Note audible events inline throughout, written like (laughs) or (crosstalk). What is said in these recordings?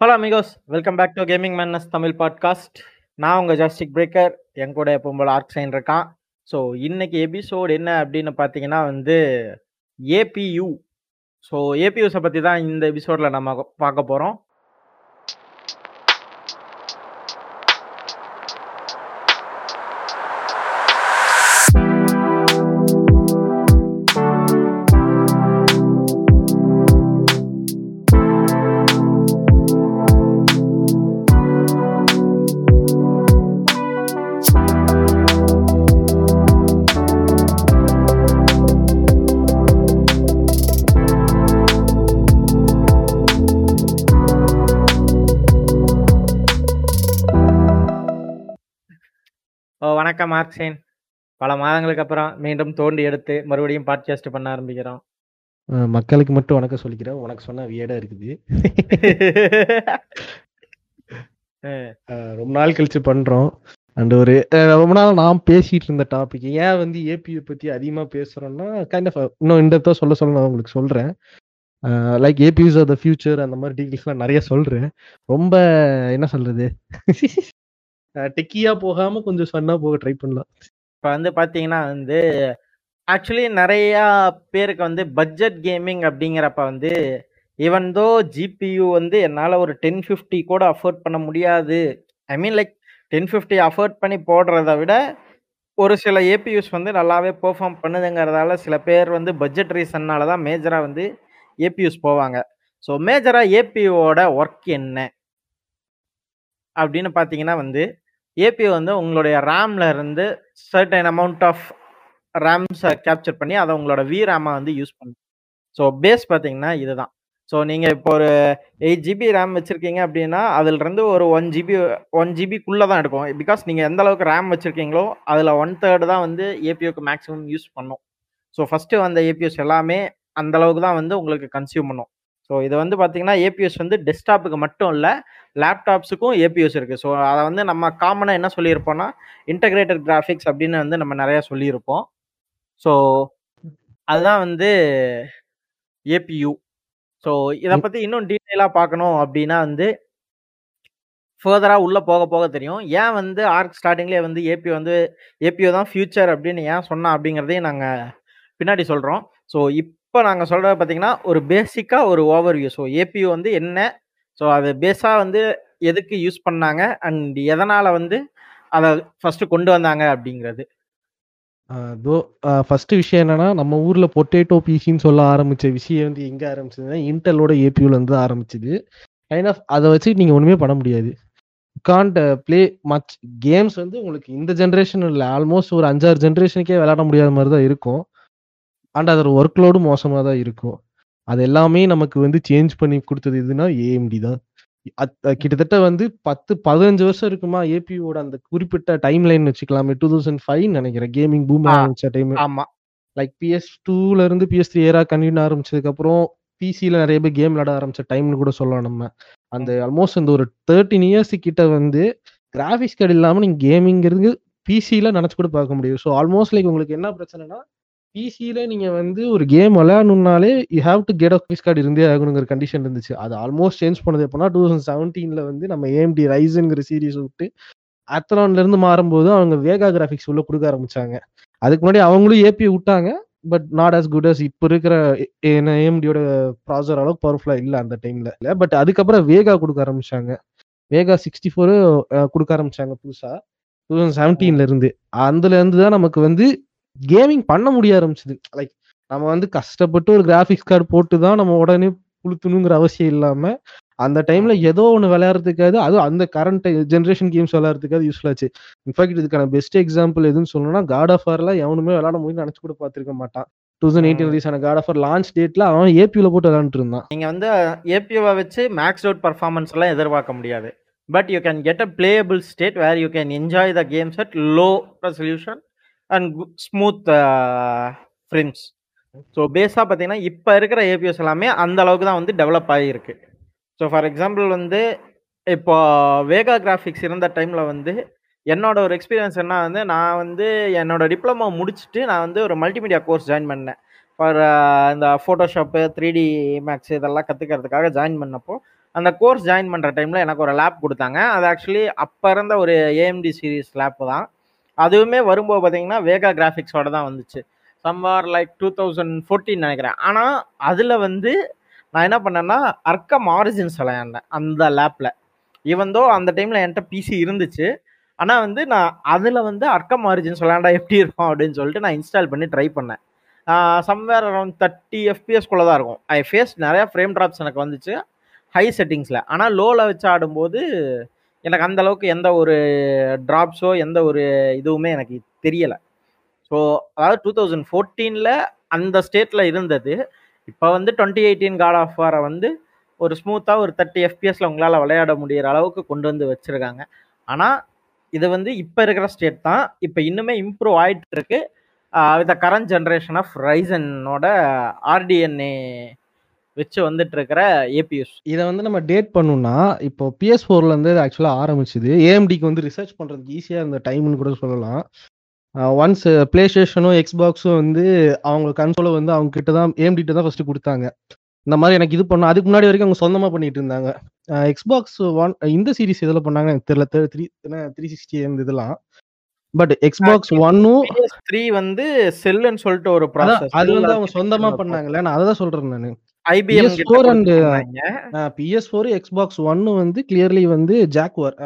Hello amigos welcome back to gaming மேன்னஸ் Tamil podcast நான் உங்கள் ஜாஸ்டிக் பிரேக்கர் என் கூட எப்பவும் போல் ஆர்க் சைன் இருக்கான். ஸோ இன்னைக்கு எபிசோடு என்ன அப்படின்னு பார்த்தீங்கன்னா வந்து ஏபியு ஸோ ஏபியூஸை பற்றி தான் இந்த எபிசோடில் நம்ம பார்க்க போகிறோம் ஆர்க்சைன் பல மாதங்களுக்கு அப்புறம் மீண்டும் தோண்டி எடுத்து மறுபடியும் பாட்காஸ்ட் பண்ண ஆரம்பிக்கிறோம். மக்களுக்கு மட்டும் வணக்கம் சொல்லிக்கிறேன். உனக்கு சொன்னா வியடா இருக்குது. (laughs) ரொம்ப நாள் கழிச்சு பண்றோம். அண்ட் ஒரு ரொம்ப நாள் நான் பேசிட்டு இருந்த டாபிக் ஏன் வந்து ஏபியை பத்தி அதிகமா பேசுறோம்னா கைண்ட் ஆஃப் இன்னும் இந்த சொல்ல சொல்ல நான் உங்களுக்கு சொல்றேன். Like APUs of the future அந்த மாதிரி டீட்டெயில்ஸ்லாம் நிறைய சொல்றேன். ரொம்ப என்ன சொல்றது? டெக்கியா போகாம கொஞ்சம் ஃபன்னா போக ட்ரை பண்ணலாம். இப்போ வந்து பார்த்தீங்கன்னா வந்து ஆக்சுவலி நிறையா பேருக்கு வந்து பட்ஜெட் கேமிங் அப்படிங்கிறப்ப வந்து ஈவன் தோ ஜிபியு வந்து என்னால் ஒரு டென் ஃபிஃப்டி கூட அஃபோர்ட் பண்ண முடியாது. I mean like ten fifty afford பண்ணி போடுறத விட ஒரு சில ஏபியூஸ் வந்து நல்லாவே பெர்ஃபார்ம் பண்ணுதுங்கிறதால சில பேர் வந்து பட்ஜெட் ரீசன்னால தான் மேஜராக வந்து ஏபியூஸ் போவாங்க. ஸோ மேஜராக ஏபியூவோட ஒர்க் என்ன? அப்படின்னு பார்த்தீங்கன்னா வந்து ஏபியூ வந்து உங்களுடைய ரேம்ல இருந்து சர்டன் அமௌண்ட் ஆஃப் ரேம்ஸை கேப்சர் பண்ணி அதை உங்களோட வி ரேமை வந்து யூஸ் பண்ணும் ஸோ பேஸ் பார்த்தீங்கன்னா இதுதான். ஸோ நீங்கள் இப்போ ஒரு எயிட் ஜிபி ரேம் வச்சுருக்கீங்க அப்படின்னா அதுலேருந்து ஒரு ஒன் ஜிபி ஒன் ஜிபிக்குள்ளே தான் எடுக்கும். பிகாஸ் நீங்கள் எந்த அளவுக்கு ரேம் வச்சுருக்கீங்களோ அதில் ஒன் தேர்டு தான் வந்து ஏபிஓக்கு மேக்ஸிமம் யூஸ் பண்ணும். ஸோ ஃபஸ்ட்டு வந்த ஏபிஎஸ் எல்லாமே அந்த அளவுக்கு தான் வந்து உங்களுக்கு கன்சியூம் பண்ணும். ஸோ இது வந்து பார்த்தீங்கன்னா ஏபிஎஸ் வந்து டெஸ்க்டாப்புக்கு மட்டும் இல்லை லேப்டாப்ஸுக்கும் ஏபிஎஸ் இருக்குது ஸோ அதை வந்து நம்ம காமனாக என்ன சொல்லியிருப்போம்னா இன்டகிரேட்டட் கிராஃபிக்ஸ் அப்படின்னு வந்து நம்ம நிறையா சொல்லியிருப்போம். ஸோ அதுதான் வந்து ஏபியு ஸோ இதை பற்றி இன்னும் டீட்டெயிலாக பார்க்கணும் அப்படின்னா வந்து ஃபர்தராக உள்ளே போக போக தெரியும். ஏன் வந்து ஆர்க் ஸ்டார்டிங்லேயே வந்து ஏபி வந்து ஏபிஓ தான் ஃபியூச்சர் அப்படின்னு ஏன் சொன்னா அப்படிங்கிறதையும் நாங்கள் பின்னாடி சொல்கிறோம் ஸோ இப்போ நாங்கள் சொல்கிறது பார்த்தீங்கன்னா ஒரு பேசிக்காக ஒரு ஓவர் வியூ ஸோ ஏபியூ வந்து என்ன? ஸோ அது பேஸாக வந்து எதுக்கு யூஸ் பண்ணாங்க? அண்ட் எதனால் வந்து அதை ஃபஸ்ட்டு கொண்டு வந்தாங்க அப்படிங்கிறது. தோ ஃபஸ்ட்டு விஷயம் என்னன்னா நம்ம ஊரில் பொட்டேட்டோ பிசின்னு சொல்ல ஆரம்பித்த விஷயம் வந்து எங்கே ஆரம்பிச்சதுன்னா இன்டலோட ஏபியூலேருந்து தான் ஆரம்பிச்சது. கைண்ட் ஆஃப் அதை வச்சு நீங்கள் ஒன்றுமே பண்ண முடியாது. காண்ட் ப்ளே மச் கேம்ஸ் வந்து உங்களுக்கு இந்த ஜென்ரேஷன் இல்லை ஆல்மோஸ்ட் ஒரு அஞ்சாறு ஜென்ரேஷனுக்கே விளையாட முடியாத மாதிரி தான் இருக்கும். அண்ட் அதோட ஒர்க் லோடும் மோசமாக தான் இருக்கும். அது எல்லாமே நமக்கு வந்து சேஞ்ச் பண்ணி கொடுத்தது எதுனா ஏஎம்டி தான். கிட்டத்தட்ட வந்து பத்து பதினஞ்சு வருஷம் இருக்குமா ஏபியோட அந்த குறிப்பிட்ட டைம் லைன் வச்சுக்கலாமே. டூ தௌசண்ட் ஃபைவ் நினைக்கிறேன். Gaming boom. ஆரம்பிச்ச டைம் ஆமாம் லைக் பிஎஸ் டூல இருந்து பிஎஸ் த்ரீ ஏரா கண்டினியூ ஆரம்பிச்சதுக்கு அப்புறம் பிசில நிறைய பேர் கேம் விளையாட ஆரம்பிச்ச டைம்னு கூட சொல்லலாம் நம்ம. அந்த ஆல்மோஸ்ட் அந்த ஒரு தேர்ட்டின் இயர்ஸ் கிட்ட வந்து கிராஃபிக்ஸ் கார்டு இல்லாம நீங்க கேமிங்கிறது பிசில நினைச்சு கூட பார்க்க முடியும். ஸோ ஆல்மோஸ்ட் லைக் உங்களுக்கு என்ன பிரச்சனைனா பிசியில நீங்க வந்து ஒரு game விளையாடணும்னாலே you have to get graphics card இருந்தே ஆகணுங்கிற கண்டிஷன் இருந்துச்சு. அது ஆல்மோஸ்ட் சேஞ்ச் பண்ணது எப்போனா டூ தௌசண்ட் செவன்டீன்ல வந்து நம்ம ஏஎம்டி ரைஸுங்கிற சீரீஸ் விட்டு அத்தலான்ல இருந்து மாறும்போது அவங்க வேகா கிராஃபிக்ஸ் உள்ள கொடுக்க ஆரம்பிச்சாங்க. அதுக்கு முன்னாடி அவங்களும் ஏபி விட்டாங்க but not as good as இப்போ இருக்கிற ஏஎம்டியோட ப்ராசர் அளவுக்கு பவர்ஃபுல்லா இல்லை அந்த டைம்ல இல்லை பட் அதுக்கப்புறம் வேகா கொடுக்க ஆரம்பிச்சாங்க. வேகா சிக்ஸ்டி ஃபோர் கொடுக்க ஆரம்பிச்சாங்க புதுசா டூ தௌசண்ட் செவன்டீன்ல இருந்து. அதுல இருந்து தான் நமக்கு வந்து கேமிங் பண்ண முடிய ஆரம்பிச்சது. லைக் நம்ம வந்து கஷ்டப்பட்டு ஒரு கிராஃபிக்ஸ் கார்டு போட்டு தான் நம்ம உடனே புளுத்தணுங்கிற அவசியம் இல்லாம அந்த டைம்ல ஏதோ ஒன்று விளையாடுறதுக்காவது அதுவும் அந்த கரண்ட் ஜென்ரேஷன் கேம்ஸ் விளையாடுறதுக்காவது யூஸ்ஃபுல் ஆச்சு. இன்ஃபேக்ட் இதுக்கான பெஸ்ட் எக்ஸாம்பிள் எதுன்னு சொல்லணும்னா காட் ஆஃப் ஆர்லாம் எவனுமே விளையாட முடியும் நினைச்சு கூட பார்த்திருக்க மாட்டான். டூ தௌசண்ட் எயிட்டீன் ரிலீஸ் ஆன காட் ஆஃப் ஆர் லான்ச் டேட்ல அவன் ஏபியூல போட்டு விளையாண்டுட்டு இருந்தான். நீங்கள் வந்து ஏபிஓவை வச்சு மேக்ஸ் அவுட் பர்ஃபார்மன்ஸ் எல்லாம் எதிர்பார்க்க முடியாது. But you can get a playable state where you can enjoy the games at low resolution and smooth frames so பேஸாக பார்த்தீங்கன்னா இப்போ இருக்கிற ஏபிஎஸ் எல்லாமே அந்த அளவுக்கு தான் வந்து டெவலப் ஆகியிருக்கு ஸோ ஃபார் எக்ஸாம்பிள் வந்து இப்போ வேகா கிராஃபிக்ஸ் இருந்த டைமில் வந்து என்னோட ஒரு எக்ஸ்பீரியன்ஸ் என்ன வந்து நான் வந்து என்னோட டிப்ளமோ முடிச்சுட்டு நான் வந்து ஒரு மல்டிமீடியா கோர்ஸ் ஜாயின் பண்ணேன். ஃபார் இந்த ஃபோட்டோஷாப்பு த்ரீ டி மேக்ஸ் இதெல்லாம் கற்றுக்கிறதுக்காக ஜாயின் பண்ணப்போ அந்த கோர்ஸ் ஜாயின் பண்ணுற டைமில் எனக்கு ஒரு லேப் கொடுத்தாங்க. அது ஆக்சுவலி அப்போ இருந்த ஒரு ஏஎம்டி சீரிஸ் லேப் தான். அதுவுமே வரும்போது பார்த்தீங்கன்னா வேகா கிராஃபிக்ஸோட தான் வந்துச்சு. Somewhere like two thousand fourteen நினைக்கிறேன். ஆனால் அதில் வந்து நான் என்ன பண்ணேன்னா அர்க்கம் ஆரிஜின்ஸ் விளையாண்டேன் அந்த லேப்பில் ஈவந்தோ அந்த டைமில் என்கிட்ட பிசி இருந்துச்சு. ஆனால் வந்து நான் அதில் வந்து அர்க்கம் ஆரிஜின்ஸ் விளையாண்டா எப்படி இருக்கும் அப்படின்னு சொல்லிட்டு நான் இன்ஸ்டால் பண்ணி ட்ரை பண்ணேன். சம்வேர் அரௌண்ட் தேர்ட்டி எஃபிஎஸ்குள்ளே தான் இருக்கும். ஐ ஃபேஸ் நிறையா ஃப்ரேம் ட்ராப்ஸ் எனக்கு வந்துச்சு ஹை செட்டிங்ஸில் ஆனால் லோவில் வச்சு ஆடும்போது எனக்கு அந்த அளவுக்கு எந்த ஒரு ட்ராப்ஸோ எந்த ஒரு இதுவுமே எனக்கு தெரியலை. ஸோ அதாவது டூ தௌசண்ட் ஃபோர்டீனில் அந்த ஸ்டேட்டில் இருந்தது. இப்போ வந்து டுவெண்ட்டி எயிட்டீன் காட் ஆஃப் வாரை வந்து ஒரு ஸ்மூத்தாக ஒரு தேர்ட்டி எஃபிஎஸில் உங்களால் விளையாட முடியிற அளவுக்கு கொண்டு வந்து வச்சுருக்காங்க. ஆனால் இது வந்து இப்போ இருக்கிற ஸ்டேட் தான். இப்போ இன்னுமே இம்ப்ரூவ் ஆகிட்டு இருக்கு. வித் கரண்ட் ஜென்ரேஷன் ஆஃப் ரைசனோட ஆர்டிஎன்ஏ வச்சு வந்துட்டு இருக்கிற ஏபிஎஸ் இதை வந்து நம்ம டேட் பண்ணோம்னா இப்போ பிஎஸ் ஃபோர்ல இருந்து ஆக்சுவலாக ஆரம்பிச்சுது. ஏஎம்டிக்கு வந்து ரிசர்ச் பண்றதுக்கு ஈஸியா இருந்த டைம்னு கூட சொல்லலாம். ஒன்ஸ் பிளே ஸ்டேஷனும் எக்ஸ்பாக்ஸும் வந்து அவங்க கன்சோலை வந்து அவங்க கிட்ட தான் ஏஎம்டிட்ட தான் ஃபர்ஸ்ட் கொடுத்தாங்க. இந்த மாதிரி எனக்கு இது பண்ணும் அதுக்கு முன்னாடி வரைக்கும் அவங்க சொந்தமா பண்ணிட்டு இருந்தாங்க. எக்ஸ்பாக்ஸ் ஒன் இந்த சீரிஸ் எதில் பண்ணாங்க எனக்கு தெரியல. த்ரீ த்ரீ சிக்ஸ்டி இதெல்லாம். பட் எக்ஸ்பாக்ஸ் ஒன்னும் த்ரீ வந்து செல்லுன்னு சொல்லிட்டு ஒரு ப்ராசஸ் அது வந்து அவங்க சொந்தமா பண்ணாங்கல்ல. நான் அதை தான் சொல்றேன் நான். IBM PS4 and, PS four Xbox ஒன்னு வந்து கிளியர்லி வந்து ஜாக்வர்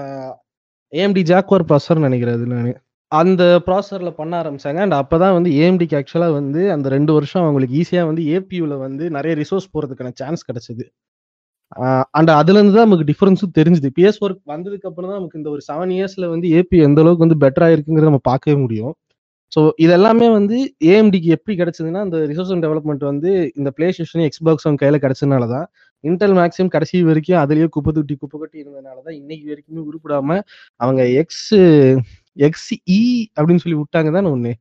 ஏஎம்டி ஜாக்வர் ப்ராசர் நினைக்கிறது நான். அந்த ப்ராசரில் பண்ண ஆரம்பிச்சாங்க அண்ட் அப்பதான் வந்து ஏஎம்டிக்கு ஆக்சுவலாக வந்து அந்த ரெண்டு வருஷம் அவங்களுக்கு ஈஸியாக வந்து ஏபியூல வந்து நிறைய ரிசோர்ஸ் போகிறதுக்கான சான்ஸ் கிடைச்சது. அண்ட் அதுலேருந்து தான் நமக்கு டிஃபரன்ஸும் தெரிஞ்சுது. பிஎஸ் ஒர்க் வந்ததுக்கு அப்புறம் தான் நமக்கு இந்த ஒரு செவன் இயர்ஸ்ல வந்து ஏபி எந்த அளவுக்கு வந்து பெட்டராக இருக்குங்கிறத நம்ம பார்க்கவே முடியும். ஸோ இதெல்லாமே வந்து ஏஎம்டிக்கு எப்படி கிடைச்சதுன்னா இந்த ரிசோர்ஸ் அண்ட் டெவலப்மெண்ட் வந்து இந்த பிளே ஸ்டேஷன் எக்ஸ்பாக்ஸ் அவங்க கையில் கிடைச்சதுனால தான் இன்டெல் மேக்ஸிமம் கடைசி வரைக்கும் அதுலயே குப்பை தொட்டி குப்பை கட்டி இருந்ததுனால தான் இன்னைக்கு வரைக்குமே உருப்பிடாம அவங்க எக்ஸ் எக்ஸ் இ அப்படின்னு சொல்லி விட்டாங்க தானே ஒண்ணு?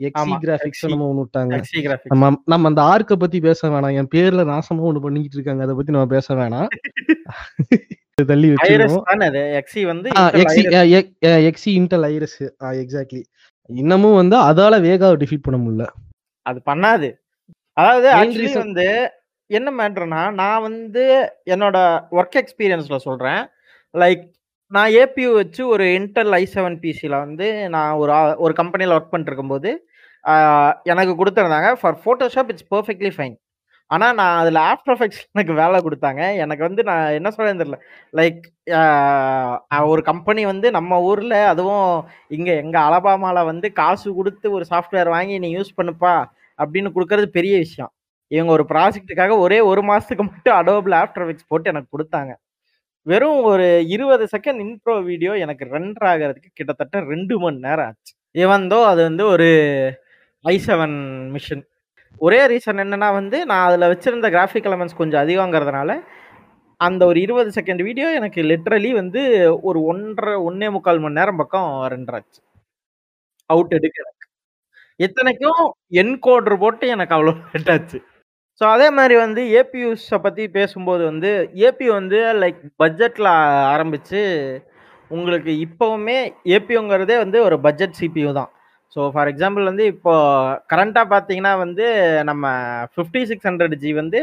Xe graphics. நம்ம ஒன்று விட்டாங்க. கிராஃபிக்ஸ் நம்ம நம்ம அந்த ஆர்க்க பத்தி பேச வேணாம். என் பேர்ல நாசமா ஒண்ணு பண்ணிக்கிட்டு இருக்காங்க. அதை பத்தி நம்ம பேச வேணாம். தள்ளி அது? எக்ஸி வந்து Xe Xe Intel Iris exactly இன்னமும் வந்து அதால வேகாவை டிஃபீட் பண்ண முடியல. அது பண்ணாது. அதாவது ஆக்சுவலி வந்து என்ன மேட்ருனா நான் வந்து என்னோட ஒர்க் எக்ஸ்பீரியன்ஸ்ல சொல்றேன். லைக் நான் ஏபியூ வச்சு ஒரு இன்டெல் ஐ செவன் பிசியில் வந்து நான் ஒரு ஒரு கம்பெனியில் ஒர்க் ஆஹ், எனக்கு கொடுத்துருந்தாங்க. For Photoshop it's perfectly fine ஆனால் நான் அதில் ஆஃப்டர் எஃபெக்ட்ஸ் எனக்கு வேலை கொடுத்தாங்க. எனக்கு வந்து நான் என்ன சொல்கிறேன் தெரியல. லைக் ஒரு கம்பெனி வந்து நம்ம ஊரில் அதுவும் இங்கே எங்கள் அலபாமாவில் வந்து காசு கொடுத்து ஒரு சாஃப்ட்வேர் வாங்கி நீ யூஸ் பண்ணுப்பா அப்படின்னு கொடுக்கறது பெரிய விஷயம். இவங்க ஒரு ப்ராஜெக்ட்டுக்காக ஒரே ஒரு மாசத்துக்கு மட்டும் அடோபிள் ஆஃப்டர் எஃபெக்ட்ஸ் போட்டு எனக்கு கொடுத்தாங்க. வெறும் ஒரு இருபது செகண்ட் இன்ட்ரோ வீடியோ எனக்கு ரெண்டர் ஆகிறதுக்கு கிட்டத்தட்ட ரெண்டு மணி நேரம் ஆச்சு. இவந்தோ அது வந்து ஒரு ஐ செவன் மிஷின் ஒரே ரீசன் என்னென்னா வந்து நான் அதில் வச்சுருந்த கிராஃபிக் எலமெண்ட்ஸ் கொஞ்சம் அதிகங்கிறதுனால அந்த ஒரு இருபது செகண்ட் வீடியோ எனக்கு லிட்ரலி வந்து ஒரு ஒன்றரை ஒன்னே முக்கால் மணி நேரம் பக்கம் ரெண்டராச்சு அவுட் எடுக்க எனக்கு இத்தனைக்கும் என்கோடர் போட்டு எனக்கு அவ்வளோ லேட் ஸோ அதே மாதிரி வந்து ஏபியூஸை பற்றி பேசும்போது வந்து ஏபியூ வந்து லைக் பட்ஜெட்டில் ஆரம்பித்து உங்களுக்கு இப்போவுமே ஏபியூங்கிறதே வந்து ஒரு பட்ஜெட் சிபியூ தான். ஸோ ஃபார் எக்ஸாம்பிள் வந்து இப்போ கரண்ட்டாக பார்த்தீங்கன்னா வந்து நம்ம ஃபிஃப்டி சிக்ஸ் ஹண்ட்ரட் ஜி வந்து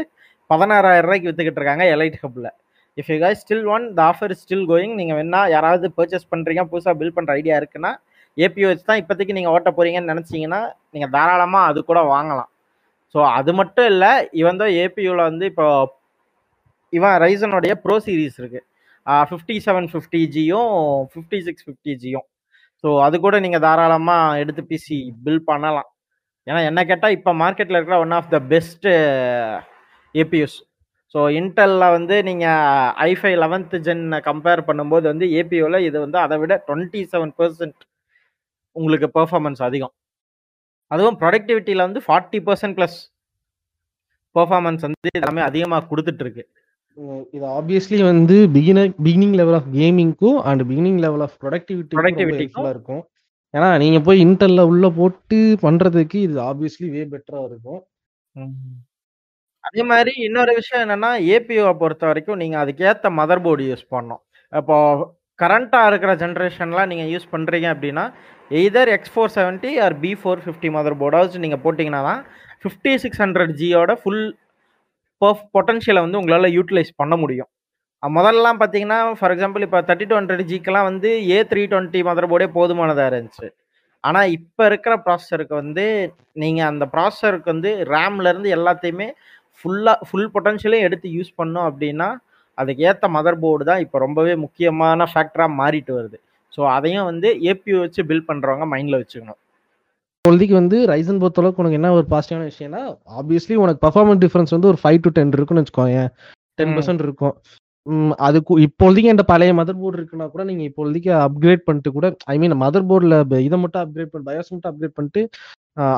பதினாறாயிரம் ரூபாய்க்கு வித்துக்கிட்டு இருக்காங்க Elite ஹப்பில் if you guys still on the offer still going நீங்கள் வேணா யாராவது பர்ச்சேஸ் பண்ணுறீங்க புதுசாக பில் பண்ணுற ஐடியா இருக்குன்னா ஏபிஓ வச்சு தான் இப்போதைக்கு நீங்கள் ஓட்ட போகிறீங்கன்னு நினச்சிங்கன்னா நீங்கள் தாராளமாக அது கூட வாங்கலாம். ஸோ அது மட்டும் இல்லை இவன் தான் ஏபியூவில் வந்து இப்போ இவன் ரைசனுடைய ப்ரோ சீரிஸ் இருக்குது ஃபிஃப்டி செவன் ஃபிஃப்டி ஜியும் ஃபிஃப்டி சிக்ஸ் ஃபிஃப்டி ஜியும் ஸோ அது கூட நீங்கள் தாராளமாக எடுத்து பிசி பில் பண்ணலாம். ஏன்னா என்ன கேட்டால் இப்போ மார்க்கெட்டில் இருக்கிற one of the best APUs so இன்டெல்லில் வந்து நீங்கள் ஐஃபை லெவன்த் ஜென் கம்பேர் பண்ணும்போது வந்து ஏபியூவில் இது வந்து அதை விட டுவெண்ட்டி செவன் பர்சன்ட் உங்களுக்கு பெர்ஃபார்மன்ஸ் அதிகம். அதுவும் ப்ரொடக்டிவிட்டியில் வந்து ஃபார்ட்டி பர்சன்ட் ப்ளஸ் பெர்ஃபார்மன்ஸ் வந்து எல்லாமே அதிகமாக கொடுத்துட்ருக்கு இது ஆப்வியஸ்லி வந்து beginner beginning level of கேமிங்க்கும் and beginning level of productivity. ஹெல்ப்ஃபுல்லாக இருக்கும். ஏன்னா நீங்க போய் இன்டர்ல உள்ள போட்டு பண்றதுக்கு இது ஆப்வியஸ்லி வே பெட்டரா இருக்கும். அதே மாதிரி இன்னொரு விஷயம் என்னன்னா ஏபிஓ பொறுத்த வரைக்கும் நீங்க அதுக்கேற்ற மதர் போர்டு யூஸ் பண்ணணும். இப்போ கரண்டா இருக்கிற ஜென்ரேஷன்லாம் நீங்க யூஸ் பண்றீங்க அப்படின்னா either X four seventy or B four fifty mother போர்டாவது நீங்க போட்டிங்கன்னா தான் ஃபிஃப்டி சிக்ஸ் ஹண்ட்ரட் ஜியோட ஃபுல் பொட்டன்ஷியலை வந்து உங்களால் யூட்டிலைஸ் பண்ண முடியும் முதல்லாம் முதல்லலாம் பார்த்தீங்கன்னா, ஃபார் எக்ஸாம்பிள் இப்போ தேர்ட்டி டூ ஹண்ட்ரட் ஜிக்கெலாம் வந்து A320 மதர் போர்டே போதுமானதாக இருந்துச்சு. ஆனால் இப்போ இருக்கிற ப்ராசஸருக்கு வந்து, நீங்கள் அந்த ப்ராசஸருக்கு வந்து ரேம்லேருந்து எல்லாத்தையுமே ஃபுல்லாக ஃபுல் பொட்டன்ஷியலையும் எடுத்து யூஸ் பண்ணோம் அப்படின்னா அதுக்கு ஏற்ற மதர் போர்டு தான் இப்போ ரொம்பவே முக்கியமான ஃபேக்டராக மாறிட்டு வருது. ஸோ, அதையும் வந்து ஏபியூ வச்சு பில்ட் பண்ணுறவங்க மைண்டில் வச்சுக்கணும். இப்போதைக்கு வந்து ரைசன் பொறுத்தளவுக்கு உனக்கு என்ன ஒரு பாசிட்டிவான விஷயம்னா, ஆப்வியஸ்லி உனக்கு பெர்ஃபார்மன்ஸ் டிஃபரன்ஸ் வந்து ஒரு 5-10 இருக்குன்னு வச்சுக்கோயேன். ம். 10% இருக்கும். அதுக்கு இப்போதைக்கு என்ட்ட பழைய மதர் போர்டு இருக்குன்னா கூட நீங்க இப்போதைக்கு அப்கிரேட் பண்ணிட்டு கூட ஐ மீன் மதர் போர்ட்ல இத மட்டும் அப்கிரேட் பண்ணி பயாஸ் மட்டும் அப்கிரேட் பண்ணிட்டு,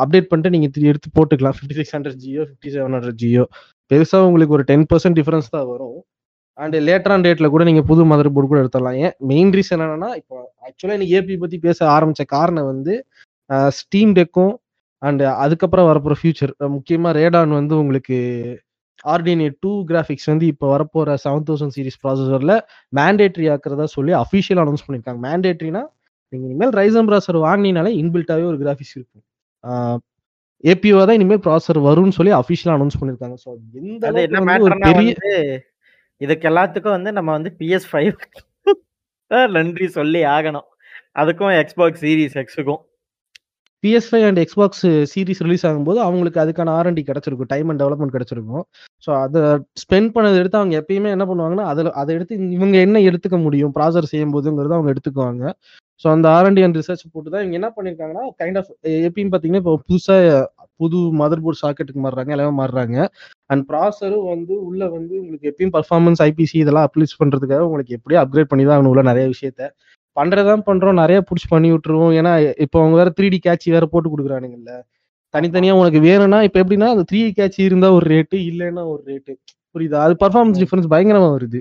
அப்டேட் பண்ணிட்டு நீங்க எடுத்து போட்டுக்கலாம். 5600 ஜியோ, 5700 ஜியோ. பெருசா உங்களுக்கு ஒரு 10% டிஃபரன்ஸ் தான் வரும். அண்ட் லேட்டர் ஆன் டேட்ல கூட நீங்க புது மதர் போர்டு கூட எடுத்துடலாம். ஏன் மெயின் ரீசன் என்னன்னா, இப்போ ஆக்சுவலா இன்னைக்கு ஏபி பத்தி பேச ஆரம்பிச்ச காரணம் வந்து, ஸ்டீம் டெக்கும் அண்ட் அதுக்கப்புறம் வரப்போற ஃபியூச்சர் முக்கியமா ரேடான் வந்து உங்களுக்கு ஆர்டிஎன்ஏ 2 கிராபிக்ஸ் வந்து இப்ப வரப்போற 7000 சீரிஸ் ப்ராசஸர்ல மேண்டேட்டரி ஆக்குறதா சொல்லி அஃபிஷியலா அனௌன்ஸ் பண்ணியிருக்காங்க. மேண்டேட்டரினா நீங்க இனிமேல் ரைசன் ப்ராசஸர் வாங்குனீங்கனாலே இன்பில்ட்டாவே ஒரு கிராபிக்ஸ் இருக்கும். ஏபியூவா தான் இனிமேல் ப்ராசஸர் வரும்னு சொல்லி அஃபிஷியலா அனௌன்ஸ் பண்ணியிருக்காங்க. ஸோ எந்த அது என்ன ஒரு பெரிய இதுக்கு எல்லாத்துக்கும் வந்து நம்ம வந்து PS5 அ (laughs) நன்றி சொல்லி ஆகணும். அதுக்கும் Xbox series PS five and Xbox series release ஆகும்போது அவங்களுக்கு அதுக்கான ஆர்என்டி கிடைச்சிருக்கும். டைம் அண்ட் டெவலப்மென்ட் கிடைச்சிருக்கும். ஸோ அதை ஸ்பெண்ட் பண்ணத எடுத்து அவங்க எப்பயுமே என்ன பண்ணுவாங்கன்னா, அதில் அதை எடுத்து இவங்க என்ன எடுத்துக்க முடியும் ப்ராசஸர் செய்யும்போதுங்கிறத அவங்க எடுத்துக்குவாங்க. ஸோ அந்த ஆர்என்டி அண்ட் ரிசர்ச் போட்டு தான் இவங்க என்ன பண்ணியிருக்காங்கன்னா, கைண்ட் ஆஃப் எப்படின்னு பார்த்தீங்கன்னா, இப்போ புதுசாக புது மதர் போர்ட் சாக்கெட்டுக்கு மாறுறாங்க, எல்லாமே மாறுறாங்க. அண்ட் ப்ராசரும் வந்து உள்ள வந்து உங்களுக்கு எப்பயும் பர்ஃபார்மன்ஸ் ஐபிசி இதெல்லாம் அப்ளிச் பண்ணுறதுக்காக உங்களுக்கு எப்படியும் அப்கிரேட் பண்ணி தான் ஆகணும் உள்ள நிறைய விஷயத்த. பண்றதுதான் பண்றோம். நெறைய புடிச்சு பண்ணி விட்டுருவோம். ஏன்னா, இப்போ அவங்க வேற 3டி கேட்ச் வேற போட்டு குடுக்குறானுங்கல்ல. தனித்தனியா உனக்கு வேணும்னா இப்ப எப்படின்னா, அந்த 3டி கேட்ச் இருந்தா ஒரு ரேட்டு, இல்லன்னா ஒரு ரேட்டு. புரியுதா? அது பெர்ஃபார்மன்ஸ். டிஃபரன்ஸ் பயங்கரமா வருது.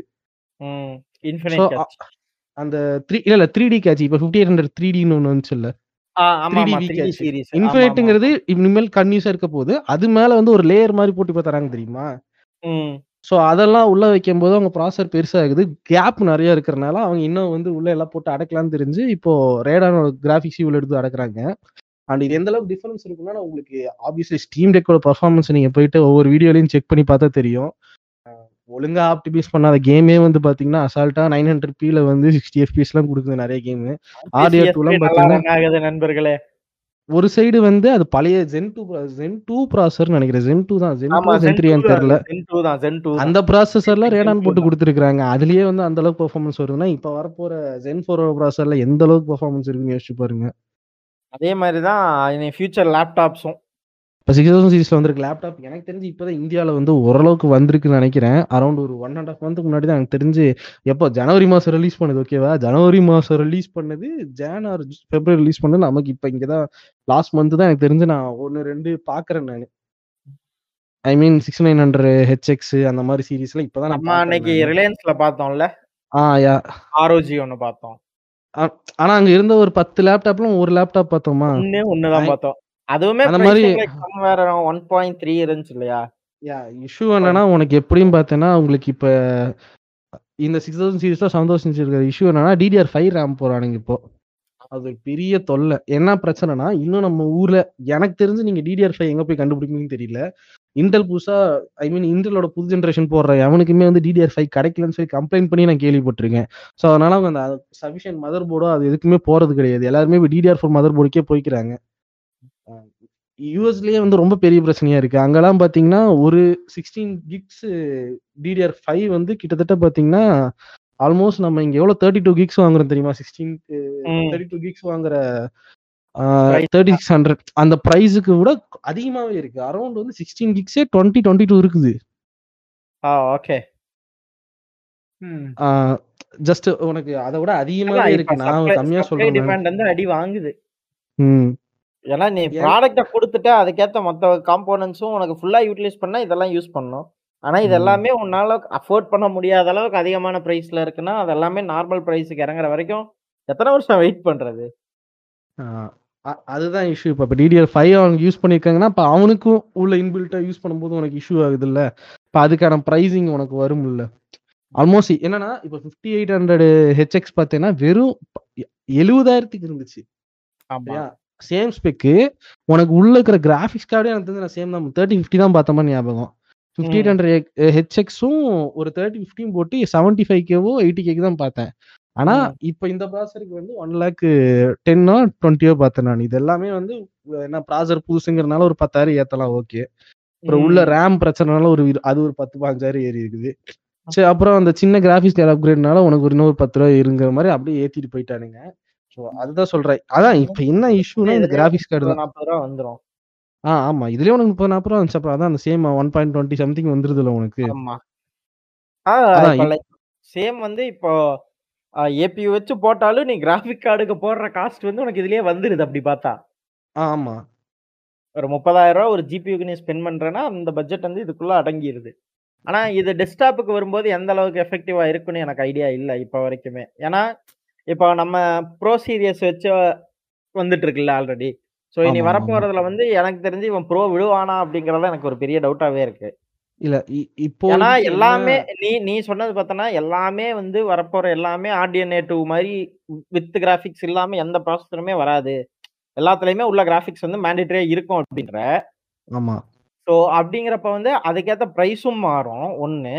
அந்த 3 இல்ல இல்ல 3டி கேட்ச் இப்ப 5800 3டின்னு ஒண்ணு வந்துச்சுல்ல. ஆ 3டி ஆமாமா. வி 3டி கேட்ச். சீரிஸ். ஆமாமா. இன்ஃபினிட்ங்கிறது இனிமேல் கன்டினியூஸா இருக்க போது. அது மேல வந்து ஒரு லேயர் மாரி போட்டு இப்ப தராங்க தெரியுமா? ஸோ அதெல்லாம் உள்ள வைக்கும்போது அவங்க ப்ராசஸர் பெருசாகுது. கேப் நெறைய இருக்கிறனால அவங்க இன்னும் வந்து உள்ள எல்லாம் போட்டு அடக்கலாம்னு தெரிஞ்சு, இப்போ ரேடானோட கிராபிக்ஸ் உள்ள எடுத்து அடக்குறாங்க. அண்ட் இது எந்த அளவுக்கு டிஃபரன்ஸ் இருக்குன்னா, உங்களுக்கு ஆப்வியஸ்லி ஸ்டீம் டெக்கோட பெர்ஃபார்மன்ஸ் நீங்க போயிட்டு ஒவ்வொரு வீடியோலயும் செக் பண்ணி பார்த்தா தெரியும். அ ஒழுங்கா ஆப்டிமைஸ் பண்ணாத கேமே வந்து பார்த்தீங்கன்னா, அசால்ட்டா 900பில வந்து 60 எஃப்பிஎஸ்லாம் குடுக்குது நெறைய கேமு. 2லாம் நல்லா பார்த்தீங்கன்னா நண்பர்களே. ஒரு சைடு வந்து அது பழைய Zen 2 ப்ரா Zen 2 ப்ராசஸர்ன்னு நெனைக்கிறேன். Zen 2 தான். Zen ஆமா. 2 Zen Zen 2 3யான்னு தான் தெரியல. அது. Zen 2 தான். Zen 2 தான். அந்த ப்ராசஸர்ல ரேடான் 2 போட்டு. குடுத்துருக்காங்க. அதிலேயே வந்து அந்த அளவுக்கு பெர்ஃபார்மன்ஸ் வருதுன்னா, இப்ப வரப்போற Zen 4 ப்ராசஸர்ல எந்த அளவுக்கு பெர்ஃபார்மன்ஸ் இருக்குன்னு யோசிச்சு பாருங்க. அதே மாரி தான் இனி ஃபியூச்சர் லேப்டாப்ஸும். இப்ப 6000 சீரிஸ்ல வந்திருக்க லேப்டாப் எனக்கு தெரிஞ்சு இப்பதான் இந்தியால வந்து ஓரளவுக்கு வந்திருக்குன்னு நெனைக்கிறேன். அரவுண்ட் ஒரு 1 1/2 மந்த்க்கு முன்னாடி தான் எனக்கு தெரிஞ்சு எப்போ ஜனவரி மாசம் ரிலீஸ் பண்ணது ஓகேவா? ஜனவரி மாசம் ரிலீஸ் பண்ணது ஜான் ஆர் பிப்ரவரி ரிலீஸ் பண்ணது நமக்கு இப்ப இங்க தான் லாஸ்ட் மந்த் தான் எனக்கு தெரிஞ்சு நான் 1, 2 பார்க்குறேன் நானு. ஐ மீன் 6900 ஹெச்எக்ஸ் அந்த மாரி சீரிஸ்லாம் இப்ப தான் நான் நம்ம அன்னைக்கு நானு. ரிலையன்ஸ்ல பார்த்தோம்ல. ஆ யா. ROG ஒண்ணு பார்த்தோம். ஆனா அங்க இருந்த ஒரு 10 லேப்டாப்ல ஒரு லேப்டாப் பார்த்தோமா? ஒண்ணே ஒண்ணு தான் ஐ பார்த்தோம். அதுவுமே அந்த சம்வேர் அரவுண்ட் 1.3 இருந்துச்சு இல்லையா? யா இஷ்யூ என்னன்னா, உனக்கு எப்படியும் பார்த்தேன்னா, உங்களுக்கு இப்ப இந்த 6000 சீரிஸ்ல 7000 சீரிஸ் இருக்கிற இஷ்யூ என்னன்னா, DDR5 ரேம் போடுறானுங்க இப்போ. அது பெரிய தொல்ல. என்ன பிரச்சனைனா, இன்னும் நம்ம ஊர்ல எனக்கு தெரிஞ்சு நீங்க DDR5 எங்க போய் கண்டுபிடிப்பீங்கன்னு தெரியல. இன்டெல் புதுசா ஐ மீன் இன்டெலோட புது ஜெனரேஷன் போடுற எவனுக்குமே வந்து DDR5 கிடைக்கலன்னு சொல்லி கம்ப்ளைண்ட் பண்ணி நான் கேள்விப்பட்டுருக்கேன். ஸோ அதனால அவங்க அந்த சஃபிஷியன்ட் மதர் போர்டோ அது எதுக்குமே போறது கிடையாது. எல்லாருமே இப்ப DDR4 மதர் போர்டுக்கே போய்க்கிறாங்க. யுஎஸ்லயே வந்து ரொம்ப பெரிய பிரச்சனையா இருக்கு. அங்கலாம் பார்த்தீங்கன்னா, ஒரு 16 கிக்ஸ் DDR5 வந்து கிட்டத்தட்ட பார்த்தீங்கன்னா, ஆல்மோஸ்ட் நம்ம இங்க எவ்வளோ 32 கிக்ஸ் வாங்குறோம் தெரியுமா? 16க்கு ம். 32 கிக்ஸ் வாங்குற ஆ பிரைஸ் 3600 அந்த பிரைஸ்க்கு விட அதிகமாவே இருக்கு. அரவுண்ட் வந்து 16 கிக்ஸே 20, 22 இருக்குது. ஆ ஓகே. ஜஸ்ட் உனக்கு அத விட அதிகமாவே இருக்கு. நான் கம்மியா சொல்றேன். டிமாண்ட் வந்து அடி வாங்குது. ம். ஏன்னா நீ ப்ராடக்ட்ட குடுத்துட்ட அதுக்கேத்த மொத்த காம்போனன்ட்ஸும் உனக்கு ஃபுல்லா யூட்டிலைஸ் பண்ணா இதெல்லாம் யூஸ் பண்ணணும். ஆனா இது. எல்லாமே உன்னால அஃபோர்ட் பண்ண முடியாத அளவுக்கு அதிகமான பிரைஸ்ல இருக்குன்னா, அது எல்லாமே நார்மல் பிரைஸ்க்கு இறங்குற வரைக்கும் எத்தன வருஷம் வெயிட் பண்றது? அதுதான் இஷ்யூ. இப்ப DDR5 அவங்க யூஸ் பண்ணியிருக்காங்கன்னா, அப்ப அவனுக்கும் உள்ள இன்பில்ட்டா யூஸ் பண்ணும்போது உனக்கு இஷ்யூ ஆகுதுல்ல. இப்ப அதுக்கான பிரைசிங் உனக்கு வரும்ல. ஆல்மோஸ்ட் என்னன்னா, இப்ப 5800 ஹெச்எக்ஸ் பார்த்தேன்னா, வெறும் ப எ 70,000க்கு இருந்துச்சு. ஆமா. சேம் ஸ்பெக்கு உனக்கு உள்ள இருக்கிற கிராபிக்ஸ் கார்டே எனக்கு தெரிஞ்சு நான் சேம் தான். 3050 தான் பார்த்த மாரி ஞாபகம். ஃபிஃப்டி ஹண்ட்ரட் ஹெச்எக்ஸும் ஒரு தேர்ட்டி ஃபிஃப்டியும் போட்டு செவன்ட்டி ஃபைவ் கேவோ எயிட்டி கேக்கு தான் பார்த்தேன். ஆனா. இப்போ இந்த ப்ராசருக்கு வந்து ஒன் லேக் டென்னோ டுவெண்ட்டியோ பார்த்தேன் நான். இது எல்லாமே வந்து என்ன ப்ராசர் புதுசுங்கிறனால ஒரு பத்தாயிரம் ஏத்தலாம் ஓகே அப்புறம் உள்ள. ரேம் பிரச்சனைனால ஒரு அது ஒரு பத்து பாஞ்சாயிரம் ஏறி இருக்குது. சரி அப்புறம் அந்த சின்ன கிராஃபிக்ஸ் கார்டு அப்கிரேட்னால உனக்கு ஒரு இன்னொரு பத்து ரூபா இருங்கிற மாதிரி அப்படியே ஏத்திட்டு போயிட்டானுங்க. ஸோ அதுதான் சொல்றேன். அதான் இப்போ என்ன இஷ்யூனா இந்த கிராஃபிக்ஸ் கார்டு தான். நாற்பது ரூபா வந்துரும். ஆ ஆமா. இதுலயே உனக்கு முப்பது நாற்பது ரூபா வந்துச்சு. அப்புறம் அதான் அந்த same one point twenty something வந்துருதுல உனக்கு. சேம் வந்து இப்போ ஏபியூ வச்சு போட்டாலும் நீ கிராஃபிக் கார்டுக்கு போடுற காஸ்ட் வந்து உனக்கு இதுலயே வந்துருது அப்படி பார்த்தா. ஆமா. ஒரு முப்பதாயிரம் ரூபா ஒரு ஜிபியூக்கு நீ ஸ்பெண்ட் பண்றேன்னா அந்த பட்ஜெட் வந்து இதுக்குள்ள அடங்கிருது. ஆனா இது டெஸ்க்டாப்புக்கு வரும்போது எந்த அளவுக்கு எஃபெக்டிவா இருக்குன்னு எனக்கு ஐடியா இல்லை இப்போ வரைக்குமே. ஏன்னா இப்போ நம்ம ப்ரோ சீரியஸ் வச்சு வந்துட்டு இருக்குல்ல ஆல்ரெடி ஸோ இனி வரப்போறதுல வந்து எனக்கு தெரிஞ்சு இவன் ப்ரோ விழுவானா அப்படிங்கறத எனக்கு ஒரு பெரிய டவுட்டாவே இருக்கு. இல்ல இ- ஏன்னா எல்லாமே நீ நீ சொன்னது பார்த்தனா எல்லாமே வந்து வரப்போற எல்லாமே டூ மாதிரி வித் கிராஃபிக்ஸ் இல்லாம எந்த ப்ராசஸருமே வராது. எல்லாத்துலயுமே உள்ள கிராஃபிக்ஸ் வந்து மேண்டிட்டரியா இருக்கும் அப்படின்ற. ஆமா. ஸோ அப்படிங்கிறப்ப வந்து அதுக்கேற்ற ப்ரைஸும் மாறும். ஒன்று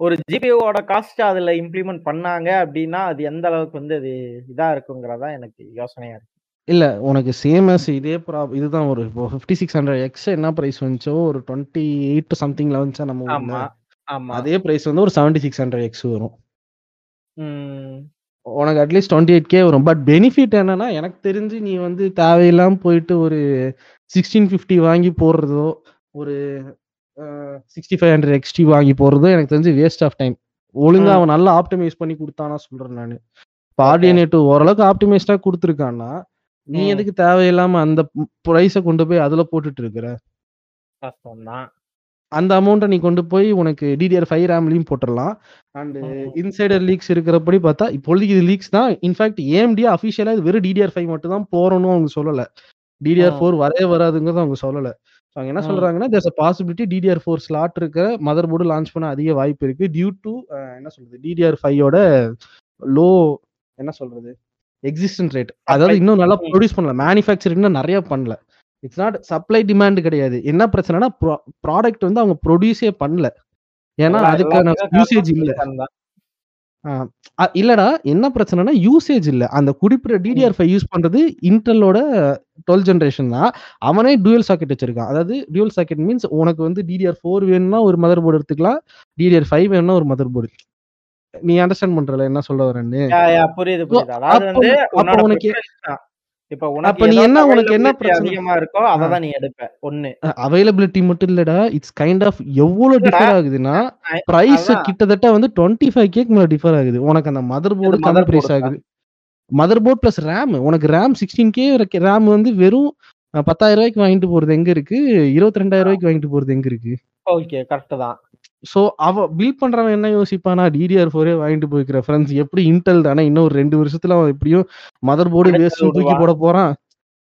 ஒரு ஜிபிஓட காஸ்ட் அதுல இம்ப்ளிமெண்ட் பண்ணாங்க அப்படின்னா அது எந்த அளவுக்கு வந்து அது இதா இருக்குங்கிறதா எனக்கு யோசனையா இருக்கு. இல்ல உனக்கு சேம் as இதே ப்ராப் இதுதான் ஒரு இப்போ ஃபிஃப்டி சிக்ஸ் ஹண்ட்ரட் எக்ஸ் என்ன பிரைஸ் வந்துச்சோ ஒரு டுவெண்ட்டி எயிட் சம்திங்ல வந்துச்சா நம்ம ஆமா ஆமா. அதே பிரைஸ் வந்து ஒரு செவன்டி சிக்ஸ் ஹண்ட்ரட் எக்ஸ் வரும் உனக்கு at least twenty eight K வரும். பட் பெனிஃபிட் என்னன்னா எனக்கு தெரிஞ்சு நீ வந்து தேவையில்லாம போயிட்டு ஒரு சிக்ஸ்டீன் ஃபிஃப்டி வாங்கி போடுறதோ ஒரு சிக்ஸ்டி ஃபைவ் ஹண்ட்ரட் எக்ஸ்டி வாங்கி போடுறதோ எனக்கு தெரிஞ்சு வேஸ்ட் ஆஃப் டைம் ஒழுங்கா ம். அவன் நல்லா ஆப்டிமைஸ் பண்ணி கொடுத்தானா சொல்றேன் நான். இப்போ ஆர்டிஎன்ஏ டூ ஓரளவுக்கு ஆப்டிமைஸ்டா கொடுத்துருக்கான்னா நீ எதுக்கு தேவையில்லாம அந்த ப்ரைஸை கொண்டு போய் அதுல போட்டுட்டு இருக்கிற? அந்த அமௌண்ட்டை நீ கொண்டு போய் உனக்கு டிடிஆர் ஃபைவ் ரேம்லையும் போட்டுடலாம். அண்ட் இன்சைடர் லீக்ஸ் இருக்கிறபடி பார்த்தா இப்பொழுதுக்கு இது லீக்ஸ் தான். இன்ஃபேக்ட் ஏஎம்டி அஃபிஷியலா இது வெறும் டிடிஆர் ஃபைவ் மட்டும் தான் போறணும் அவங்க சொல்லல. டிடிஆர் ஃபோர் வரவே வராதுங்கிறது அவங்க சொல்லல. அவங்க என்ன சொல்றாங்கன்னா there's a possibility DDR four slot இருக்கிற மதர் போர்டு லான்ச் பண்ண அதிக வாய்ப்பு இருக்கு டியூ டு என்ன சொல்றது டிடிஆர் ஃபைவோட லோ என்ன சொல்றது எக்ஸிஸ்டன்ட் ரேட் அதாவது இன்னும் நல்லா ப்ரொடியூஸ் பண்ணல. மேனுஃபேக்சரிங் இன்னும் நிறைய பண்ணல. இட்ஸ் நாட் சப்ளை டிமாண்ட் கிடையாது. என்ன பிரச்சனைனா ப்ராடக்ட் வந்து அவங்க ப்ரொடியூஸே பண்ணல. ஏன்னா அதுக்கான யூசேஜ் இல்ல சிலிக்கான் தான் ஆஹ் அ- இல்லடா என்ன பிரச்சனைனா யூசேஜ் இல்ல. அந்த குறிப்பிட்ட டிடிஆர் ஃபைவ் யூஸ் பண்றது இன்டெலோட டுவெல் ஜென்ரேஷன் தான். அவனே டூயல் சாக்கெட் வச்சிருக்கான். அதாவது டூயல் சாக்கெட் மீன்ஸ் உனக்கு வந்து டிடிஆர் ஃபோர் வேணும்னா ஒரு மதர் போர்டு எடுத்துக்கலாம் டிடிஆர் ஃபைவ் வேணும்னா ஒரு மதர் போர்டு நீ அண்டர்ஸ்டாண்ட் பண்றல என்ன சொல்ல வரேன்னு. புரியுது அதாவது வந்து உனக்கு இப்போ உனக்கு நீ என்ன உனக்கு என்ன அவைலபிலிட்டி பிரச்சனை? அதிகமா இருக்கோ அதை தான் நீ எடுப்ப. ஒண்ணு. அவைலபிலிட்டி மட்டும் இல்லடா. இட்ஸ் கைண்ட் ஆஃப் எவ்வளவு டிஃபர் ஆகுதுன்னா பிரைஸ் கிட்டத்தட்ட வந்து டுவெண்ட்டி ஃபைவ் கேக் மேல டிஃபர் ஆகுது. உனக்கு அந்த மதர் போர்டு கம்மி பிரைஸ் ஆகுது. மதர் போர்ட் பிளஸ் ரேம் உனக்கு ரேம் சிக்ஸ்டீன் கே ரேம் வந்து வெறும் பத்தாயிரம் ரூபாய்க்கு வாங்கிட்டு போறது எங்க இருக்கு? இருபத்தி ரெண்டாயிரம் ரூபாய்க்கு வாங்கிட்டு போறது எங்க இருக்கு? ஓகே கரெக்ட் தான். சோ அவ பில் பண்றவன் என்ன யோசிப்பானா டிடிஆர் ஃபோரே வாங்கிட்டு போய்க்கிற ஃப்ரெண்ட்ஸ் எப்படி இன்டெல் தானே? இன்னும் ஒரு ரெண்டு வருஷத்துல அவன் எப்படியும் மதர் போர்டு வேஸ்ட்னு தூக்கி போட போறான்.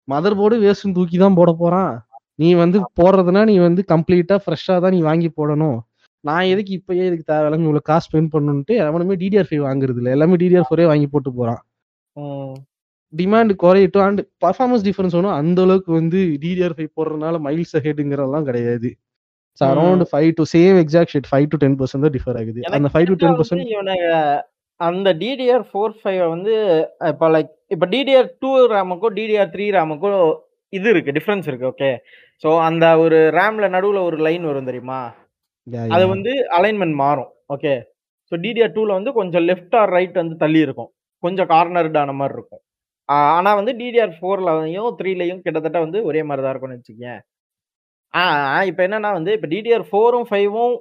மதர் போர்டு வேஸ்ட்னு தூக்கி தான் போட போறான். நீ வந்து போடுறதுனா நீ வந்து கம்ப்ளீட்டா ஃப்ரெஷ்ஷா தான் நீ வாங்கி போடணும். நான் எதுக்கு இப்பயே இதுக்கு தேவையில்லாம இவ்வளவு காசு ஸ்பெண்ட் பண்ணணும்ட்டு எவனுமே டிடிஆர் ஃபைவ் வாங்குறது இல்ல. எல்லாமே டிடிஆர் ஃபோரே வாங்கி போட்டு போறான். டிமாண்ட் குறையட்டும். அண்ட் பர்ஃபார்மன்ஸ் டிஃபரன்ஸ் ஒன்றும் அந்த அளவுக்கு வந்து டிடிஆர் ஃபைவ் போடுறதுனால மைல்ஸ் ஹெட்டுங்கிறதெல்லாம் கிடையாது. So around five to same exact shade five to ten percent தான் டிஃபர் ஆகுது. அந்த ஃபைவ் டு டென் பர்சன்ட் அந்த டிடிஆர் ஃபோர் ஃபைவ் வந்து இப்போ லைக் இப்போ டிடிஆர் டூ ரேமுக்கும் டிடிஆர் த்ரீ ரேமுக்கும் இது இருக்கு டிஃப்ரென்ஸ் இருக்கு ஓகே ஸோ அந்த ஒரு ரேம்ல நடுவுல ஒரு லைன் வரும் தெரியுமா? அது வந்து அலைன்மெண்ட் மாறும் ஓகே ஸோ டிடிஆர் டூல வந்து கொஞ்சம் லெஃப்ட் ஆர் ரைட் வந்து தள்ளி இருக்கும். கொஞ்சம் கார்னர்டான மாதிரி இருக்கும். ஆஹ் ஆனா வந்து டிடிஆர் ஃபோர்லையும் த்ரீலையும் கிட்டத்தட்ட வந்து ஒரே மாதிரி தான் இருக்கும்னு வச்சுக்கேன் ஆ இப்போ என்னன்னா வந்து இப்போ டிடிஆர் ஃபோரும் ஃபைவும்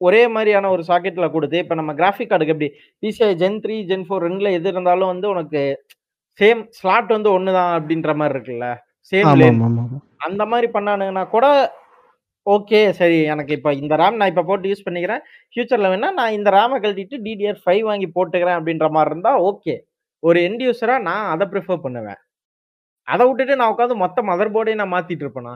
ஒரே மாதிரியான ஒரு சாக்கெட்ல கொடுத்து இப்போ நம்ம கிராஃபிக் கார்டுக்கு எப்படி? PCI gen three gen four ரெண்டுல எது இருந்தாலும் வந்து உனக்கு சேம் ஸ்லாட் வந்து ஒன்று தான் அப்படின்ற மாதிரி இருக்குல்ல? சேம் லேன் அந்த மாதிரி பண்ணானுங்கன்னா கூட ஓகே சரி எனக்கு இப்போ இந்த ரேம் நான் இப்போ போட்டு யூஸ் பண்ணிக்கிறேன். ஃபியூச்சரில் வேணா நான் இந்த ரேமை கழட்டிட்டு டிடிஆர் ஃபைவ் வாங்கி போட்டுக்கிறேன் அப்படின்ற மாதிரி இருந்தால் ஓகே ஒரு எண்ட் நான் அதை ப்ரிஃபர் பண்ணுவேன். அதை விட்டுட்டு நான் உட்காந்து மொத்த மதர் போர்டையும் நான் மாத்திட்டு இருப்பேனா?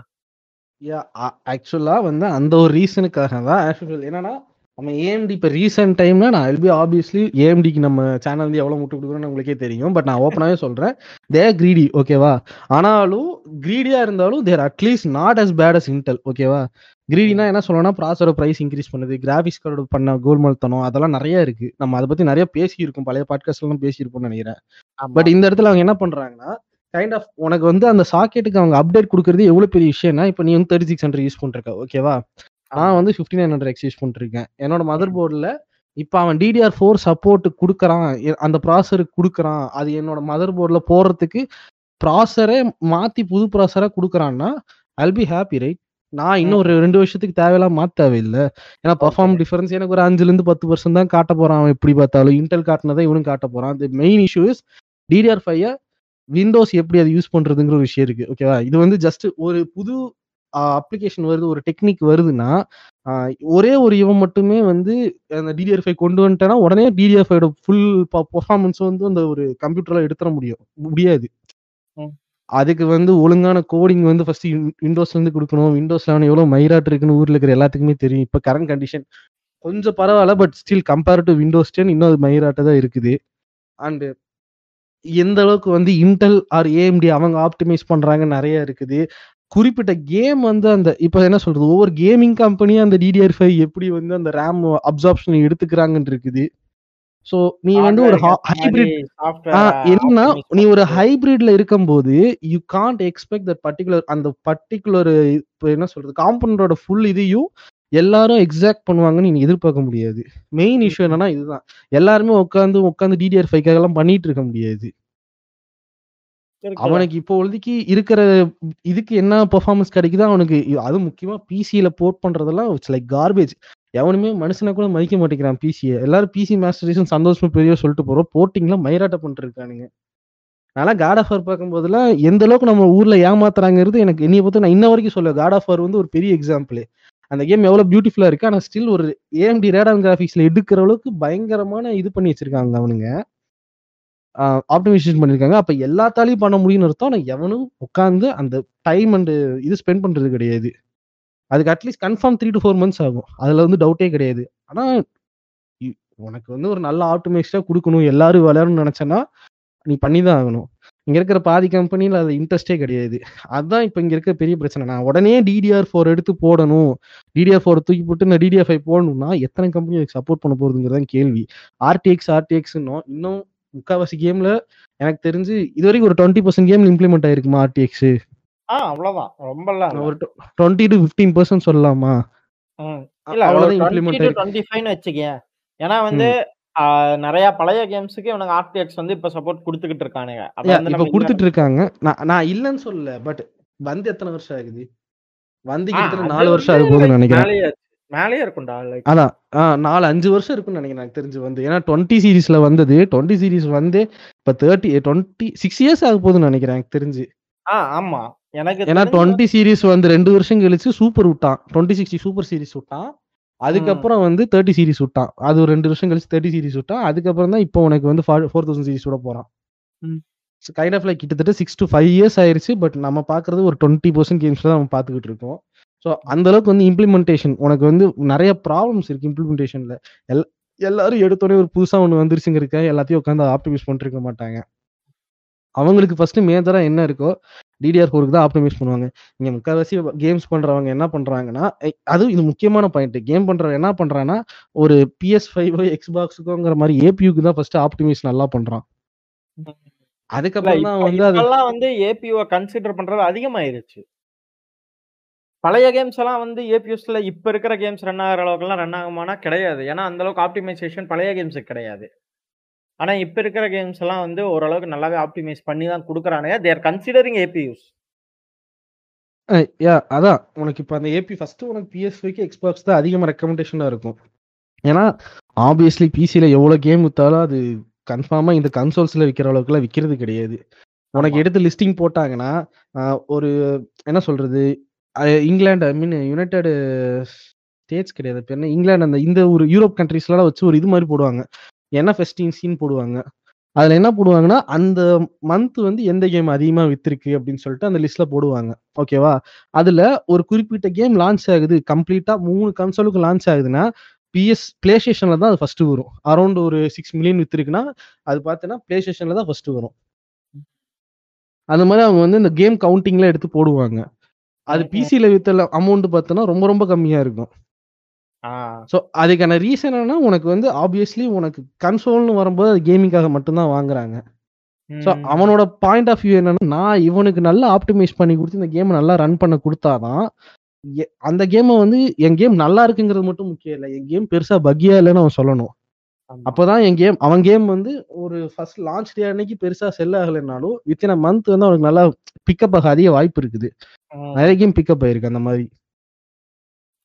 ஆக்சுவலா வந்து அந்த ஒரு ரீசனுக்காக தான் ஆக்சுவல் என்னன்னா நம்ம ஏஎம்டி இப்போ ரீசெண்ட் டைம்ல நான் எல்பி ஆப்வியஸ்லி ஏஎம்டிக்கு நம்ம சேனல் வந்து எவ்வளோ முட்டு கொடுக்குறோன்னு உங்களுக்கே தெரியும். பட் நான் ஓப்பனாகவே சொல்றேன். தே கிரீடி ஓகேவா ஆனாலும் கிரீடியா இருந்தாலும் they're at least not as bad as Intel ஓகேவா கிரீடினா என்ன சொல்லணும்னா ப்ராசரோட பிரைஸ் இன்க்ரீஸ் பண்ணுது கிராஃபிக்ஸ் கார்டு பண்ண கோல்மல்தனம் அதெல்லாம் நிறைய இருக்கு. நம்ம அதை பத்தி நிறைய பேசியிருக்கோம் பழைய பாட்காஸ்ட் எல்லாம் பேசியிருப்போம்னு நினைக்கிறேன். பட் இந்த இடத்துல அவங்க என்ன பண்றாங்கன்னா கைண்ட் ஆஃப் உனக்கு வந்து அந்த சாக்கெட்டுக்கு அவங்க அப்டேட் கொடுக்கறது எவ்வளவு பெரிய விஷயம்னா இப்போ நீ வந்து தேர்ட்டி சிக்ஸ் ஹண்ட்ரட் யூஸ் பண்ணிருக்க ஓகேவா நான் வந்து fifty nine hundred X use பண்ணிருக்கேன். என்னோட மதர் போர்டில் இப்போ அவன் டிடிஆர் ஃபோர் சப்போர்ட் கொடுக்குறான் அந்த ப்ராசருக்கு கொடுக்குறான் அது என்னோட மதர் போர்டில் போடுறதுக்கு ப்ராசரே மாத்தி புது ப்ராசரா கொடுக்குறான்னா ஐல் பி ஹாப்பி ரைட் நான் இன்னும் ஒரு ரெண்டு வருஷத்துக்கு தேவையெல்லாம் மாத்த தேவையில்லை. ஏன்னா பர்ஃபார்ம் டிஃபரன்ஸ் எனக்கு ஒரு அஞ்சுல இருந்து பத்து பர்சன்ட் தான் காட்ட போறான் அவன் எப்படி பார்த்தாலும். இன்டெல் காட்டினதை இவனும் காட்ட போறான். The main issue is DDR five Windows எப்படி அதை யூஸ் பண்றதுங்கிற ஒரு விஷயம் இருக்கு ஓகேவா இது வந்து ஜஸ்ட் ஒரு புது அப்ளிகேஷன் வருது ஒரு டெக்னிக் வருதுன்னா ஒரே ஒரு இவன் மட்டுமே வந்து அந்த டிடிஆர் ஃபைவ் கொண்டு வந்துட்டேன்னா உடனே டிடிஆர் ஃபைவோட ஃபுல் பர்ஃபார்மன்ஸ் வந்து அந்த ஒரு கம்ப்யூட்டர்ல எடுத்துட முடியும். முடியாது. அதுக்கு வந்து ஒழுங்கான கோடிங் வந்து ஃபர்ஸ்ட் விண்டோஸ்ல இருந்து கொடுக்கணும். விண்டோஸ் லெவன் எவ்வளவு மைராட் இருக்குன்னு ஊர்ல இருக்கிற எல்லாத்துக்குமே தெரியும். இப்ப கரண்ட் கண்டிஷன் கொஞ்சம் பரவாயில்ல but still compare to Windows ten இன்னும் அது மைராட்ட தான் இருக்குது. அண்ட் எந்த அளவுக்கு வந்து இன்டெல் ஆர் ஏஎம்டி அவங்க ஆப்டிமைஸ் பண்றாங்க நிறைய இருக்குது. குறிப்பிட்ட கேம் வந்து அந்த இப்ப என்ன சொல்றது? ஒவ்வொரு கேமிங் கம்பெனியும் அந்த டிடிஆர் ஃபைவ் எப்படி வந்து அந்த ரேம் அப்சார்ப்ஷன் எடுத்துக்கிறாங்கன்னு இருக்குது. ஸோ நீ வந்து ஒரு ஹைபிரிட் என்னன்னா நீ ஒரு ஹைபிரிட்ல இருக்கும்போது you can't expect that particular அந்த பர்டிகுலர் இப்போ என்ன சொல்றது? காம்பனண்டோட ஃபுல் இதையும் எல்லாரும் எக்ஸாக்ட் பண்ணுவாங்கன்னு நீ எதிர்பார்க்க முடியாது. மெயின் இஷ்யூ என்னன்னா இதுதான். எல்லாருமே உட்காந்து உட்காந்து டிடிஆர் ஃபைவ் எல்லாம் பண்ணிட்டு இருக்க முடியாது. அவனுக்கு இப்போ ஒழுதிக்கு இருக்கிற இதுக்கு என்ன பெர்ஃபார்மன்ஸ் கிடைக்குதோ அவனுக்கு அது முக்கியமா பிசியில போர்ட் பண்றதெல்லாம் இட்ஸ் லைக் கார்பேஜ் எவனுமே மனுஷனை கூட மதிக்க மாட்டேங்கிறான் பிசியை எல்லாரும் பிசி மாஸ்டரேஷன் சந்தோஷமா பெரிய சொல்லிட்டு போறோம். போர்ட்டிங்ல மயிராட்ட பண்ணிட்டு இருக்கானுங்க. அதனால காட் ஆஃப் வார் பார்க்கும்போதெல்லாம் எந்த அளவுக்கு நம்ம ஊர்ல ஏமாத்துறாங்கிறது எனக்கு என்னைய பொறுத்து நான் இன்ன வரைக்கும் சொல்ல காட் ஆஃப் வார் வந்து ஒரு பெரிய எக்ஸாம்பிள் அந்த கேம் எவ்வளவு பியூட்டிஃபுல்லா இருக்கு ஆனா ஸ்டில் ஒரு ஏஎம்டி ரேடான் கிராஃபிக்ஸ்ல எடுக்கிற அளவுக்கு பயங்கரமான இது பண்ணி வச்சிருக்காங்க அவனுங்க. ஆப்டிமைசேஷன் பண்ணிருக்காங்க. அப்ப எல்லாத்தாலையும் பண்ண முடியும்னு அர்த்தம் ஆனா எவனும் உட்காந்து அந்த டைம் அண்ட் இது ஸ்பெண்ட் பண்றது கிடையாது. அதுக்கு at least confirm three to four months ஆகும். அதுல வந்து டவுட்டே கிடையாது. ஆனா உனக்கு வந்து ஒரு நல்ல ஆப்டிமைஸ்டா கொடுக்கணும் எல்லாரும் விளையாடணும்னு நினைச்சேன்னா நீ பண்ணி தான் ஆகணும். இங்க இருக்கிற பாதி கம்பெனில அது இன்ட்ரெஸ்டே கிடையாது. அதான் இப்ப இங்க இருக்க பெரிய பிரச்சனை. நான் உடனே டிடிஆர் ஃபோர் எடுத்து போடணும். டிடிஆர் ஃபோர் தூக்கி போட்டு நான் டிடிஆர் ஃபைவ் போடணும்னா எத்தனை கம்பெனி அதுக்கு சப்போர்ட் பண்ண போறதுங்கிறதான் கேள்வி. ஆர்டிஎக்ஸ் ஆர்டிஎக்ஸ் இன்னும் முக்காவாசி கேம்ல எனக்கு தெரிஞ்சு இது வரைக்கும் ஒரு டுவெண்ட்டி பர்சன்ட் கேம்ல இம்ப்ளிமெண்ட் ஆயிருக்குமா ஆர்டிஎக்ஸ் அவ்வளவுதான். இல்ல. ஒரு டுவெண்ட்டி டு ஃபிஃப்டீன் பர்சன்ட் சொல்லலாமா. இல்ல அவ்வளவுதான் இம்ப்ளிமெண்ட் 20 to ஆயிருக்கு. 25 வச்சுக்கேன் ஏன்னா வந்து ஆ, நிறைய பழைய கேம்ஸுக்கு இவனுக்கு ஆர்டிஎக்ஸ் வந்து இப்ப சப்போர்ட் கொடுத்துக்கிட்டு இருக்கானுங்க. அத வந்து இப்ப நம்ம கொடுத்துட்டு இருக்காங்க நான் நான் இல்லைன்னு சொல்லல பட் வந்து எத்தனை வருஷம் ஆகுது? வந்து ஆ, கிட்டத்தட்ட அது வருஷம் வந்து ஆக போகுதுன்னு நினைக்கிறேன். மேலேயே மேலேயே இருக்கும்டா லைக் அதான். ஆ, நாலு அஞ்சு வருஷம் இருக்கும்னு நினைக்கிறேன் எனக்கு தெரிஞ்சு வந்து. ஏன்னா டுவெண்ட்டி சீரீஸ்ல வந்தது. டுவெண்ட்டி சீரீஸ் வந்து இப்ப தேர்ட்டி டுவெண்ட்டி சிக்ஸ் இயர்ஸ் ஆக போகுதுன்னு நினைக்கிறேன் எனக்கு தெரிஞ்சு. ஆ ஆமா. எனக்கு ஏன்னா தெரிஞ்சு டுவெண்ட்டி சீரீஸ் வந்து ரெண்டு வருஷம் கழிச்சு சூப்பர் விட்டான். டுவெண்ட்டி சிக்ஸ்டி சூப்பர் சீரிஸ் விட்டான். அதுக்கப்புறம் வந்து தேர்ட்டி சீரிஸ் விட்டான். அது ஒரு ரெண்டு வருஷம் கழிச்சு தேர்ட்டி சீரிஸ் விட்டான் அதுக்கப்புறம் தான் இப்போ உனக்கு வந்து ஃபோர் தௌசண்ட் சீரிஸ் விட போறான். கைண்ட் ஆஃப் லைக் கிட்டத்தட்ட சிக்ஸ் டு ஃபைவ் இயர்ஸ் ஆயிருச்சு பட் நம்ம பாக்குறது ஒரு டுவெண்ட்டி பர்சன்ட் கேம்ஸ் தான் நம்ம பார்த்துக்கிட்டு இருக்கோம். ஸோ அந்த அளவுக்கு வந்து இம்ப்ளிமெண்டேஷன் உனக்கு வந்து நிறைய ப்ராப்ளம்ஸ் இருக்கு இம்ப்ளிமெண்டேஷன்ல எல் எல்லாரும் எடுத்தோடனே ஒரு புதுசா ஒன்று வந்துருச்சுங்கிறக்க எல்லாத்தையும் உட்காந்து ஆப்டிமைஸ் பண்ணிருக்க மாட்டாங்க. அவங்களுக்கு ஃபர்ஸ்ட் மேஜரா என்ன இருக்கோ டிடிஆர் ஃபோருக்கு தான் ஆப்டிமைஸ் பண்ணுவாங்க. இங்க முக்கால்வாசி கேம்ஸ் பண்றவங்க என்ன பண்றாங்கன்னா எ- அதுவும் இது முக்கியமான பாயிண்ட் கேம் பண்றவன் என்ன பண்றான்னா ஒரு பிஎஸ் ஃபைவ் எக்ஸ்பாக்ஸுக்குங்கிற மாதிரி ஏபியூக்கு தான் ஃபர்ஸ்ட் ஆப்டிமைஸ் நல்லா பண்றான். இல்ல அதுக்கப்புறம் தான் வந்து அது இப்பெல்லாம் வந்து ஏபியூ கன்சிடர் பண்றது அதிகமாயிருச்சு. பழைய கேம்ஸ் எல்லாம் வந்து ஏபியூஸ்ல இப்ப இருக்கிற கேம்ஸ் ரன் ஆகிற அளவுக்கு எல்லாம் ரன் ஆகுமானா கிடையாது. ஏன்னா அந்த அளவுக்கு ஆப்டிமைசேஷன் பழைய கேம்ஸுக்கு கிடையாது. ஆனா இப்ப இருக்கிற கேம்ஸ் எல்லாம் வந்து ஓரளவுக்கு நல்லாவே ஆப்டிமைஸ் பண்ணி தான் கொடுக்குறானுங்க தேர் கன்சிடரிங் ஏபியூஸ் அஹ் யா அதான். உனக்கு இப்போ அந்த ஏபி ஃபர்ஸ்ட் உனக்கு பிஎஸ்பிக்கு எக்ஸ்பாக்ஸ் தான் அதிகமாக ரெக்கமெண்டேஷனாக இருக்கும். ஏன்னா ஆப்வியஸ்லி பிசியில் எவ்வளோ கேம் வித்தாலும் அது கன்ஃபார்மாக இந்த கன்சோல்ஸில் விற்கிற அளவுக்குலாம் விற்கிறது கிடையாது. உனக்கு. எடுத்து லிஸ்டிங் போட்டாங்கன்னா ஒரு என்ன சொல்றது? அஹ் England I mean United States கிடையாது. இப்போ என்ன இங்கிலாந்து அந்த இந்த ஒரு யூரோப் கண்ட்ரீஸ்லாம் வச்சு ஒரு இது மாதிரி போடுவாங்க. என்ன ஃபெஸ்டின் சீன் போடுவாங்க? அதுல என்ன போடுவாங்கன்னா அந்த மந்த் வந்து எந்த கேம் அதிகமா வித்திருக்கு அப்படின்னு சொல்லிட்டு அந்த லிஸ்ட்ல போடுவாங்க. ஓகேவா அதுல ஒரு குறிப்பிட்ட கேம் லான்ச் ஆகுது. கம்ப்ளீட்டா மூணு கன்சோலுக்கு லான்ச் ஆகுதுன்னா பிஎஸ் பிளே ஸ்டேஷன்ல தான் அது ஃபர்ஸ்ட் வரும். அரௌண்ட் ஒரு சிக்ஸ் மில்லியன் வித்திருக்குன்னா அது பார்த்தீங்கன்னா பிளே ஸ்டேஷன்ல தான் ஃபர்ஸ்ட் வரும். அந்த மாதிரி அவங்க வந்து இந்த கேம் கவுண்டிங்ல எடுத்து போடுவாங்க. அது. பிசில வித்த அமௌண்ட் பார்த்தோன்னா ரொம்ப ரொம்ப கம்மியா இருக்கும். ஸோ அதுக்கான ரீசன் என்னன்னா உனக்கு வந்து ஆப்வியஸ்லி உனக்கு கன்சோல்னு வரும்போது அது கேமிங்காக மட்டும்தான் வாங்குறாங்க ஸோ. அவனோட பாயிண்ட் ஆஃப் வியூ என்னன்னா நான் இவனுக்கு நல்லா ஆப்டிமைஸ் பண்ணி கொடுத்து இந்த கேமை நல்லா ரன் பண்ண கொடுத்தாதான் அந்த கேமை வந்து என் கேம் நல்லா இருக்குங்கிறது மட்டும் முக்கியம் இல்லை என் கேம் பெருசா பக்கியா இல்லைன்னு அவன் சொல்லணும். அப்போதான் என் கேம் அவன் கேம் வந்து ஒரு ஃபர்ஸ்ட் லான்ச் டே அன்னைக்கு பெருசா செல் ஆகலைனாலும் வித்தின் அ மந்த் வந்து அவனுக்கு நல்லா பிக்கப் ஆக அதிக வாய்ப்பு இருக்குது. நிறைய கேம் பிக்கப் ஆயிருக்கு அந்த மாதிரி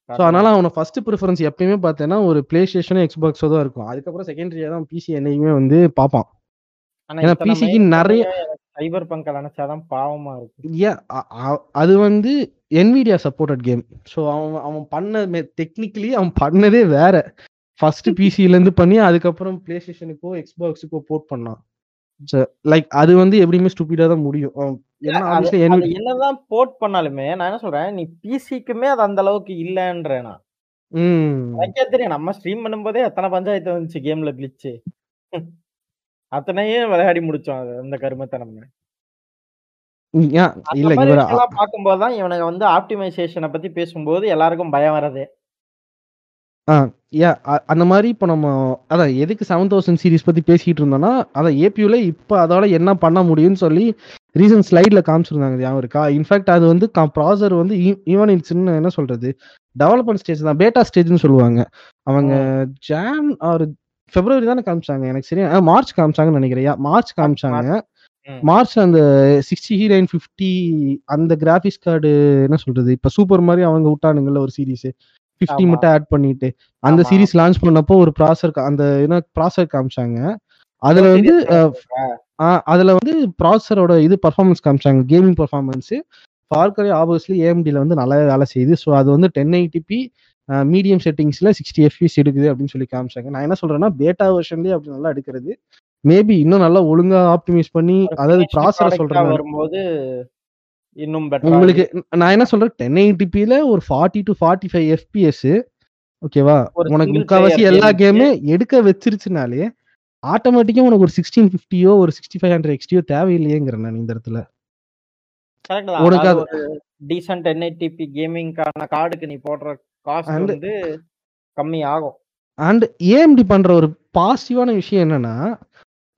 ஸோ அதனால தான். அவனை ஃபர்ஸ்ட் ப்ரிஃபரன்ஸ் எப்பயுமே பார்த்தேன்னா ஒரு பிளே ஸ்டேஷனும் எக்ஸ்பாக்ஸோ தான் இருக்கும். அதுக்கப்புறம் செகண்டரியா தான் பிசி என்னைக்குமே வந்து பார்ப்பான் ஏன்னா பிசிக்கு நிறைய சைபர் பங்க நினைச்சாதான் பாவமா இருக்கு அ- அது வந்து என்விடியா சப்போர்ட்டட் கேம் ஸோ அவன் அவன் பண்ண டெக்னிக்கலி அவன் பண்ணதே வேற. ஃபர்ஸ்ட் பிசில இருந்து பண்ணி அதுக்கப்புறம் பிளே ஸ்டேஷனுக்கோ எக்ஸ்பாக்ஸுக்கோ போர்ட் பண்ணான் லைக் அது வந்து எப்படியுமே ஸ்டூபிடா தான் முடியும். அது அது என்னதான் போர்ட் பண்ணாலுமே நான் என்ன சொல்றேன் நீ பிசிக்குமே அது அந்த அளவுக்கு இல்லன்றேன் தெரியும் நம்ம ஸ்ட்ரீம் பண்ணும்போதே எத்தனை பஞ்சாயத்து வந்துச்சு கேம்ல கிளிச்சு அத்தனையும் விளையாடி முடிச்சோம் அது அந்த கருமத்தை நம்ம ஏன் அந்த இல்ல பார்க்கும்போது தான் இவனுங்க வந்து ஆப்டிமைசேஷனை பத்தி பேசும்போது எல்லாருக்கும் பயம் வரதே. ஆ யா அந்த மாதிரி இப்போ நம்ம அதான் எதுக்கு செவன் தௌசண்ட் சீரிஸ் பத்தி பேசிட்டு இருந்தோம்னா அதான் ஏபியூல இப்போ அதோட என்ன பண்ண முடியும்னு சொல்லி ரீசன் ஸ்லைட்ல காமிச்சிருந்தாங்க ஞாபகம் இருக்கா? இன்ஃபேக்ட் அது வந்து ப்ராசர் வந்து ஈவன் இட்ஸ் என்ன சொல்றது? டெவலப்மெண்ட் ஸ்டேஜ் தான் பேட்டா ஸ்டேஜ்னு சொல்லுவாங்க. அவங்க. ஜான் ஆர் பிப்ரவரி தானே காமிச்சாங்க எனக்கு சரியா மார்ச் காமிச்சாங்கன்னு நினைக்கிறேன் மார்ச் காமிச்சாங்க. மார்ச் அந்த சிக்ஸ்டி நைன் ஃபிஃப்டி அந்த கிராஃபிக்ஸ் கார்டு என்ன சொல்றது? இப்ப சூப்பர் மாதிரி அவங்க விட்டானுங்கல்ல ஒரு சீரிஸ் ஃபிஃப்டி. மட்டும் ஆட் பண்ணிட்டு அந்த. சீரிஸ் லான்ச் பண்ணப்போ ஒரு ப்ராசர் அந்த என்ன ப்ராசர் காமிச்சாங்க. அதுல வந்து அதுல வந்து ப்ராசரோட இது பர்ஃபார்மன்ஸ் காமிச்சாங்க கேமிங் பர்ஃபார்மன்ஸ் ஃபார்கரே ஆப்வியஸ்லி ஏஎம்டில வந்து நல்லா வேலை செய்யுது. ஸோ அது வந்து டென் எயிட்டிபி மீடியம் செட்டிங்ஸ்ல சிக்ஸ்டி எஃபிஎஸ் எடுக்குது அப்படின்னு சொல்லி காமிச்சாங்க. நான் என்ன சொல்றேன்னா பேட்டா வெர்ஷன்லயே அப்படி நல்லா எடுக்கிறது. மேபி இன்னும் நல்லா ஒழுங்கா ஆப்டிமைஸ் பண்ணி அதாவது ப்ராசரை நானு. வரும்போது இன்னும் பெட்டரா உங்களுக்கு நான் என்ன சொல்றேன் டென் எயிட்டிபில ஒரு forty to forty five FPS ஓகேவா உனக்கு முக்காவாசி எல்லா game கேமே எடுக்க வச்சிருச்சுனாலே ஆட்டோமேட்டிக்கா உனக்கு ஒரு சிக்ஸ்டீன் ஃபிஃப்டியோ ஒரு சிக்ஸ்டி ஃபைவ் ஹண்ட்ரட் எக்ஸ்டியோ தேவையில்லையேங்கிறேன் நான் இந்த இடத்துல. உனக்கு அது டீசென்ட் என்ஐடிபி கேமிங்கான கார்டுக்கு நீ போடுற காஸ்ட் வந்து கம்மி ஆகும் அண்ட் ஏஎம்டி பண்ற ஒரு பாசிட்டிவான விஷயம் என்னன்னா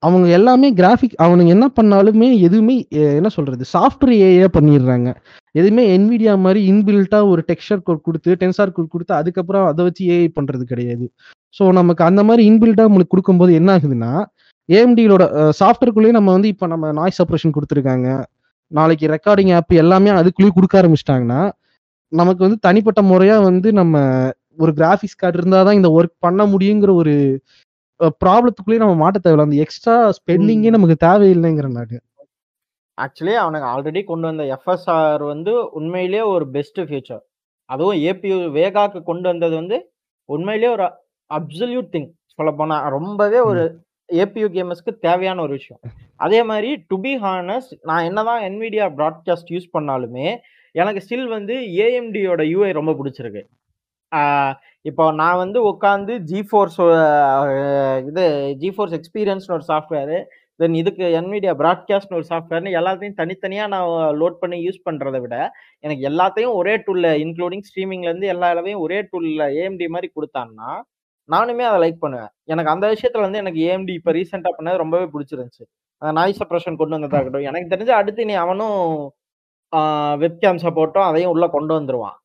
அவங்க எல்லாமே கிராஃபிக் அவனுங்க என்ன பண்ணாலுமே எதுவுமே என்ன சொல்றது சாஃப்ட்வேர் ஏஏ பண்ணிடுறாங்க. எதுவுமே என்விடியா மாதிரி இன்பில்ட்டா ஒரு டெக்ஸ்சர் கோட் கொடுத்து டென்சார் கோட் கொடுத்து அதுக்கப்புறம் அதை வச்சு ஏஐ பண்றது கிடையாது. ஸோ நமக்கு அந்த மாதிரி இன்பில்ட்டா நம்மளுக்கு கொடுக்கும்போது என்ன ஆகுதுன்னா ஏஎம்டியோட சாஃப்ட்வேர்க்குள்ளேயே நம்ம வந்து இப்போ நம்ம நாய்ஸ் ஆப்ரேஷன் கொடுத்துருக்காங்க. நாளைக்கு ரெக்கார்டிங் ஆப் எல்லாமே அதுக்குள்ளேயே கொடுக்க ஆரம்பிச்சிட்டாங்கன்னா நமக்கு வந்து தனிப்பட்ட முறையா வந்து நம்ம ஒரு கிராஃபிக்ஸ் கார்டு இருந்தாதான் இந்த ஒர்க் பண்ண முடியுங்கிற ஒரு ப்ராப்ளத்துக்குள்ளேயே நம்ம மாட்ட தேவையில்ல. அந்த எக்ஸ்ட்ரா ஸ்பெண்டிங்கே நமக்கு தேவையில்லைங்கிற நாடு. ஆக்சுவலி அவனுங்க ஆல்ரெடி கொண்டு வந்த எஃப்எஸ்ஆர் வந்து உண்மையிலேயே ஒரு பெஸ்ட் ஃபீச்சர் அதுவும் ஏபியூ வேகாக்கு கொண்டு வந்தது வந்து உண்மையிலேயே ஒரு அப்சல்யூட் திங் சொல்ல போனா ரொம்பவே ஒரு ஏபியூ கேமர்ஸ்க்கு தேவையான ஒரு விஷயம். அதே மாதிரி டு பி ஹானஸ்ட் நான் என்னதான் என்விடியா ப்ராட்காஸ்ட் யூஸ் பண்ணாலுமே எனக்கு ஸ்டில் வந்து ஏஎம்டியோட யூஐ ரொம்ப பிடிச்சிருக்கு. இப்போ நான் வந்து உட்காந்து ஜி ஃபோர்ஸ் இது ஜி ஃபோர்ஸ் எக்ஸ்பீரியன்ஸ்னு ஒரு சாஃப்ட்வேரு தென் இதுக்கு என்விடியா ப்ராட்காஸ்ட்னு ஒரு சாஃப்ட்வேர்னு எல்லாத்தையும் தனித்தனியாக நான் லோட் பண்ணி யூஸ் பண்ணுறதை விட எனக்கு எல்லாத்தையும் ஒரே டூலில் இன்க்ளூடிங் ஸ்ட்ரீமிங்லேருந்து எல்லா அளவையும் ஒரே டூலில் ஏஎம்டி மாதிரி கொடுத்தான்னா நானுமே அதை லைக் பண்ணுவேன். எனக்கு அந்த விஷயத்துல வந்து எனக்கு ஏஎம்டி இப்போ ரீசெண்டாக பண்ணது ரொம்பவே பிடிச்சிருந்துச்சு. நாய்ஸ் சப்ரஷன் கொண்டு வந்ததா இருக்கட்டும். எனக்கு தெரிஞ்ச அடுத்து நீ அவனும் வெப்கேம் சப்போர்ட்டும் அதையும் உள்ள கொண்டு வந்துருவான்.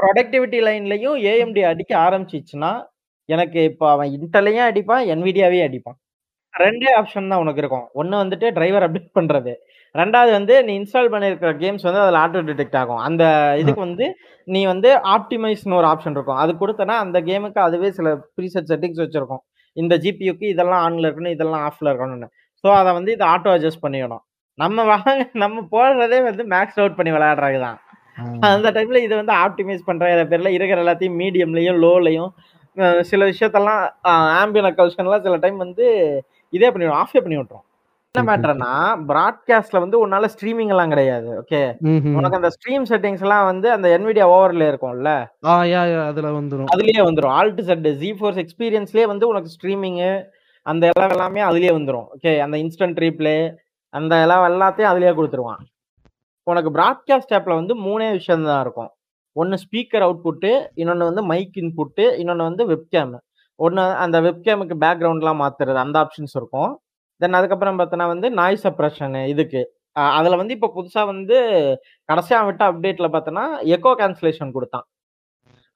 ப்ரொடக்டிவிட்டி லைன்லயும் ஏஎம்டி அடிக்க ஆரம்பிச்சிச்சுன்னா எனக்கு இப்போ அவன் இன்டலையும் அடிப்பான் என்விடியாவே அடிப்பான். ரெண்டே ஆப்ஷன் தான் உனக்கு இருக்கும். ஒன்று வந்துட்டு டிரைவர் அப்டேட் பண்றது. ரெண்டாவது வந்து நீ இன்ஸ்டால் பண்ணியிருக்கிற கேம்ஸ் வந்து அதில் ஆட்டோ டிடெக்ட் ஆகும். அந்த இதுக்கு வந்து நீ வந்து ஆப்டிமைஸ்னு ஒரு ஆப்ஷன் இருக்கும். அது கொடுத்தனா அந்த கேமுக்கு அதுவே சில ப்ரீசெட் செட்டிங்ஸ் வச்சிருக்கும். இந்த ஜிபியூக்கு இதெல்லாம் ஆன்ல இருக்கணும் இதெல்லாம் ஆஃப்ல இருக்கணும்னு. ஸோ அதை வந்து இது ஆட்டோ அட்ஜஸ்ட் பண்ணிடணும். நம்ம வாங்க நம்ம போடுறதே வந்து மேக்ஸ் அவுட் பண்ணி விளையாடுறது தான். அந்த டைம்ல இதை வந்து ஆப்டிமைஸ் பண்ற பேர்ல இருக்கிற எல்லாத்தையும் மீடியம்லயும் லோலையும் சில விஷயத்தெல்லாம் ஆம்பியன் அக்கல்ஷன்லாம் சில டைம் வந்து இதே பண்ணி ஆஃபே பண்ணி விட்டுரும். என்ன மேட்டர்னா ப்ராட்காஸ்ட்ல வந்து உன்னால ஸ்ட்ரீமிங் எல்லாம் கிடையாது ஓகே உனக்கு அந்த ஸ்ட்ரீம் செட்டிங்ஸ் எல்லாம் வந்து அந்த என்விடியா ஓவர்ல இருக்கும்ல? அதுல வந்துரும். அதுலயே வந்துரும். ஆல்ட் செட் ஜி ஃபோர்ஸ் எக்ஸ்பீரியன்ஸ்லயே வந்து உனக்கு ஸ்ட்ரீமிங் அந்த எல்லாம் எல்லாமே அதுலயே வந்துரும் ஓகே அந்த இன்ஸ்டன்ட் ரீப்ளே அந்த எல்லாம் எல்லாத்தையும் அதுலயே கொடுத்துருவான். உனக்கு பிராட்காஸ்ட் ஆப்ல வந்து மூணே விஷயம் தான் இருக்கும். ஒன்னு ஸ்பீக்கர் அவுட்புட்டு இன்னொன்னு வந்து மைக் இன்புட்டு இன்னொன்னு வந்து வெப்கேம் ஒன்னு அந்த வெப்கேமுக்கு பேக்ரவுண்ட்லாம் மாத்துறது அந்த ஆப்ஷன்ஸ் இருக்கும். தென் அதுக்கப்புறம் பார்த்தோன்னா வந்து நாய்ஸ் சப்ரஷன் இதுக்கு. அதுல வந்து இப்போ புதுசா வந்து கடைசியா விட்ட அப்டேட்ல பார்த்தோன்னா எக்கோ கேன்சலேஷன் கொடுத்தான்.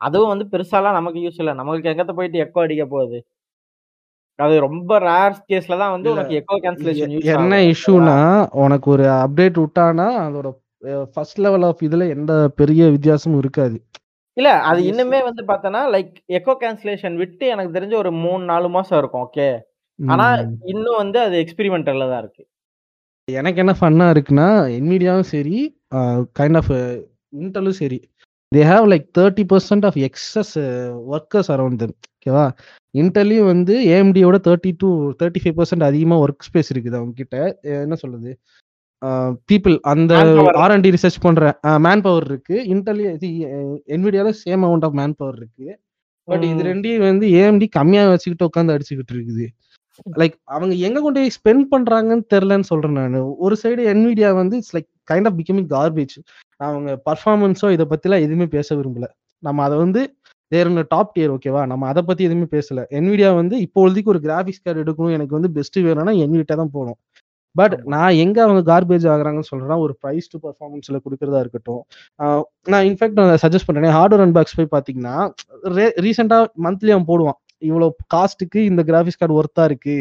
அதுவும் வந்து பெருசாலாம் நமக்கு யூஸ் இல்லை. நமக்கு எங்கத்த போயிட்டு எக்கோ அடிக்க போகுது? அது ரொம்ப ரேர் கேஸ்ல தான் வந்து உனக்கு எக்கோ கேன்சலேஷன் என்ன இஷ்யூனா உனக்கு ஒரு அப்டேட் விட்டானா அதோட ஃபர்ஸ்ட் லெவல் ஆஃப் இதுல எந்த பெரிய வித்தியாசமும் இருக்காது. இல்ல அது. இன்னுமே வந்து பார்த்தோன்னா லைக் எக்கோ கேன்சலேஷன் விட்டு எனக்கு தெரிஞ்ச ஒரு மூணு நாலு மாசம் இருக்கும் ஓகே. ஆனா ம். இன்னும் வந்து அது எக்ஸ்பெரிமெண்டல்ல தான் இருக்கு. எனக்கு என்ன ஃபன்னா இருக்குன்னா என்விடியாவும் சரி கைண்ட் ஆஃப் இன்டலும் சரி they have like thirty percent of excess workers around them ஓகேவா? இன்டர்லையும் வந்து ஏஎம்டியோட thirty to thirty five percent அதிகமாக ஒர்க் ஸ்பேஸ் இருக்குது அவங்க கிட்ட அஹ் என்ன சொல்றது? பீப்புள் அந்த Manpower. R and D research பண்ற மேன் பவர் இருக்கு. இது என்விடியால same amount of man power இருக்கு. பட் இது. ரெண்டையும் வந்து ஏஎம்டி கம்மியா வச்சுக்கிட்டு உட்காந்து அடிச்சுக்கிட்டு இருக்குது. லைக் அவங்க எங்க கொண்டு போய் ஸ்பெண்ட் பண்றாங்கன்னு தெரியலன்னு சொல்றேன் நான். ஒரு சைடு என்விடியா வந்து it's like kind of becoming garbage அவங்க பர்ஃபார்மன்ஸோ இதை பத்திலாம் எதுவுமே பேச விரும்பல. நம்ம அதை வந்து தேர் டாப் டியர் ஓகேவா நம்ம அதை பத்தி எதுவுமே பேசல. என்விடியா வந்து இப்போதைக்கு ஒரு கிராஃபிக்ஸ் கார்டு எடுக்கணும் எனக்கு வந்து பெஸ்ட் வேணும்னா என்விட்டா தான் போகணும். பட். நான் எங்க அவங்க கார்பேஜ் ஆகுறாங்கன்னு சொல்றேன்னா ஒரு ப்ரைஸ் டு பர்ஃபார்மன்ஸ்ல கொடுக்கறதா இருக்கட்டும். நான் இன்ஃபேக்ட் நான் சஜஸ்ட் பண்றேன் ஹார்ட்வேர் அன்பாக்ஸ் போய் பாத்தீங்கன்னா ரீசெண்டா மந்த்லி அவன் போடுவான். இவ்வளவு காஸ்ட்டுக்கு இந்த கிராஃபிக்ஸ் கார்டு ஒர்த்தா இருக்கு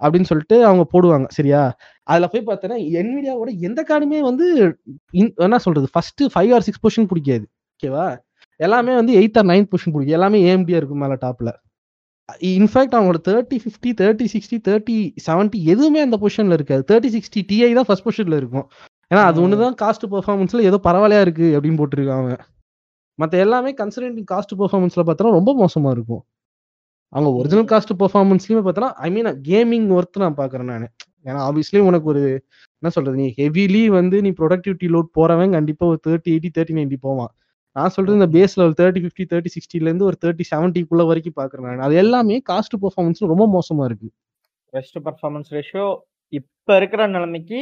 அப்படின்னு சொல்லிட்டு அவங்க போடுவாங்க சரியா? அதுல போய் பார்த்தேன்னா என்விடியாவோட எந்த கார்டுமே வந்து என்ன சொல்றது first five or six position பிடிக்காது ஓகேவா எல்லாமே வந்து எயிட் ஆர் நைன் பொசிஷன் பிடிக்கும். எல்லாமே ஏஎம்டியா இருக்கும் மேல டாப்ல இன்ஃபேக்ட் அவங்களோட thirty fifty thirty sixty thirty seventy எதுவுமே அந்த பொசிஷன்ல இருக்காது. தேர்ட்டி சிக்ஸ்டி டிஐ தான் ஃபர்ஸ்ட் பொசிஷன்ல இருக்கும். ஏன்னா அது ம். ஒண்ணுதான் காஸ்ட் பெர்ஃபார்மன்ஸ்ல ஏதோ பரவாயில்லையா இருக்கு அப்படின்னு போட்டிருக்கான் அவன். மத்த எல்லாமே கன்சிடரிங் காஸ்ட் பெர்ஃபார்மன்ஸ்ல பார்த்தா ரொம்ப மோசமா இருக்கும். அவங்க ஒரிஜினல் காஸ்ட் பெர்ஃபார்மன்ஸ்லயுமே பார்த்தா ஐ மீன் கேமிங் ஒர்த் நான் பாக்குறேன் நான். ஏன்னா ஆப்வியஸ்லி உனக்கு ஒரு என்ன சொல்றது நீ ஹெவிலி வந்து நீ ப்ரொடக்டிவிட்டி லோட் போறவன் கண்டிப்பா ஒரு தேர்ட்டி எயிட்டி தேர்ட்டி நைன்டி போவான். நான் சொல்றது இந்த base level thirty fifty thirty சிக்ஸ்டில இருந்து ஒரு தேர்ட்டி செவன்ட்டிக்குள்ள வரைக்கும் பாக்குறேன் நான். அது எல்லாமே காஸ்ட் பெர்ஃபார்மன்ஸ் ரொம்ப மோசமா இருக்கு. பெஸ்ட் பர்ஃபார்மன்ஸ் ரேஷியோ இப்ப இருக்கிற நிலைமைக்கு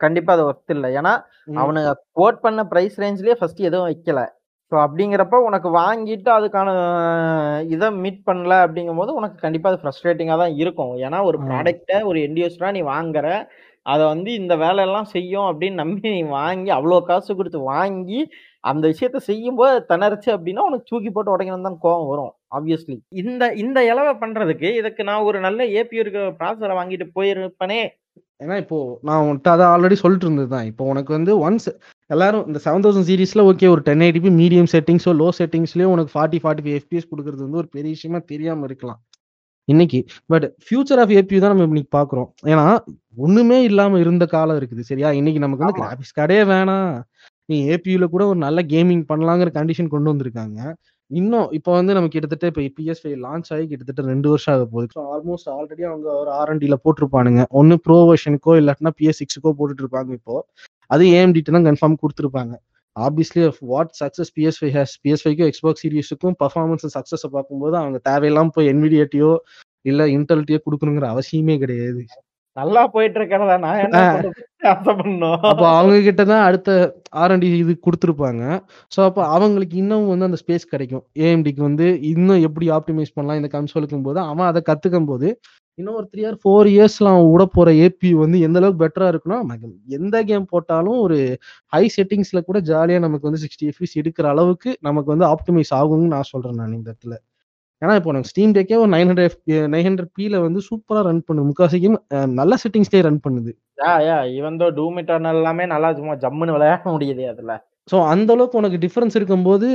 கண்டிப்பா அது ஒர்த் இல்லை. ஏன்னா அவனுங்க கோட் பண்ண பிரைஸ் ரேஞ்ச்லயே ஃபர்ஸ்ட் எதுவும் வைக்கல. ஸோ அப்படிங்கிறப்ப உனக்கு வாங்கிட்டு அதுக்கான இதை மீட் பண்ணல அப்படிங்கும் போது உனக்கு கண்டிப்பா அது ஃப்ரஸ்ட்ரேட்டிங்காக தான் இருக்கும். ஏன்னா ஒரு ஆமா. ப்ராடக்ட்டை ஒரு என்டியூஸ்டா நீ வாங்குற அதை வந்து இந்த வேலையெல்லாம் செய்யும் அப்படின்னு நம்பி நீ வாங்கி அவ்வளோ காசு கொடுத்து வாங்கி அந்த விஷயத்த செய்யும்போது திணறுச்சு அப்படின்னா உனக்கு தூக்கி போட்டு உடைக்கணும் தான் கோவம் வரும் ஆப்வியஸ்லி இந்த இந்த இலவை பண்றதுக்கு இதுக்கு நான் ஒரு நல்ல ஏபி இருக்கிற ப்ராசரை வாங்கிட்டு போயிருப்பனே. ஏன்னா இப்போ நான் உன்கிட்ட அதை ஆல்ரெடி சொல்லிட்டு இருந்தது தான் இப்போ உனக்கு வந்து ஒன்ஸ் எல்லாரும் இந்த செவன் தௌசண்ட் சீரீஸ்ல ஓகே ஒரு டென் எயிட்டிபி மீடியம் செட்டிங்ஸோ லோ செட்டிங்ஸ்லயோ உனக்கு ஃபார்ட்டி ஃபார்ட்டி ஃபைவ் எஃபிஎஸ் கொடுக்கறது வந்து ஒரு பெரிய விஷயமா தெரியாம இருக்கலாம். இன்னைக்கு பட் ஃபியூச்சர் ஆஃப் ஏபி தான் நம்ம இன்னைக்கு பாக்குறோம். ஏன்னா ஒண்ணுமே இல்லாம இருந்த காலம் இருக்குது சரியா? இன்னைக்கு நமக்கு வந்து. கிராபிக்ஸ் கார்டே வேணாம். நீ ஏபியூல கூட ஒரு நல்ல கேமிங் பண்ணலாங்கிற கண்டிஷன் கொண்டு வந்திருக்காங்க. இன்னும் இப்போ வந்து நம்ம கிட்டத்தட்ட இப்போ பிஎஸ் ஃபைவ் லான்ச் ஆகி கிட்டத்தட்ட ரெண்டு வருஷம் ஆக போகுது. ஆல்மோஸ்ட் ஆல்ரெடி அவங்க ஒரு ஆர்என்டியில் போட்டிருப்பானுங்க. ஒன்று ப்ரோ வெர்ஷனுக்கோ இல்லாட்டினா பிஎஸ் சிக்ஸுக்கோ போட்டுட்டு இருப்பாங்க இப்போ. அது ஏஎம்டிட்டு தான் கன்ஃபார்ம் கொடுத்துருப்பாங்க. Obviously what success PS five has PS ஃபைவ்க்கும் Xbox சீரியஸுக்கும் பர்ஃபார்மன்ஸ் சக்ஸஸை பார்க்கும்போது அவங்க தேவையெல்லாம் போய் என்விடியேட்டியோ இல்லை இன்டெல்ட்டியோ கொடுக்கணுங்கிற அவசியமே கிடையாது. நல்லா போயிட்டு இருக்கிறதா நான் என்ன பண்ணோம். அப்போ அவங்க கிட்ட தான் அடுத்த ஆர்என்டி இது கொடுத்துருப்பாங்க. ஸோ அப்போ அவங்களுக்கு இன்னும் வந்து அந்த ஸ்பேஸ் கிடைக்கும். ஏஎம்டிக்கு வந்து இன்னும் எப்படி ஆப்டிமைஸ் பண்ணலாம் இந்த கன்சோலுக்கும் போது அவன் அதை கத்துக்கும் போது இன்னும் ஒரு த்ரீ ஆர் ஃபோர் இயர்ஸ்ல அவன் விட போற ஏபி வந்து எந்த அளவுக்கு பெட்டரா இருக்குன்னா எந்த கேம் போட்டாலும் ஒரு ஹை செட்டிங்ஸ்ல கூட ஜாலியா நமக்கு வந்து சிக்ஸ்டி எஃபிஸ் எடுக்கிற அளவுக்கு நமக்கு வந்து ஆப்டிமைஸ் ஆகும்னு நான் சொல்றேன் நான் இந்த இடத்துல. ஏன்னா இப்போ எனக்கு ஸ்டீம் டேக்கே ஒரு நைன் ஹண்ட்ரட் நைன் ஹண்ட்ரட் பில வந்து சூப்பரா ரன் பண்ணுது. முக்காசி கேம் நல்ல செட்டிங்ஸ்லேயே ரன் பண்ணுது. யா யா இவன் தோ டூம் இட்டர்னல் எல்லாமே நல்லா சும்மா ஜம்முன்னு விளையாட முடியுது அதுல. ஸோ அந்த அளவுக்கு உனக்கு டிஃபரன்ஸ் இருக்கும்போது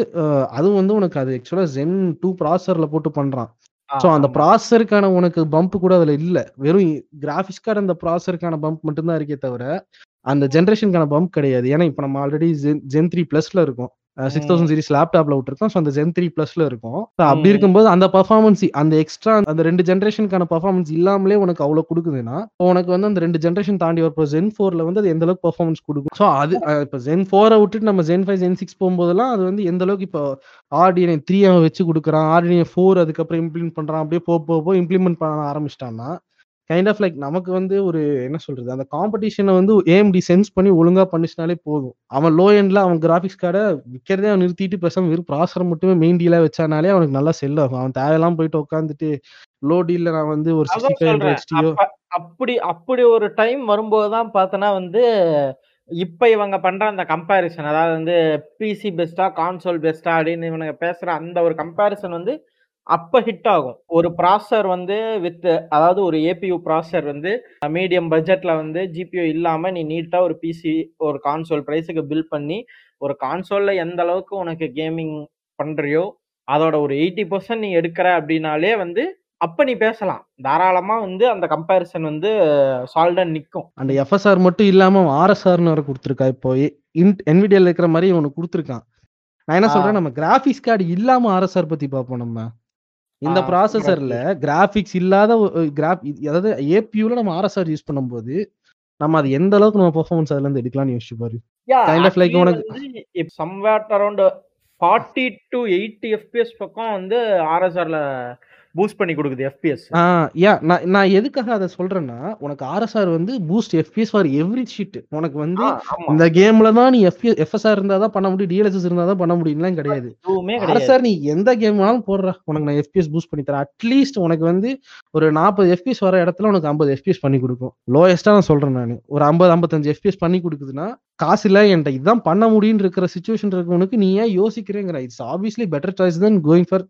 அதுவும் வந்து உனக்கு அது ஆக்சுவலா ஜென் டூ ப்ராசர்ல போட்டு பண்றான். ஸோ அந்த. ப்ராசருக்கான உனக்கு பம்ப் கூட அதுல இல்ல. வெறும் கிராஃபிக்ஸ் கார்டு அந்த ப்ராசருக்கான பம்ப் மட்டும்தான் இருக்கே தவிர அந்த ஜென்ரேஷனுக்கான பம்ப் கிடையாது. ஏன்னா இப்போ நம்ம ஆல்ரெடி ஜென் த்ரீ பிளஸ்ல இருக்கும். சிக்ஸ் தௌசண்ட் சீரிஸ் லேப்டாப்ல விட்டுருக்கோம். ஸோ அந்த ஜென் த்ரீ பிளஸ்ல இருக்கும். அப்படி. இருக்கும்போது அந்த பர்ஃபார்மன்ஸ் அந்த எக்ஸ்ட்ரா அந்த ரெண்டு ஜென்ரேஷனுக்கான பர்ஃபார்மன்ஸ் இல்லாமலே உனக்கு அவ்வளவு கொடுக்குதுன்னா உனக்கு வந்து அந்த ரெண்டு ஜென்ரேஷன் தாண்டி வரப்போ ஜென் ஃபோர்ல வந்து அது எந்த அளவுக்கு பர்ஃபார்மன்ஸ் கொடுக்கும்? ஸோ அது இப்போ ஜென் ஃபோரை விட்டுட்டு நம்ம ஜென் ஃபைவ் ஜென் சிக்ஸ் போகும்போதெல்லாம் அது வந்து எந்த அளவுக்கு இப்போ ஆர்டிஎன்ஏ த்ரீ அவன் வச்சு கொடுக்குறான் ஆர்டிஎன்ஏ ஃபோர் அதுக்கப்புறம் இம்ப்ளிமெண்ட் பண்றான் அப்படியே போ போ இம்ப்ளிமெண்ட் பண்ண ஆரம்பிச்சிட்டான்னா கைண்ட் ஆஃப் லைக் நமக்கு வந்து ஒரு என்ன சொல்றது அந்த காம்படிஷனை வந்து ஏஎம்டி சென்ஸ் பண்ணி ஒழுங்கா பண்ணிச்சினாலே போதும். அவன் லோ எண்ட்ல அவன் கிராஃபிக்ஸ் கார்டை விற்கிறதே அவன் நிறுத்திட்டு பேசாம வெறும் ப்ராசர் மட்டுமே மெயின் டீலா வச்சானாலே அவனுக்கு நல்லா செல் ஆகும். அவன் தேவையெல்லாம் போயிட்டு உட்காந்துட்டு லோ டீல்ல நான் வந்து ஒரு சிக்ஸ்டி ஃபைவ் அப்ப அப்படி அப்படி ஒரு டைம் வரும்போது தான் பார்த்தனா வந்து இப்ப இவங்க பண்ற அந்த கம்பேரிசன் அதாவது வந்து பிசி பெஸ்டா கான்சோல் பெஸ்டா அப்படின்னு இவனுங்க பேசுற அந்த ஒரு கம்பேரிசன் வந்து அப்ப ஹிட் ஆகும். ஒரு ப்ராசர் வந்து வித் அதாவது ஒரு ஏபியூ ப்ராசர் வந்து மீடியம் பட்ஜெட்ல வந்து ஜிபியூ இல்லாம நீ நீட்டா ஒரு பிசி ஒரு கான்சோல் பிரைஸுக்கு பில் பண்ணி ஒரு கான்சோல்ல எந்த அளவுக்கு உனக்கு கேமிங் பண்றியோ அதோட ஒரு எயிட்டி பர்சன்ட் நீ எடுக்கிற அப்படின்னாலே வந்து அப்ப நீ பேசலாம். தாராளமா வந்து அந்த கம்பேரிசன் வந்து சால்டா நிக்கும். அந்த எஃப்எஸ்ஆர் மட்டும் இல்லாம ஆர்எஸ்ஆர்னு வர கொடுத்துருக்கா. இப்போ என்விடிஎல் இருக்கிற மாதிரி ஒன்று கொடுத்துருக்கான். நான் என்ன ஆ. சொல்றேன் நம்ம கிராஃபிக்ஸ் கார்டு இல்லாம ஆர்எஸ்ஆர் பத்தி பார்ப்போம் நம்ம. இந்த ப்ராசஸர்ல கிராஃபிக்ஸ் இல்லாத கிராஃப் அதாவது ஏபியூல நம்ம ஆர்எஸ்ஆர் யூஸ் பண்ணும்போது நம்ம அது எந்த அளவுக்கு நம்ம பெர்ஃபார்மன்ஸ் அதுல இருந்து எடுக்கலாம்னு யோசிச்சு பாரு. of like actually உனக்கு- if somewhat around 40 to 80 fps பக்கம் வந்து ஆர்எஸ்ஆர்ல பூஸ்ட் பண்ணி கொடுக்குது fps ஆ யா நான் நான் எதுக்காக அதை சொல்றேன்னா உனக்கு ஆர்எஸ்ஆர் வந்து boost FPS for every sheet உனக்கு வந்து இந்த கேம்ல தான் நீ எஃப் எஃப்எஸ்ஆர் இருந்தா தான் பண்ண முடியும் டிஎல்எஸ்எஸ் இருந்தா தான் பண்ண முடியும்லாம் கிடையாது. ஆர்எஸ்ஆர் நீ எந்த கேம் வேணாலும் போடுற. உனக்கு நான் எஃபிஎஸ் பூஸ்ட் பண்ணி தரேன். அட்லீஸ்ட் உனக்கு வந்து ஒரு நாற்பது எஃபிஎஸ் வர இடத்துல உனக்கு ஐம்பது எஃபிஎஸ் பண்ணி கொடுக்கும். லோயஸ்டா நான் சொல்றேன் நான். ஒரு ஐம்பது ஐம்பத்தஞ்சு எஃபிஎஸ் பண்ணி கொடுக்குதுன்னா காசு இல்ல என்கிட்ட இதுதான் பண்ண முடியும்னு இருக்கிற சுச்சுவேஷன் இருக்கவனுக்கு நீ ஏன் யோசிக்கிறேங்கிற? It's obviously better choice then going for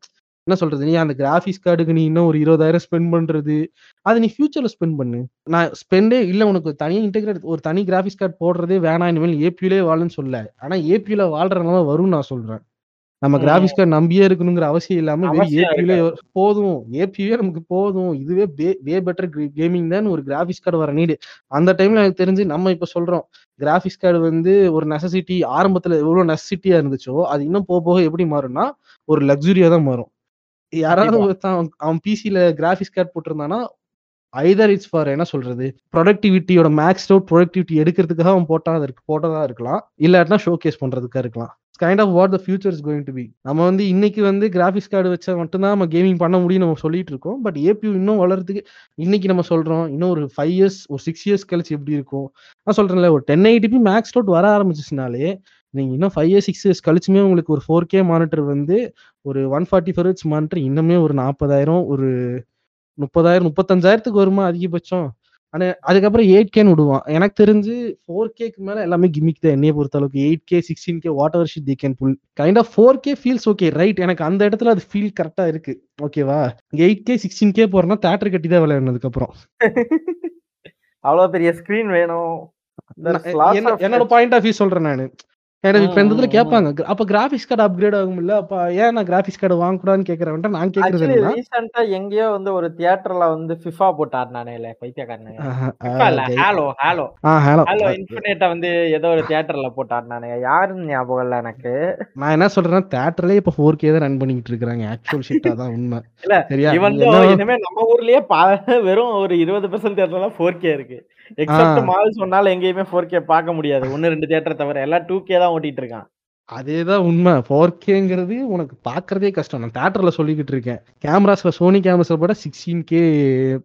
என்ன சொல்றது? நீ அந்த கிராஃபிக்ஸ் கார்டுக்கு நீ இன்னும் ஒரு இருபதாயிரம் ஸ்பெண்ட் பண்றது. அது நீ ஃபியூச்சர்ல ஸ்பெண்ட் பண்ணு. நான் ஸ்பெண்டே இல்ல உனக்கு தனியாக இன்டெகிரேட் ஒரு தனி கிராஃபிக்ஸ் கார்டு போடுறதே வேணாம் இனிமேல் ஏபியூலே வாழுன்னு சொல்ல. ஆனா ஏபியூல வாழ்றதுனால வரும் நான் சொல்றேன். நம்ம. கிராஃபிக்ஸ் கார்டு நம்பியே இருக்கணுங்கிற அவசியம் இல்லாம ஏபியூலே போதும். ஏபியூவே நமக்கு போதும். இதுவே வே பெட்டர் கேமிங் தான் ஒரு கிராஃபிக்ஸ் கார்டு வர நீடு அந்த டைம்ல எனக்கு தெரிஞ்சு நம்ம இப்ப சொல்றோம். கிராஃபிக்ஸ் கார்டு வந்து ஒரு நெசசிட்டி ஆரம்பத்துல எவ்வளவு நெசசிட்டியா இருந்துச்சோ அது இன்னும் போக போக எப்படி மாறும்னா ஒரு லக்ஸுரியா தான் மாறும். யாராவது. ஒருத்தன் அவன் பிசில கிராஃபிக்ஸ் கார்டு போட்டிருந்தானா ஐதர் இட்ஸ் ஃபார் என்ன சொல்றது ப்ரொடக்டிவிட்டியோட மேக்ஸ் அவுட் ப்ரொடக்டிவிட்டி எடுக்கிறதுக்காக அவன் போட்டா இருக்கு போட்டதா இருக்கலாம். இல்லாட்டினா ஷோ கேஸ் பண்றதுக்காக இருக்கலாம் kind of what the future is going to be நம்ம வந்து இன்னைக்கு வந்து கிராஃபிக்ஸ் கார்டு வச்சா மட்டும்தான் நம்ம கேமிங் பண்ண முடியும் நம்ம சொல்லிட்டு இருக்கோம். பட் ஏபியூ இன்னும் வளர்றதுக்கு இன்னைக்கு நம்ம சொல்றோம் இன்னும் ஒரு ஃபைவ் இயர்ஸ் ஒரு சிக்ஸ் இயர்ஸ் கழிச்சு எப்படி இருக்கும்? நான் சொல்றேன்ல ஒரு டென் எயிட்டிபி மேக்ஸ் அவுட் வர ஆரம்பிச்சிச்சுனாலே நீங்க இன்னும் ஃபைவ் இயர்ஸ் சிக்ஸ் இயர்ஸ் கழிச்சுமே உங்களுக்கு ஒரு ஃபோர் கே மானிட்டர் வந்து ஒரு ஒன் ஃபார்ட்டி ஃபர்ட்ஸ் மானிட்டர் இன்னுமே ஒரு நாற்பதாயிரம் ஒரு முப்பதாயிரம் முப்பத்தஞ்சாயிரத்துக்கு வருமா அதிகபட்சம்? ஆனா அதுக்கப்புறம் எயிட் கேன்னு விடுவான். எனக்கு தெரிஞ்சு ஃபோர் கேக்கு மேல எல்லாமே கிமிக் தான் என்னைய பொறுத்த அளவுக்கு eight K sixteen K whatever shit the can pull kind of four K feels okay right எனக்கு அந்த இடத்துல அது ஃபீல் கரெக்டா இருக்கு. ஓகேவா எயிட் கே சிக்ஸ்டீன் கே போறேன்னா தேட்டர் கட்டி தான் விளையாடணும் அதுக்கப்புறம் அவ்வளவு பெரிய ஸ்கிரீன் வேணும். என்னோட பாயிண்ட் ஆஃப் வியூ சொல்றேன் நானு. எனக்கு இப்ப இந்த ம், கேட்பாங்க அப்ப கிராபிக்ஸ் கார்டு அப்கிரேட் ஆகும்ல? அப்ப ஏன் நான் கிராபிக்ஸ் கார்டு வாங்கக்கூடாதுன்னு கேக்குறேன் நான் கேக்குறது ரீசெண்டா எங்கேயோ வந்து ஒரு தியேட்டர்ல வந்து ஃபிஃபா போட்டு ஆடினானே இல்ல பைத்தியக்காரனே. ஹாலோ ஹாலோ ஹலோ ஹாலோ இன்ஃபினிட்ட வந்து ஏதோ ஒரு தியேட்டர்ல போட்டு ஆடினானே யாருன்னு ஞாபகம் இல்ல எனக்கு. நான் என்ன சொல்றேன்னா தேட்டர்லயே இப்ப ஃபோர் கே தான் ரன் பண்ணிட்டு இருக்காங்க ஆக்சுவல் ஷிட்டா தான் உண்மை. (laughs) இல்ல, இவன் இனிமே நம்ம ஊர்லயே வெறும் ஒரு இருபது பெர்சன்ட் தியேட்டர் தான் ஃபோர் கே இருக்கு. Except ah. மால் சொன்னாலும் எங்கேயுமே ஃபோர் கே பார்க்க முடியாது. ஒன்னு ரெண்டு தியேட்டர் தவிர எல்லாம் டூ கே தான் ஓட்டிட்டு இருக்கான். அதேதான் உண்மை. ஃபோர் கேங்கிறது உனக்கு பாக்குறதே கஷ்டம். நான் தேட்டர்ல சொல்லிக்கிட்டு இருக்கேன். கேமராஸ்ல சோனி கேமராஸ்ல போட sixteen K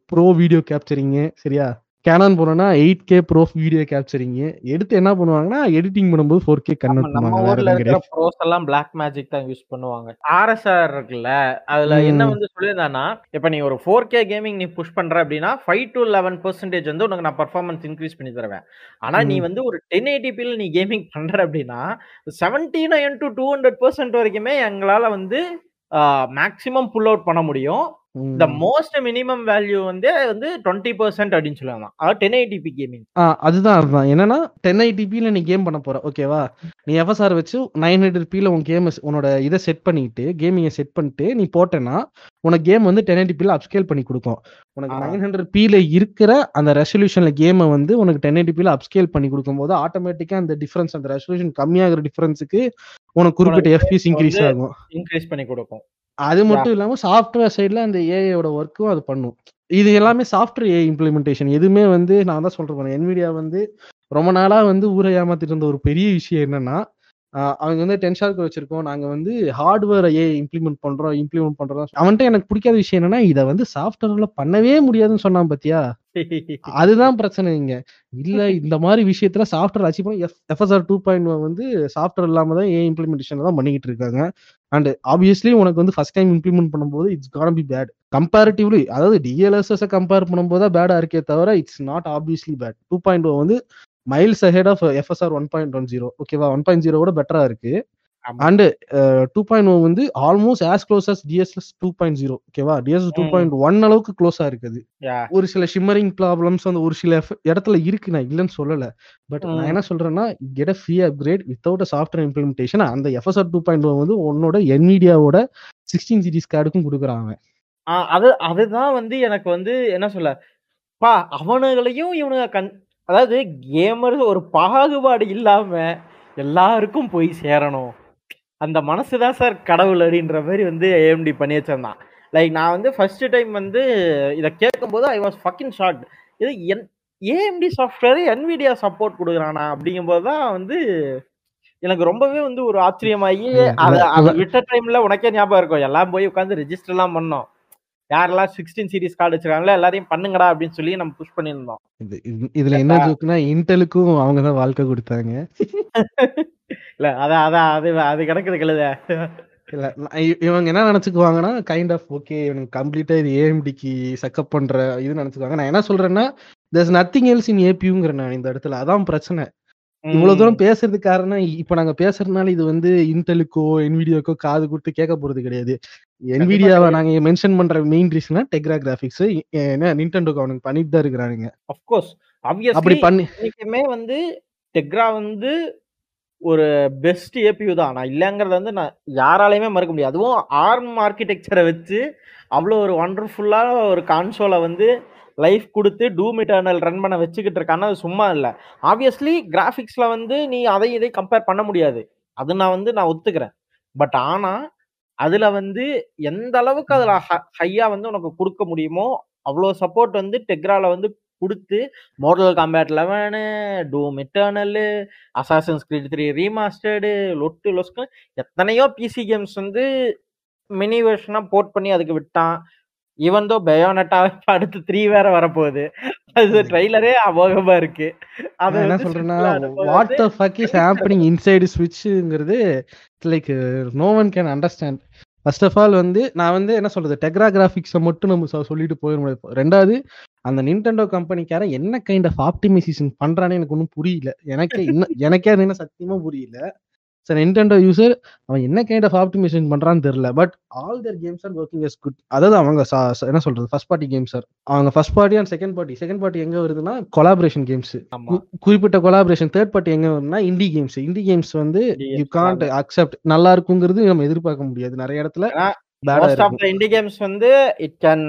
bro video capturing சரியா? கேனான் போனோம்னா eight K bro video capturing எடுத்து என்ன பண்ணுவாங்கன்னா எடிட்டிங் பண்ணும்போது ஃபோர் கே கன்வெர்ட் பண்ணுவாங்க. ப்ரோஸ் எல்லாம் பிளாக் மேஜிக் தான் யூஸ் பண்ணுவாங்க. ஆர்எஸ்ஆர் இருக்குல்ல அதுல என்ன. வந்து சொல்லியிருந்தானா இப்ப நீ ஒரு ஃபோர் கே கேமிங் நீ புஷ் பண்ற அப்படின்னா ஃபைவ் டு லெவன் பெர்சன்டேஜ் வந்து உனக்கு நான் பர்ஃபார்மன்ஸ் இன்க்ரீஸ் பண்ணி தருவேன். ஆனா நீ. வந்து ஒரு டென் எயிட்டிபியில் நீ கேமிங் பண்ற அப்படின்னா seventy nine to two hundred percent வரைக்குமே எங்களால வந்து மேக்ஸிமம் புல் அவுட் பண்ண முடியும். த. மோஸ்ட் மினிமம் வேல்யூ வந்து வந்து டுவெண்ட்டி பர்சன்ட் அப்படின்னு சொல்லுவாங்க. அதாவது டென் எயிட்டிபி கேமிங். அதுதான் அதுதான். என்னன்னா டென் ஐடிபியில் நீ கேம் பண்ண போற. ஓகேவா நீ எஃப்எஸ்ஆர் வச்சு நைன் ஹண்ட்ரட் பியில் உன் கேம் உன்னோட இதை செட் பண்ணிட்டு கேமிங்கை செட் பண்ணிட்டு நீ போட்டேன்னா உனக்கு கேம் வந்து டென் ஐடிபியில் அப்ஸ்கேல் பண்ணி கொடுக்கும். உனக்கு. நைன் ஹண்ட்ரட் பியில் இருக்கிற அந்த ரெசல்யூஷன்ல கேமை வந்து உனக்கு டென் ஐடிபியில் அப்ஸ்கேல் பண்ணி கொடுக்கும்போது ஆட்டோமேட்டிக்கா அந்த டிஃபரன்ஸ் அந்த ரெசல்யூஷன் கம்மியாகிற டிஃபரன்ஸுக்கு உனக்கு குறிப்பிட்ட எஃபிஎஸ் இன்க்ரீஸ் ஆகும். இன்க்ரீஸ் பண்ணி கொடுக்கும். அது மட்டும் இல்லாம சாஃப்ட்வேர் சைடுல அந்த ஏஐயோட ஒர்க்கும் அது பண்ணும். இது எல்லாமே சாஃப்ட்வேர் ஏஐ இம்ப்ளிமெண்டேஷன் எதுவுமே வந்து நான் தான் சொல்றேன் என்விடியா வந்து ரொம்ப நாளா வந்து ஊரை ஏமாத்திட்டு இருந்த ஒரு பெரிய விஷயம் என்னன்னா அவங்க வந்து டென்ஷார்க்கு வச்சிருக்கோம். நாங்க வந்து ஹார்ட்வேரை ஏ இம்ப்ளிமெண்ட் பண்றோம் இம்ப்ளிமெண்ட் பண்றோம் அவன்கிட்ட எனக்கு பிடிக்காத விஷயம் என்னன்னா இதை வந்து சாஃப்ட்வேர்ல பண்ணவே முடியாதுன்னு சொன்னான் பாத்தியா? (laughs) அதுதான் பிரச்சனை இங்க. இல்ல இந்த மாதிரி விஷயத்துல சாஃப்ட்வேர் அச்சீவ் பண்ணி எஃப்எஸ்ஆர் டூ பாயிண்ட் வந்து சாஃப்ட்வேர் இல்லாம தான் ஏ இம்ப்ளிமெண்டேஷன் தான் பண்ணிக்கிட்டு இருக்காங்க. அண்ட் ஆப்வியஸ்லி உனக்கு வந்து ஃபர்ஸ்ட் டைம் இம்ப்ளிமெண்ட் பண்ணும்போது it's can be bad comparatively அதாவது டிஎல்எஸ்எஸ் கம்பேர் பண்ணும்போது தான் பேடா இருக்கே தவிர it's not obviously bad two point வந்து miles ahead of FSR one point one zero ஓகேவா ஒன் பாயிண்ட் ஜீரோட பெட்டரா இருக்கு. அண்ட் டூ பாயிண்ட் ஒன் வந்து almost as close as DLSS two point zero ஓகேவா டிஎஸ்எஸ் டூ. பாயிண்ட் ஒன் அளவுக்கு க்ளோஸா இருக்குது. ஒரு சில ஷிம்மரிங் ப்ராப்ளம்ஸ் வந்து ஒரு சில இடத்துல இருக்கு நான் இல்லைன்னு சொல்லல பட் நான். என்ன சொல்றேன்னா get a free upgrade without software implementation அந்த எஃப்எஸ்ஆர் டூ பாயிண்ட் வந்து உன்னோட என்விடியாவோட சிக்ஸ்டீன் சீரிஸ் கார்டுக்கும் ஆ, அது அதுதான் வந்து எனக்கு வந்து என்ன சொல்ல பா அவனுங்களையும் இவனுங்க கண் அதாவது கேமர் ஒரு பாகுபாடு இல்லாம எல்லாருக்கும் போய் சேரணும். அந்த மனசு தான் சார் கடவுள் அப்படின்ற மாதிரி வந்து ஏஎம்டி பண்ணி வச்சிருந்தான். லைக் நான் வந்து ஃபர்ஸ்ட் டைம் வந்து இதை கேட்கும்போது ஐ வாஸ் ஃபக்கிங் ஷார்ட் இது என் ஏஎம்டி சாஃப்ட்வேர் என்விடியா சப்போர்ட் கொடுக்குறானா அப்படிங்கும்போது தான் வந்து எனக்கு ரொம்பவே வந்து ஒரு ஆச்சரியமாகி அதை அதை. விட்ட டைம்ல உனக்கே ஞாபகம் இருக்கும். எல்லாம் போய் உட்காந்து ரெஜிஸ்டர்லாம் பண்ணோம். யாரெல்லாம் சிக்ஸ்டீன் சீரிஸ் கார்டு வச்சிருக்காங்களோ எல்லாரையும் பண்ணுங்கடா அப்படின்னு சொல்லி நம்ம புஷ் பண்ணியிருந்தோம். இது- இது- இதுல என்ன ஜோக்குனா இன்டெலுக்கும் அவங்க தான் வாழ்க்கை கொடுத்தாங்க. இல்ல அதான் அதான் அது அது கிடக்குது கழுத. இல்ல இவங்க என்ன நினைச்சுக்குவாங்கன்னா கைண்ட் ஆஃப் ஓகே இவனுக்கு கம்ப்ளீட்டா இது ஏஎம்டிக்கு சக்கப் பண்ற இது நினைச்சுக்குவாங்க. நான் என்ன சொல்றேன்னா there's நத்திங் எல்ஸ் இன் ஏபியூங்கிற நான் இந்த இடத்துல. அதான் பிரச்சனை. இவ்வளவு தூரம் பேசுறதுக்கு காரணம் இப்ப நாங்க பேசுறதுனால இது வந்து இன்டெலுக்கோ என்விடியோக்கோ காது கொடுத்து கேட்க போறது கிடையாது. என்விடியாவை. நாங்க மென்ஷன் பண்ற மெயின் ரீசனா டெக்ரா கிராபிக்ஸ் ஏன்னா நிண்டெண்டோக்கு அவனுக்கு பண்ணிட்டு தான் இருக்கிறானுங்க. அஃப்கோர்ஸ் அப்படி பண்ணி வந்து டெக்ரா வந்து ஒரு பெஸ்ட் ஏபியூ தான். நான் இல்லைங்கிறத வந்து நான் யாராலையுமே மறுக்க முடியாது. அதுவும் ஆர்ம் ஆர்கிடெக்சரை வச்சு அவ்வளோ ஒரு ஒண்டர்ஃபுல்லான ஒரு கான்சோலை வந்து லைஃப் கொடுத்து டூம் இட்டர்னல் ரன் பண்ண வச்சுக்கிட்டு இருக்கான்னா அது சும்மா இல்லை. ஆப்வியஸ்லி கிராஃபிக்ஸில் வந்து நீ அதை இதை கம்பேர் பண்ண முடியாது. அது நான் வந்து நான் ஒத்துக்கிறேன். பட் ஆனால் அதில் வந்து எந்த அளவுக்கு அதில் ஹையாக வந்து உனக்கு கொடுக்க முடியுமோ அவ்வளோ சப்போர்ட் வந்து டெக்ரால வந்து கொடுத்து Mortal Kombat eleven Doom Eternal Assassin's Creed three remastered லொட்டு லொஸ்க்கு எத்தனையோ பிசி கேம்ஸ் வந்து மினி வெர்ஷனாக போர்ட் பண்ணி அதுக்கு விட்டான். ஈவன் தோ பயோனட்டா அடுத்து த்ரீ வேற வரப்போகுது. அது ட்ரைலரே அமோகமா இருக்கு. அது என்ன சொல்றேன்னா what the fuck is happening inside ஸ்விட்ச்ங்கிறது like no one can understand first of all வந்து நான் வந்து என்ன சொல்றது டெக்ரா கிராஃபிக்ஸை மட்டும் நம்ம சொல்லிட்டு போயிட முடியாது. ரெண்டாவது அந்த நிண்டெண்டோ கம்பெனிக்காரன் என்ன கைண்ட் ஆஃப் ஆப்டிமைசேஷன் பண்றானே எனக்கு ஒன்றும் புரியல. எனக்கே இன்னும் எனக்கே அது என்ன சத்தியமா புரியல. சார் நிண்டெண்டோ யூசர் அவன் என்ன கைண்ட் ஆஃப் ஆப்டிமைசேஷன் பண்றான்னு தெரியல. But all their games are working as good அதாவது அவங்க என்ன சொல்றது? ஃபர்ஸ்ட் பார்ட்டி கேம்ஸ் சார் அவங்க first party and second party second party எங்க வருதுன்னா கொலாபரேஷன் கேம்ஸ் குறிப்பிட்ட கொலாபரேஷன் தேர்ட் பார்ட்டி எங்க வரும்னா இண்டி கேம்ஸ் இண்டி கேம்ஸ் வந்து Indie you games can't accept நல்லா இருக்குங்கிறது நம்ம எதிர்பார்க்க முடியாது. நிறைய இடத்துல இண்டி கேம்ஸ் வந்து it can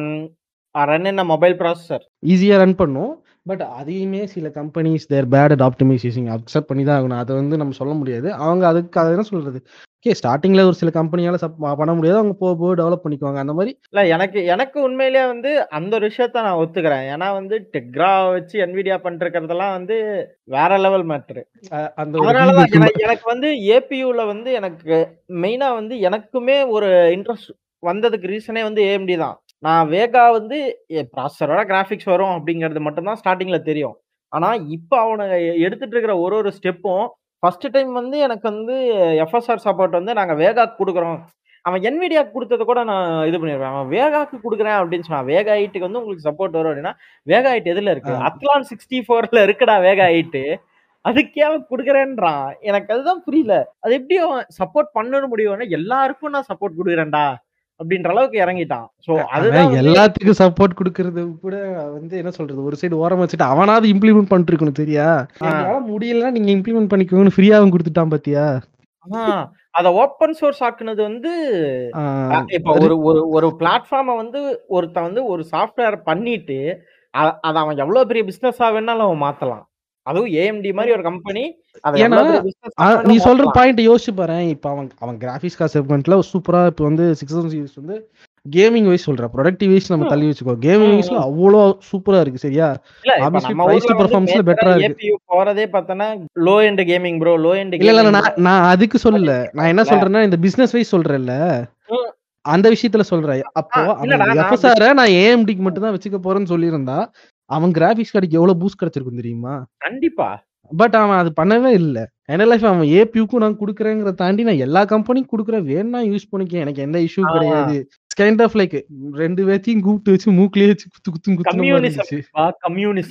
run in mobile processor ஈஸியா ரன் பண்ணும். பட் அதையுமே சில companies their bad at optimisation accept பண்ணி தான் ஆகணும். அதை வந்து நம்ம சொல்ல முடியாது. அவங்க அதுக்கு அதை என்ன சொல்றது? ஓகே ஸ்டார்டிங்ல ஒரு சில கம்பெனியால பண்ண முடியாது. அவங்க போக போக டெவலப் பண்ணிக்குவாங்க. அந்த மாதிரி இல்ல எனக்கு எனக்கு உண்மையிலேயே வந்து அந்த ஒரு விஷயத்த நான் ஒத்துக்கிறேன். ஏன்னா வந்து டெக்ரா வச்சு என்விடியா பண்ணிருக்கிறதெல்லாம் வந்து வேற லெவல் மேட்ரு அதனாலதான் எனக்கு வந்து ஏபியூல வந்து எனக்கு மெயினா வந்து எனக்குமே ஒரு இன்ட்ரெஸ்ட் வந்ததுக்கு ரீசனே வந்து ஏஎம்டி தான். நான் வேகா வந்து ப்ராசஸரோட கிராஃபிக்ஸ் வரும் அப்படிங்கிறது மட்டும்தான் ஸ்டார்டிங்ல தெரியும். ஆனா இப்போ அவனை எடுத்துட்டு இருக்கிற ஒரு ஒரு ஸ்டெப்பும் ஃபர்ஸ்ட் டைம் வந்து எனக்கு வந்து எஃப்எஸ்ஆர் சப்போர்ட் வந்து நாங்க வேகாக்கு கொடுக்குறோம். அவன் என்விடியாக்கு கொடுத்தத கூட நான் இது பண்ணிடுவேன் அவன் வேகாக்கு கொடுக்குறேன் அப்படின்னு சொன்னான் வேகா எயிட்டுக்கு வந்து உங்களுக்கு சப்போர்ட் வரும் அப்படின்னா வேகா எயிட் எதுல இருக்கு? ஆ. அத்லான் சிக்ஸ்டி ஃபோர்ல இருக்குடா வேகா எயிட்டு அதுக்கே அவன் கொடுக்குறேன்றான். எனக்கு அதுதான் புரியல. அது எப்படி அவன் சப்போர்ட் பண்ணணும் முடியும்னா எல்லாருக்கும் நான் சப்போர்ட் கொடுக்குறேன்டா. அப்படின்ற அளவுக்கு இறங்கிட்டான். ஸோ அதுதான் எல்லாத்துக்கும் சப்போர்ட் கொடுக்கறது கூட வந்து என்ன சொல்றது ஒரு சைடு ஓரம் வச்சுட்டு அவனாவது இம்ப்ளிமெண்ட் பண்ணிட்டு இருக்கணும் சரியா முடியலன்னா நீங்க இம்ப்ளிமெண்ட் பண்ணிக்கோங்கன்னு ஃப்ரீயாவும் கொடுத்துட்டான் பாத்தியா? அத ஓப்பன் சோர்ஸ் ஆக்குனது வந்து இப்ப ஒரு ஒரு ஒரு பிளாட்ஃபார்மை வந்து ஒருத்தன் வந்து ஒரு சாஃப்ட்வேர் பண்ணிட்டு அத அவன் எவ்வளவு பெரிய பிசினஸா வேணாலும் அவன் மாத்தலாம். அதுவும் ஏஎம்டி மாதிரி ஒரு கம்பெனி ஏன்னா, நீ சொல்ற. பாயிண்ட் யோசிச்சு பாரு. இப்ப அவன் அவன் கிராபிக்ஸ் கார் செக்மெண்ட்ல சூப்பரா இப்ப வந்து சிக்ஸ் சீரிஸ் வந்து கேமிங் வைஸ் சொல்றேன் ப்ரொடக்டிவ் வைஸ் நம்ம. தள்ளி வச்சுக்கோ. கேமிங் வைஸ்ல. அவ்வளோ சூப்பரா இருக்கு சரியா? இல்ல பெர்ஃபார்மன்ஸ்ல பெட்டரா இருக்கு. ஏபியு போறதே பார்த்தனா low end gaming pro low end இல்ல இல்ல நான் நான் அதுக்கு சொல்லல. நான் என்ன இல்ல. சொல்றேன்னா இந்த பிசினஸ் வைஸ் சொல்றேன்ல. ம். அந்த விஷயத்துல சொல்றேன். அப்போ எஃப்எஸ்ஆர நான் ஏஎம்டிக்கு மட்டும் தான் வச்சுக்க போறேன்னு சொல்லியிருந்தா அவன் கிராபிக்ஸ் கார்டுக்கு எவ்வளவு பூஸ்ட் கிடைச்சிருக்கும் தெரியுமா? கண்டிப்பா. பட் அவன் அது பண்ணவே இல்ல. என்ன லைஃப் அவன் ஏபியூக்கும் நான் கொடுக்குறேங்கிறத தாண்டி நான் எல்லா கம்பெனிக்கும் கொடுக்குறேன். வேணா யூஸ் பண்ணிக்க எனக்கு எந்த இஷ்யூ ஆ கிடையாது கைண்ட் ஆஃப் லைக் ரெண்டு பேர்த்தையும் கூப்பிட்டு வச்சு மூக்கிலேயே வச்சு குத்து குத்து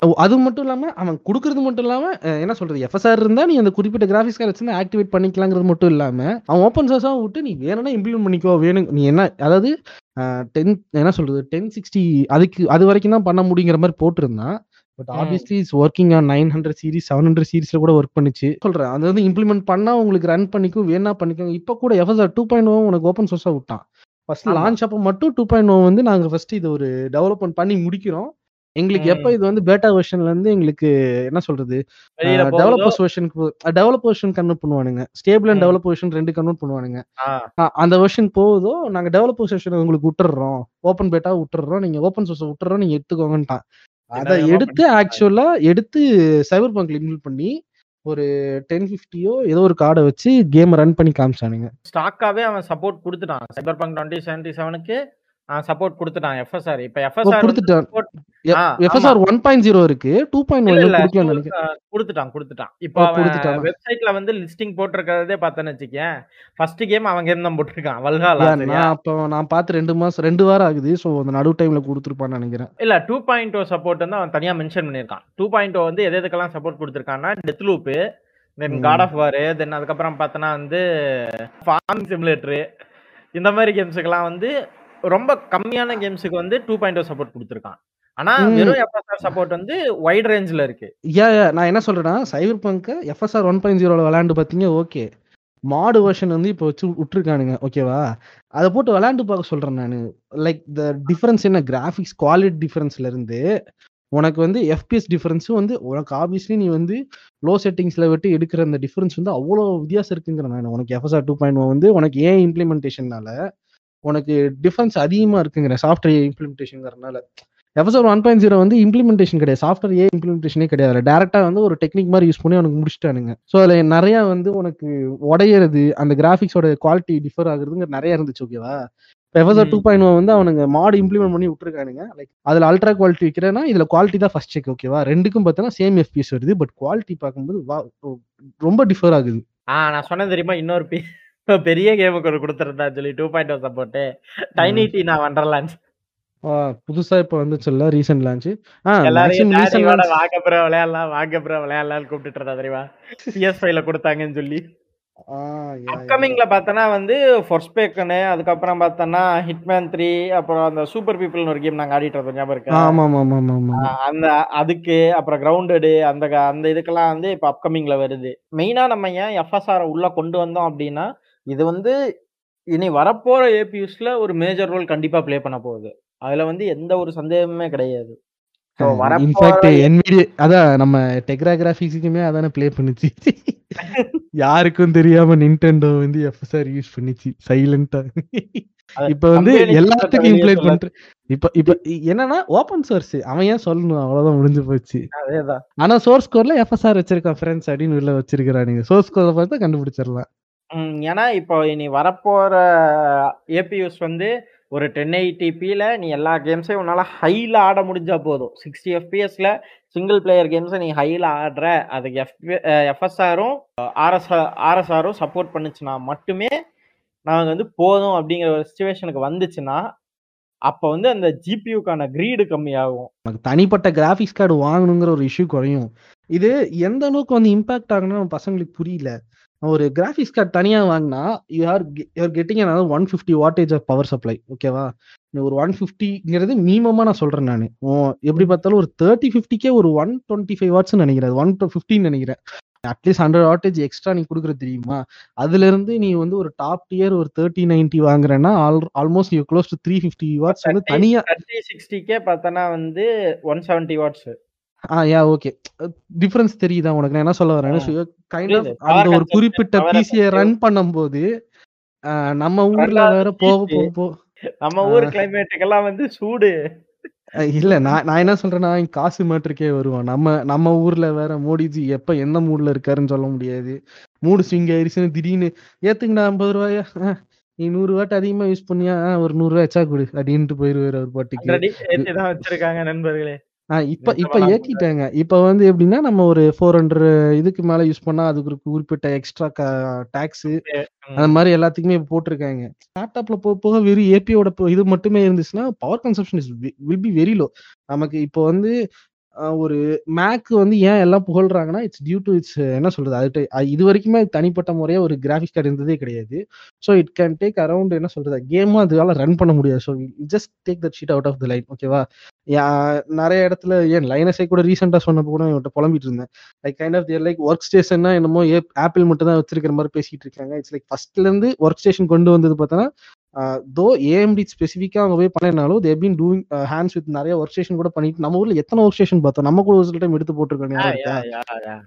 ஓ, அது மட்டும் இல்லாம அவன் கொடுக்கறது மட்டும் இல்லாம என்ன சொல்றது எஃப்எஸ்ஆர் இருந்தா நீ அந்த குறிப்பிட்ட கிராஃபிக்ஸ் கார்டு வச்சு ஆக்டிவேட் பண்ணிக்கலாங்கிறது மட்டும் இல்லாம அவன் ஓப்பன் சோர்ஸா விட்டு நீ வேணும்னா இம்ப்ளிமெண்ட் பண்ணிக்கோ வேணும் நீ என்ன அதாவது டென் என்ன சொல்றது டென் சிக்ஸ்டி அதுக்கு அது வரைக்கும் தான் பண்ண முடியுங்கிற மாதிரி போட்டிருந்தான் but. Obviously is working on nine hundred series seven hundred சீரிஸ்ல கூட ஒர்க் பண்ணுச்சு. சொல்றேன் அது வந்து இம்ப்ளிமெண்ட் பண்ணா உங்களுக்கு ரன் பண்ணிக்கும் வேணா பண்ணிக்கோங்க இப்போ கூட எஃப்எஸ்ஆர் டூ பாயிண்ட் உனக்கு ஓப்பன் சோர்ஸா விட்டான். ஃபர்ஸ்ட் லான்ச் அப்போ மட்டும் டூ பாயிண்ட் வந்து நாங்க ஃபர்ஸ்ட் இது ஒரு டெவலப்மெண்ட் பண்ணி முடிக்கிறோம். எங்களுக்கு எப்போ. இது வந்து பேட்டா வெர்ஷன்ல இருந்து எங்களுக்கு என்ன சொல்றது? டெவலப்பர்ஸ் வெர்ஷனுக்கு டெவலப்பர் வெர்ஷன் கன்வெர்ட் பண்ணுவானுங்க. Stable and hmm. Developer version ரெண்டு கன்வெர்ட் பண்ணுவானுங்க. அந்த வெர்ஷன் போகுதோ நாங்க டெவலப்பர் வெர்ஷன் உங்களுக்கு விட்டுறோம். ஓப்பன் பேட்டா விட்டுறோம். நீங்க ஓப்பன் சோர்ஸ் விட்டுறோம் நீங்க எடுத்துக்கோங்கன்ட்டான். அதை எடுத்து ஆக்சுவலா எடுத்து சைபர் பங்க்ல இன்வெல்ட் பண்ணி ஒரு டென் ஃபிஃப்டியோ ஏதோ ஒரு கார்டை வச்சு கேம் ரன் பண்ணி காமிச்சானுங்க. ஸ்டாக்காவே அவன் சப்போர்ட் கொடுத்துட்டான். சைபர் பங்க் டுவெண்ட்டி செவன்டி செவனுக்கு சப்போர்ட் கொடுத்துட்டான். எஃப்எஸ்ஆர் இப்ப எஃப்எஸ்ஆர் கொடுத்துட்டான். எஃப்எஸ்ஆர் ஒன் பாயிண்ட் ஜீரோ இருக்கு. டூ பாயிண்ட் ஒன் நினைக்கிறேன். கொடுத்துட்டான் கொடுத்துட்டான். இப்போ கொடுத்துட்டானா? வெப்சைட்ல வந்து லிஸ்டிங் போட்டிருக்கிறதே பார்த்தேன்னு வச்சுக்கேன். ஃபர்ஸ்ட் கேம் அவன் கேம் தான் போட்டிருக்கான். நான் அப்போ நான் பார்த்து ரெண்டு மாசம் ரெண்டு வாரம் ஆகுது. ஸோ அந்த நடு டைம்ல கொடுத்துருப்பான்னு நினைக்கிறேன். இல்ல டூ பாயிண்ட் ஓ சப்போர்ட் வந்து அவன் தனியா மென்ஷன் பண்ணியிருக்கான். டூ பாயிண்ட் ஓ வந்து எது எதுக்கெல்லாம் support கொடுத்துருக்கான்னா Deathloop then. God of War then அதுக்கப்புறம் பார்த்தோன்னா வந்து ஃபார்ம் சிமுலேட்டரு இந்த மாதிரி கேம்ஸுக்கெல்லாம் வந்து ரொம்ப கம்மியான கேம்ஸுக்கு வந்து டூ பாயிண்ட் சப்போர்ட் கொடுத்துருக்கான். ஆனா. வெறும் எஃப்எஸ்ஆர் சப்போர்ட் வந்து வைட் ரேஞ்சில் இருக்கு. யா நான் என்ன சொல்றேன்னா Cyberpunk FSR one point ஜீரோல விளையாண்டு பார்த்தீங்க ஓகே. மாடு வெர்ஷன் வந்து இப்போ வச்சு விட்டுருக்கானுங்க ஓகேவா? அதை போட்டு விளையாண்டு பார்க்க சொல்றேன் நான். லைக் த டிஃபரன்ஸ் என்ன? கிராஃபிக்ஸ் குவாலிட்டி டிஃபரன்ஸ்ல இருந்து உனக்கு வந்து எஃபிஎஸ் டிஃபரன்ஸும் வந்து உனக்கு ஆப்வியஸ்லி நீ வந்து லோ செட்டிங்ஸ்ல விட்டு எடுக்கிற அந்த டிஃபரன்ஸ் வந்து அவ்வளோ வித்தியாசம் இருக்குங்கிற நான் உனக்கு எஃப்எஸ்ஆர் டூ பாயிண்ட் வந்து உனக்கு ஏன் இம்ப்ளிமெண்டேஷன்னால உனக்கு டிஃபரன்ஸ் அதிகமா இருக்குங்கிற சாஃப்ட்வேர் இம்ப்ளிமெண்டேஷன்ங்கிறனால எஃப்எஸ்ஆர் ஒன் பாயிண்ட் ஜீரோ வந்து இம்ப்ளிமெண்டேஷன் கிடையாது. சாஃப்ட்வேர் ஏ இம்ப்ளிமெண்டேஷனே கிடையாது டேரக்டா வந்து ஒரு டெக்னிக் மாதிரி யூஸ் பண்ணி உனக்கு முடிச்சிட்டானுங்க. ஸோ அதில் நிறைய வந்து உனக்கு உடையிறது அந்த கிராஃபிக்ஸோட குவாலிட்டி டிஃபர் ஆகுறதுங்க நிறைய இருந்துச்சு ஓகேவா எஃப்எஸ்ஆர் டூ. பாயிண்ட் வந்து அவனுங்க மாடு இம்ப்ளிமெண்ட் பண்ணி விட்டுருக்கானுங்க. லைக் அதில் அல்ட்ரா குவாலிட்டி வைக்கிறேன்னா இதில் குவாலிட்டி தான் ஃபர்ஸ்ட் செக் ஓகேவா ரெண்டுக்கும் பார்த்தோன்னா சேம் எஃபிஎஸ் வருது பட் குவாலிட்டி பார்க்கும்போது வா ரொம்ப டிஃபர் ஆகுது. ஆ நான் சொன்னேன் தெரியுமா? இன்னொரு (laughs) பெரிய கேமுக்கு ஒரு கொடுத்துருந்தா சொல்லி two point oh support Tiny Tina's Wonderlands புதுசா இப்போ வந்துச்சுல்ல ரீசெண்ட் லான்ச் லான்ச் வாங்க ப்ரோ விளையாடலாம் வாங்க ப்ரோ விளையாடலாம்னு கூப்பிட்டுட்டு இருந்தா தெரியுமா? பிஎஸ் ஃபைவ்ல கொடுத்தாங்கன்னு சொல்லி. அப்கமிங்ல பார்த்தோன்னா வந்து ஃபொர்ஸ்பேக்கனு அதுக்கப்புறம் பார்த்தோன்னா ஹிட்மேன் த்ரீ அப்புறம் அந்த சூப்பர் பீப்புள்னு ஒரு கேம் நாங்கள் ஆடிட்டு இருந்தோம் ஞாபகம் இருக்கா? அந்த அதுக்கு அப்புறம் கிரவுண்டடு அந்த அந்த இதுக்கெல்லாம் வந்து இப்போ அப்கமிங்ல வருது. மெயினா நம்ம ஏன் எஃப்எஸ்ஆர் உள்ள கொண்டு வந்தோம் அப்படின்னா இது வந்து இனி வரப்போற ஏபியூஸ்ல ஒரு மேஜர் ரோல் கண்டிப்பா ப்ளே பண்ண போகுது. அதுல வந்து எந்த ஒரு சந்தேகமே கிடையாது. இன்ஃபேக்ட் என்விடி அதான் நம்ம டெக்ரா அதானே ப்ளே பண்ணுச்சு. (laughs) யாருக்கும் தெரியாம நிண்டெண்டோ வந்து எஃப்எஸ்ஆர் யூஸ் பண்ணிச்சு. சைலண்டா இப்ப வந்து எல்லாத்துக்கும் இம்ப்ளைட். பண்ற இப்ப இப்ப என்னன்னா ஓபன் சோர்ஸ் அவன் ஏன் சொல்லணும்? அவ்வளவுதான் முடிஞ்சு போச்சு. ஆனா சோர்ஸ் கோட்ல எஃப்எஸ்ஆர் வச்சிருக்கான் ஃப்ரெண்ட்ஸ் அப்படின்னு உள்ள வச்சிருக்கானுங்க சோர்ஸ் கோட பார்த்து கண்டுபிடிச்சிடலாம். ஏன்னா இப்போ இனி வரப்போற ஏபியூஸ் வந்து ஒரு டென் எயிட்டிபியில் நீ எல்லா கேம்ஸையும் உன்னால் ஹையில் ஆட முடிஞ்சால் போதும். சிக்ஸ்டி எஃபிஎஸில் சிங்கிள் பிளேயர் கேம்ஸை நீ ஹையில் ஆடுற அதுக்கு எஃப் எஃப்எஸ்ஆரும் ஆர்எஸ் ஆர்எஸ்ஆரும் சப்போர்ட் பண்ணுச்சுன்னா மட்டுமே நாங்கள் வந்து போதும் அப்படிங்கிற ஒரு சுச்சுவேஷனுக்கு வந்துச்சுன்னா அப்போ வந்து அந்த ஜிபியூக்கான கிரீடு கம்மியாகும். நமக்கு தனிப்பட்ட கிராஃபிக்ஸ் கார்டு வாங்கணுங்கிற ஒரு இஷ்யூ குறையும். இது எந்த அளவுக்கு வந்து இம்பாக்ட் ஆகுன்னு பசங்களுக்கு புரியல. ஒரு கிராஃபிக்ஸ் கார்டு தனியா வாங்கினா யூ ஆர் யூஆர் கெட்டிங் அதாவது one fifty wattage of power supply ஓகேவா ஒரு ஒன் ஃபிஃப்டிங்கிறது மினிமமா நான் சொல்றேன் நான். எப்படி பார்த்தாலும் ஒரு தேர்ட்டி ஃபிஃப்டிக்கே ஒரு ஒன் டுவெண்ட்டி ஃபைவ் வாட்ஸ் நினைக்கிறேன். ஒன் ஃபிஃப்டின்னு நினைக்கிறேன். அட்லீஸ்ட் ஹண்ட்ரட் வாட்டேஜ் எக்ஸ்ட்ரா நீ கொடுக்குறது தெரியுமா? அதுல இருந்து நீ வந்து ஒரு டாப் டியர் ஒரு thirty ninety வாங்குறேன்னா all almost you close to three fifty watts வந்து தனியா தேர்ட்டி சிக்ஸ்டிக்கே பார்த்தோன்னா வந்து one seventy watts ah yeah okay difference தெரியுதா உனக்கு நான் என்ன சொல்ல வரேன் கைண்ட் ஆஃப் அந்த ஒரு குறிப்பிட்ட பிசியை. ரன் பண்ணும்போது நம்ம ஊர்ல வேற போக. போக போ நம்ம. ஊர் கிளைமேட்டுக்கெல்லாம் வந்து சூடு. இல்ல நான் நான் என்ன சொல்றேன்னா, காசு மேட்டருக்கே வருவோம். நம்ம நம்ம ஊர்ல வேற மோடிஜி எப்ப எந்த மூட்ல இருக்காருன்னு சொல்ல முடியாது. மூடு ஸ்விங் ஆயிருச்சுன்னு திடீர்னு "ஏத்துங்கடா ரூ. 50 அ நீ ரூ. 100 அதிகமா யூஸ் பண்ணியா, ஒரு ரூ. 100 எச்சா குடு" அப்படின்ட்டு போயிருவாரு அவர் பாட்டுக்கு. வச்சிருக்காங்க நண்பர்களே. ஆ இப்ப இப்ப. ஏத்திட்டாங்க. இப்ப வந்து எப்படின்னா, நம்ம ஒரு 400 இதுக்கு மேல யூஸ் பண்ணா அதுக்கு ஒரு குறிப்பிட்ட எக்ஸ்ட்ரா டாக்ஸு அந்த ம். மாரி எல்லாத்துக்குமே போட்டிருக்காங்க. லேப்டாப்ல போக போக வெறும் ஏபியோட இது மட்டுமே இருந்துச்சுன்னா, power consumption is will be very low. நமக்கு இப்போ வந்து ஒரு மேக் வந்து ஏன் எல்லாம் புகழ்றாங்கன்னா, இட்ஸ் டியூ டூ இட்ஸ் என்ன சொல்றது? அது இது வரைக்குமே தனிப்பட்ட முறையா ஒரு கிராஃபிக்ஸ் கார்டு இருந்ததே கிடையாது. So it can take around என்ன சொல்றது? கேமும் அதுவால ரன் பண்ண முடியாது. So just take that shit out of the line ஓகேவா? நிறைய இடத்துல ஏன் லைனஸே கூட ரீசென்ட்டா சொன்னப்போ கூட இவன்ட்ட புலம்பிட்டு இருந்தேன். Like kind of there like work ஸ்டேஷன்னா என்னமோ ஏ ஆப்பிள் மட்டும் தான் வச்சிருக்கிற மாதிரி பேசிட்டு இருக்காங்க. இட்ஸ் லைக் ஃபர்ஸ்ட்லேருந்து ஒர்க் ஸ்டேஷன் கொண்டு வந்தது பார்த்தோன்னா, தோ ஏஎம்டி ஸ்பெசிஃபிக்கா அவங்க போய் பண்ணலைனாலும், they been doing hands with நெறைய வொர்க் ஸ்டேஷன் கூட பண்ணிட்டு நம்ம ஊர்ல எத்தன வொர்க் ஸ்டேஷன் பார்த்தோம்? நம்ம கூட ஒரு சில டைம் எடுத்து போட்டுருக்கோம்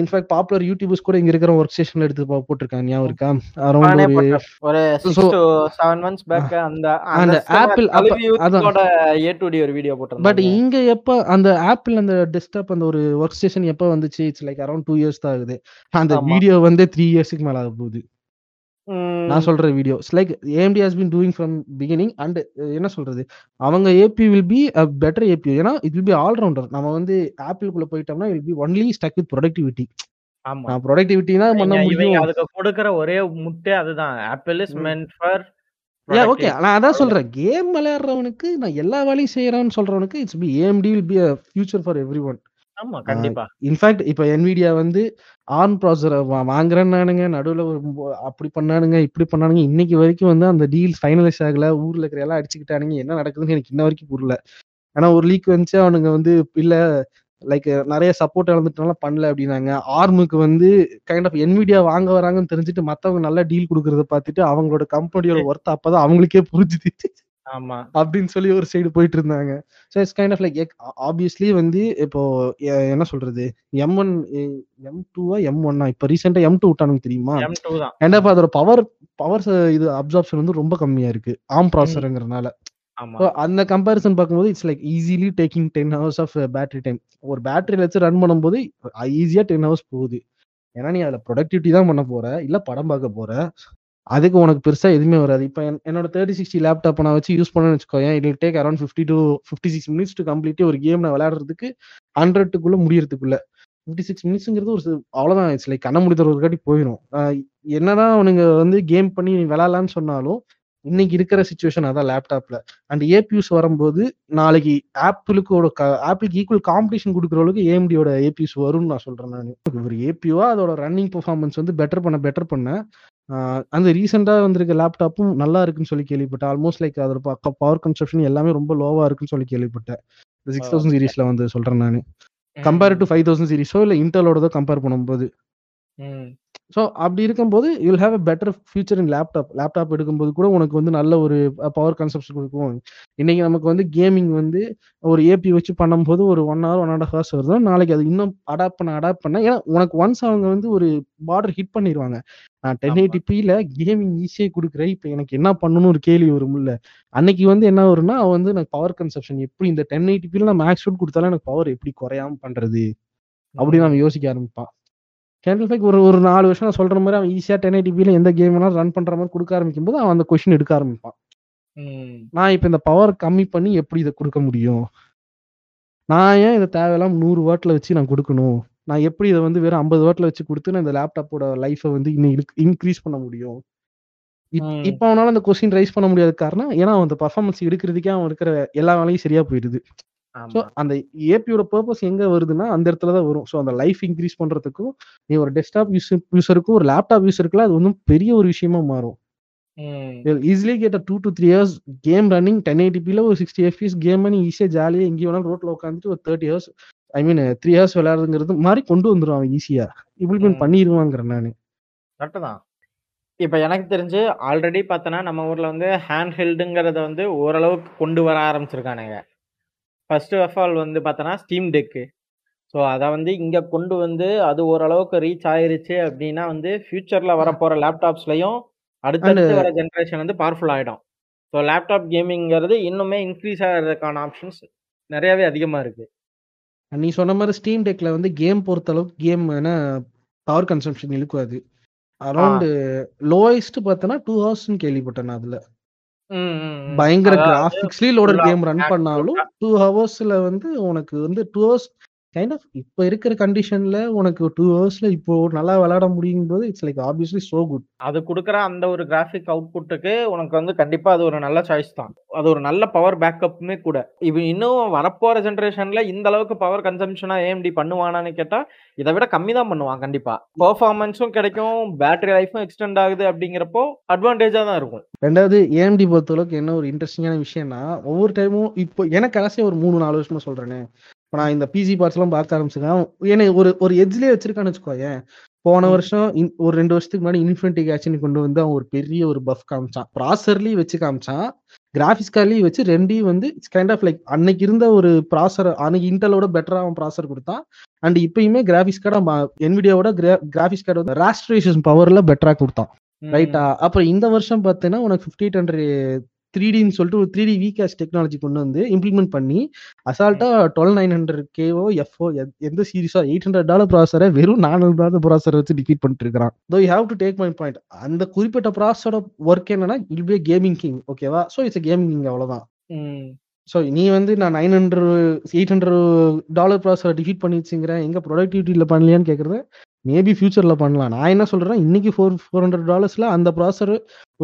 இன்ஃபாக்ட் பாப்புலர் யூடியூபர்ஸ் கூட இங்க இருக்கிற வொர்க் ஸ்டேஷன்ல எடுத்து போட்டுருக்காங்க. ஞாபகம் இருக்கா? அரவுண்ட் நானே ஒரு போட்டேன். ஒரு 6 ஸோ டூ 7 மந்த்ஸ் பேக் அந்த அந்த ஆப்பிள். ஊத்துனதோட ஏ டூ டி ஒரு வீடியோ பட் போட்டிருந்தாங்க. இங்க எப்ப அந்த ஆப்பிள் அந்த டெஸ்க்டாப் அந்த ஒரு வொர்க் ஸ்டேஷன் எப்ப வந்துச்சு? இட்ஸ் லைக் அரவுண்ட் 2 இயர்ஸ் தான் ஆகுது. அந்த. வீடியோ வந்து 3 இயர்ஸ்க்கு மேல ஆகப்போகுது. நான். சொல்ற video. It's like AMD has been doing from beginning and என்ன சொல்றது? அவங்க APU will be a better APU. ஏன்னா it will be all rounder. நம்ம வந்து ஆப்பிள்குள்ள போயிட்டோம்னா, it will be only stuck with productivity. ஆமா. புரொடக்டிவிட்டி தான் பண்ண முடியும். அதுக்கு கொடுக்கிற ஒரே முட்டே அதுதான். Apple is. Meant for okay. நான் அதான். சொல்றேன். கேம் விளையாடுறவனுக்கு நான் எல்லா வேலையும் செய்றேன்னு சொல்றவனுக்கு it's be AMD will be a future for everyone. ஆமா, கண்டிப்பா. இன்ஃபாக்ட் இப்ப NVIDIA வந்து ஆர்ம் ப்ராசஸர வா வாங்குறேன்னானுங்க. நடுவுல ஒரு அப்படி பண்ணானுங்க, இப்படி பண்ணானுங்க. இன்னைக்கு வரைக்கும் வந்து அந்த டீல் ஃபைனலைஸ் ஆகல. ஊர்ல இருக்கிற எல்லாம் அடிச்சுக்கிட்டானுங்க. என்ன நடக்குதுன்னு எனக்கு இன்ன வரைக்கும் புரியல. ஆனா ஒரு லீக் வந்துச்சு. அவனுங்க வந்து இல்ல லைக் நெறைய சப்போர்ட் இழந்துட்டனால பண்ணல அப்படின்னாங்க. ஆர்முக்கு வந்து கைண்ட் ஆஃப் NVIDIA வாங்க வராங்கன்னு தெரிஞ்சுட்டு மத்தவங்க நல்ல டீல் குடுக்கறத பார்த்துட்டு அவங்களோட கம்பெனியோட வொர்த் அப்பதான் அவங்களுக்கே புரிஞ்சுது. ஆமா. அப்படின்னு சொல்லி ஒரு சைடு போயிட்டு இருந்தாங்க. So it's kind of like obviously வந்து இப்போ என்ன சொல்றது? M1 எ M2வா M1ஆ இப்ப ரீசென்ட்டா M2 விட்டானுங்க தெரியுமா? M2 தான். கைண்ட் ஆஃப் அதோட பவர் பவர் இது அப்சார்ப்ஷன் வந்து ரொம்ப கம்மியா இருக்கு. ஆமா. ஸோ அந்த கம்பேரிசன் பார்க்கும்போது it's like easily taking 10 hours of battery time. ஒரு பேட்டரியில வச்சு ரன் பண்ணும்போது ஈஸியா 10 ஹவர்ஸ் போகுது. ஏன்னா நீ அதுல புரொடக்டிவிட்டி தான் பண்ண போற. இல்ல படம் பார்க்க போற. அதுக்கு உனக்கு பெருசா எதுவுமே வராது. இப்போ என்னோட தேர்ட்டி சிக்ஸ்டி லேப்டாப் நான் வச்சு யூஸ் பண்ணேன்னு வச்சுக்கோயேன். It will take around 50 to 56 minutes to complete ஒரு கேம் நான் விளையாடுறதுக்கு 100க்குள்ள முடியறதுக்குள்ள. 56 மினிட்ஸ்ங்கிறது ஒரு சி அவ்வளோதான். இட்ஸ் லைக் கண்ண மூடி திறக்கறதுக்காட்டி போயிரும். அ என்னதான் அவனுங்க வந்து கேம் பண்ணி நீ விளையாடலான்னு சொன்னாலும், இன்னைக்கு இருக்கிற சுச்சுவேஷன் அதான் லேப்டாப்ல. அண்ட் ஏபியூஸ் வரும்போது நாளைக்கு ஆப்பிளுக்கோட ஆப்பிளுக்கு ஈக்குவல் காம்படிஷன் கொடுக்குற அளவுக்கு ஏஎம்டியோட ஏபியூஸ் வரும்னு நான் சொல்றேன் நான் ஒரு ஏபியூவா அதோட ரன்னிங் பெர்ஃபார்மன்ஸ் வந்து பெட்டர் பண்ண பெட்டர் பண்ண அந்த ரீசென்ட்டா வந்திருக்க லேப்டாப்பும் நல்லா இருக்குன்னு சொல்லி கேள்விப்பட்டேன். ஆல்மோஸ்ட் லைக் அதோட பவர் கன்சம்ப்ஷன் எல்லாமே ரொம்ப லோவா இருக்குன்னு சொல்லி கேள்விப்பட்டேன். 6000 ஓகே. சீரிஸ்ல வந்து சொல்றேன் நானு. கம்பேர். டூ 5000 சீரிஸோ இல்ல இன்டெலோடதோ கம்பேர் பண்ணும்போது. ஸோ அப்படி இருக்கும்போது you will have a better future in laptop. Laptop எடுக்கும்போது கூட உனக்கு வந்து நல்ல ஒரு பவர் கன்சம்ப்ஷன் குடுக்கும். இன்னைக்கு நமக்கு வந்து கேமிங் வந்து ஒரு ஏபி வச்சு பண்ணும்போது ஒரு 1 ஹவர் 1 1/2 ஹவர்ஸ் வருதுன்னா, நாளைக்கு அது இன்னும் அடாப்ட் பண்ண அடாப்ட் பண்ண ஏன்னா உனக்கு ஒன்ஸ் அவங்க வந்து ஒரு பார்டர் ஹிட் பண்ணிருவாங்க. நான் ஆமா. 1080பில கேமிங் ஈஸியா குடுக்குறேன். இப்ப எனக்கு என்ன பண்ணணும்னு ஒரு கேள்வி வரும்ல. அன்னைக்கு வந்து என்ன வரும்னா, அவன் வந்து எனக்கு பவர் கன்சம்ப்ஷன் எப்படி இந்த 1080பில நான் மேக்ஸ் அவுட் குடுத்தாலும் எனக்கு பவர் எப்படி குறையாம பண்றது? அப்படின்னு ம். அவன் யோசிக்க ஆரம்பிப்பான். கேண்டில் ஃபேக் ஒரு ஒரு 4 வருஷம் நான் சொல்ற மாரி அவன் ஈஸியா 1080பில எந்த கேம் வேணாலும் ரன் பண்ற மாரி குடுக்க ஆரம்பிக்கும்போது, அவன் அந்த கொஸ்டின் எடுக்க ஆரம்பிப்பான். நான் இப்ப இந்த பவர் கம்மி பண்ணி எப்படி இத குடுக்க முடியும்? நான் ஏன் இத தேவையில்லாம 100 வாட்ல வச்சு நான் குடுக்கணும்? நான் எப்படி இத வந்து வெறும் 50 வாட்ல வச்சு குடுத்து நான் இந்த லேப்டாப்போட லைஃப வந்து இன்னும் இன்க் இன்கிரீஸ் பண்ண முடியும்? இப்ப அவனால அந்த கொஸ்டின் ரைஸ் பண்ண முடியாத காரணம், ஏன்னா அவன் அந்த பெர்ஃபார்மன்ஸ் எடுக்கிறதுக்கே அவன் இருக்கிற எல்லா வேலையும் சரியா போயிடுது. ஸோ. அந்த ஏபியோட பர்ப்பஸ் எங்க வருதுன்னா, அந்த இடத்துல தான் வரும். ஸோ அந்த லைஃப் இன்கிரீஸ் பண்றதுக்கும், நீ ஒரு டெஸ்க்டாப் யூசர் யூசருக்கும், ஒரு லேப்டாப் யூசருக்குலாம் அது ஒண்ணும் பெரிய ஒரு விஷயமா மாறும். Easily get a 2 to 3 hours game running 1080பில ஒரு 60 எஃப்பிஎஸ் கேம நீ ஈஸியா ஜாலியா எங்கே வேணாலும் ரோட்ல உட்காந்துட்டு ஒரு 30 ஹவர்ஸ் ஐ மீன் 3 ஹவர்ஸ் விளையாடுறதுங்கிறது மாரி கொண்டு வந்துருவான் அவன் ஈஸியா. இம்ப்ளிமெண்ட் ம். பண்ணிருவாங்கிறேன் நானு. கரெக்ட்டு தான். இப்ப எனக்கு தெரிஞ்சு ஆல்ரெடி பார்த்தோன்னா, நம்ம ஊர்ல வந்து ஹேண்ட் ஹெல்டுங்கிறத வந்து ஓரளவுக்கு கொண்டு வர ஆரம்பிச்சிருக்கானுங்க. ஃபர்ஸ்ட் ஆஃப் ஆல் வந்து பார்த்தோன்னா, ஸ்டீம் டெக்கு. ஸோ அத வந்து இங்க கொண்டு வந்து அது ஓரளவுக்கு ரீச் ஆயிருச்சு அப்டின்னா வந்து, ஃபியூச்சர்ல வரப்போற லேப்டாப்ஸ்லயும் அடுத்தடுத்து வர ஜெனரேஷன் வந்து பவர்ஃபுல் ஆயிடும். ஸோ லேப்டாப் கேமிங்கிறது இன்னுமே இன்க்ரீஸ் ஆகிறதுக்கான ஆப்ஷன்ஸ் நிறையாவே அதிகமா இருக்கு. நீ சொன்ன மாரி ஸ்டீம் டெக்ல வந்து கேம் பொறுத்த அளவுக்கு கேம் பவர் கன்சம்ப்ஷன் இழுக்கும் அது. ஆ. அரவுண்ட் லோயஸ்ட் பார்த்தன்னா 2 ஹவர்ஸ்ன்னு கேள்விப்பட்டேன் நான் அதுல. பயங்கர கிராபிக்ஸ்லயே லோடட் ஃபுல்லா கேம் ரன் பண்ணாலும் 2 ஹவர்ஸ்ல வந்து உனக்கு வந்து 2 ஹவர்ஸ் கைண்ட் ஆஃப் இப்ப இருக்கிற கண்டிஷன்ல உனக்கு 2 ஹவர்ஸ்ல இப்போ நல்லா விளையாட முடியும்போது it's like obviously so good. அது குடுக்குற அந்த ஒரு கிராஃபிக் அவுட்புட்டுக்கு உனக்கு வந்து கண்டிப்பா அது ஒரு நல்ல சாய்ஸ் தான். அது ஒரு நல்ல பவர் பேக்கப்புமே கூட. இது இன்னும் வரப்போற ஜெனரேஷன்ல இந்த அளவுக்கு பவர் கன்சம்ப்ஷனா ஏஎம்டி பண்ணுவானான்னு கேட்டா, இத விட கம்மி தான் பண்ணுவான் கண்டிப்பா. பெர்ஃபார்மன்ஸும் கிடைக்கும், பேட்டரி லைஃப்பும் எக்ஸ்டெண்ட் ஆகுது அப்படிங்கிறப்போ அட்வான்டேஜா தான் இருக்கும். 2வது ஏஎம்டி பொறுத்தளவுக்கு என்ன ஒரு இன்ட்ரஸ்டிங்கான விஷயம்னா, ஒவ்வொரு டைமும் இப்போ எனக்கு கடைசியா ஒரு 3, 4 வருஷமா சொல்றேனே. இப்ப நான் இந்த பிசி பார்ட்ஸ்லாம் பார்க்க ஆரம்பிச்சிருக்கேன். என்னைய ஒரு ஒரு எட்ஜ்லயே வச்சிருக்கான்னு வச்சுக்கோயேன். போன. வருஷம் ஒரு 2 வருஷத்துக்கு முன்னாடி இன்ஃபினிட்டி கேட்ச்ன்னு கொண்டு வந்து அவன் ஒரு பெரிய ஒரு பஃப் காமிச்சான். ப்ராசஸர்லயும் வச்சு காமிச்சான். கிராபிக்ஸ் கார்ட்லயும் வச்சு 2யும் வந்து இட்ஸ் கைண்ட் ஆஃப் லைக் அன்னைக்கு இருந்த ஒரு ப்ராசஸர் அன்னைக்கு இன்டெலோட பெட்டரா அவன் ப்ராசஸர் குடுத்தான். அண்ட் இப்பயுமே கிராபிக்ஸ் கார்டு என்விடியாவோட கிரா கிராபிக்ஸ் கார்டு வந்து ராஸ்டரைசேஷன் பவர்ல பெட்டரா குடுத்தான். ரைட்டா? அப்புறம் இந்த வருஷம் பார்த்தீன்னா, உனக்கு 5800 3டின்னு சொல்லிட்டு ஒரு 3டி விகேஷ் டெக்னாலஜி கொண்டு வந்து இம்ப்ளிமெண்ட் பண்ணி, அசால்ட்டா ம். 12900கேவோ, எஃப்போ எத் எந்த சீரிஸோ $800 ப்ராசஸர வெறும் $400 ப்ராசஸர வச்சு டிஃபீட் பண்ணிட்டு இருக்கிறான். Though you have to take my point. அந்த குறிப்பிட்ட ப்ராசஸரோட வொர்க் என்னன்னா, வில் பி கேமிங் கிங். ஓகேவா? சோ இட்ஸ் கேமிங் கிங் அவ்வளோதான். சோ நீ வந்து நான் 900 $800 ப்ராசஸர டிஃபீட் பண்ணிருச்சுங்கிறேன். எங்க ப்ரொடக்டிவிட்டில பண்ணலையான்னு கேட்கிறத, மேபி ஃபியூச்சர்ல பண்ணலாம். நான் என்ன சொல்றேன்னா, இன்னைக்கு ஃபோர் $400ல அந்த ப்ராசஸர்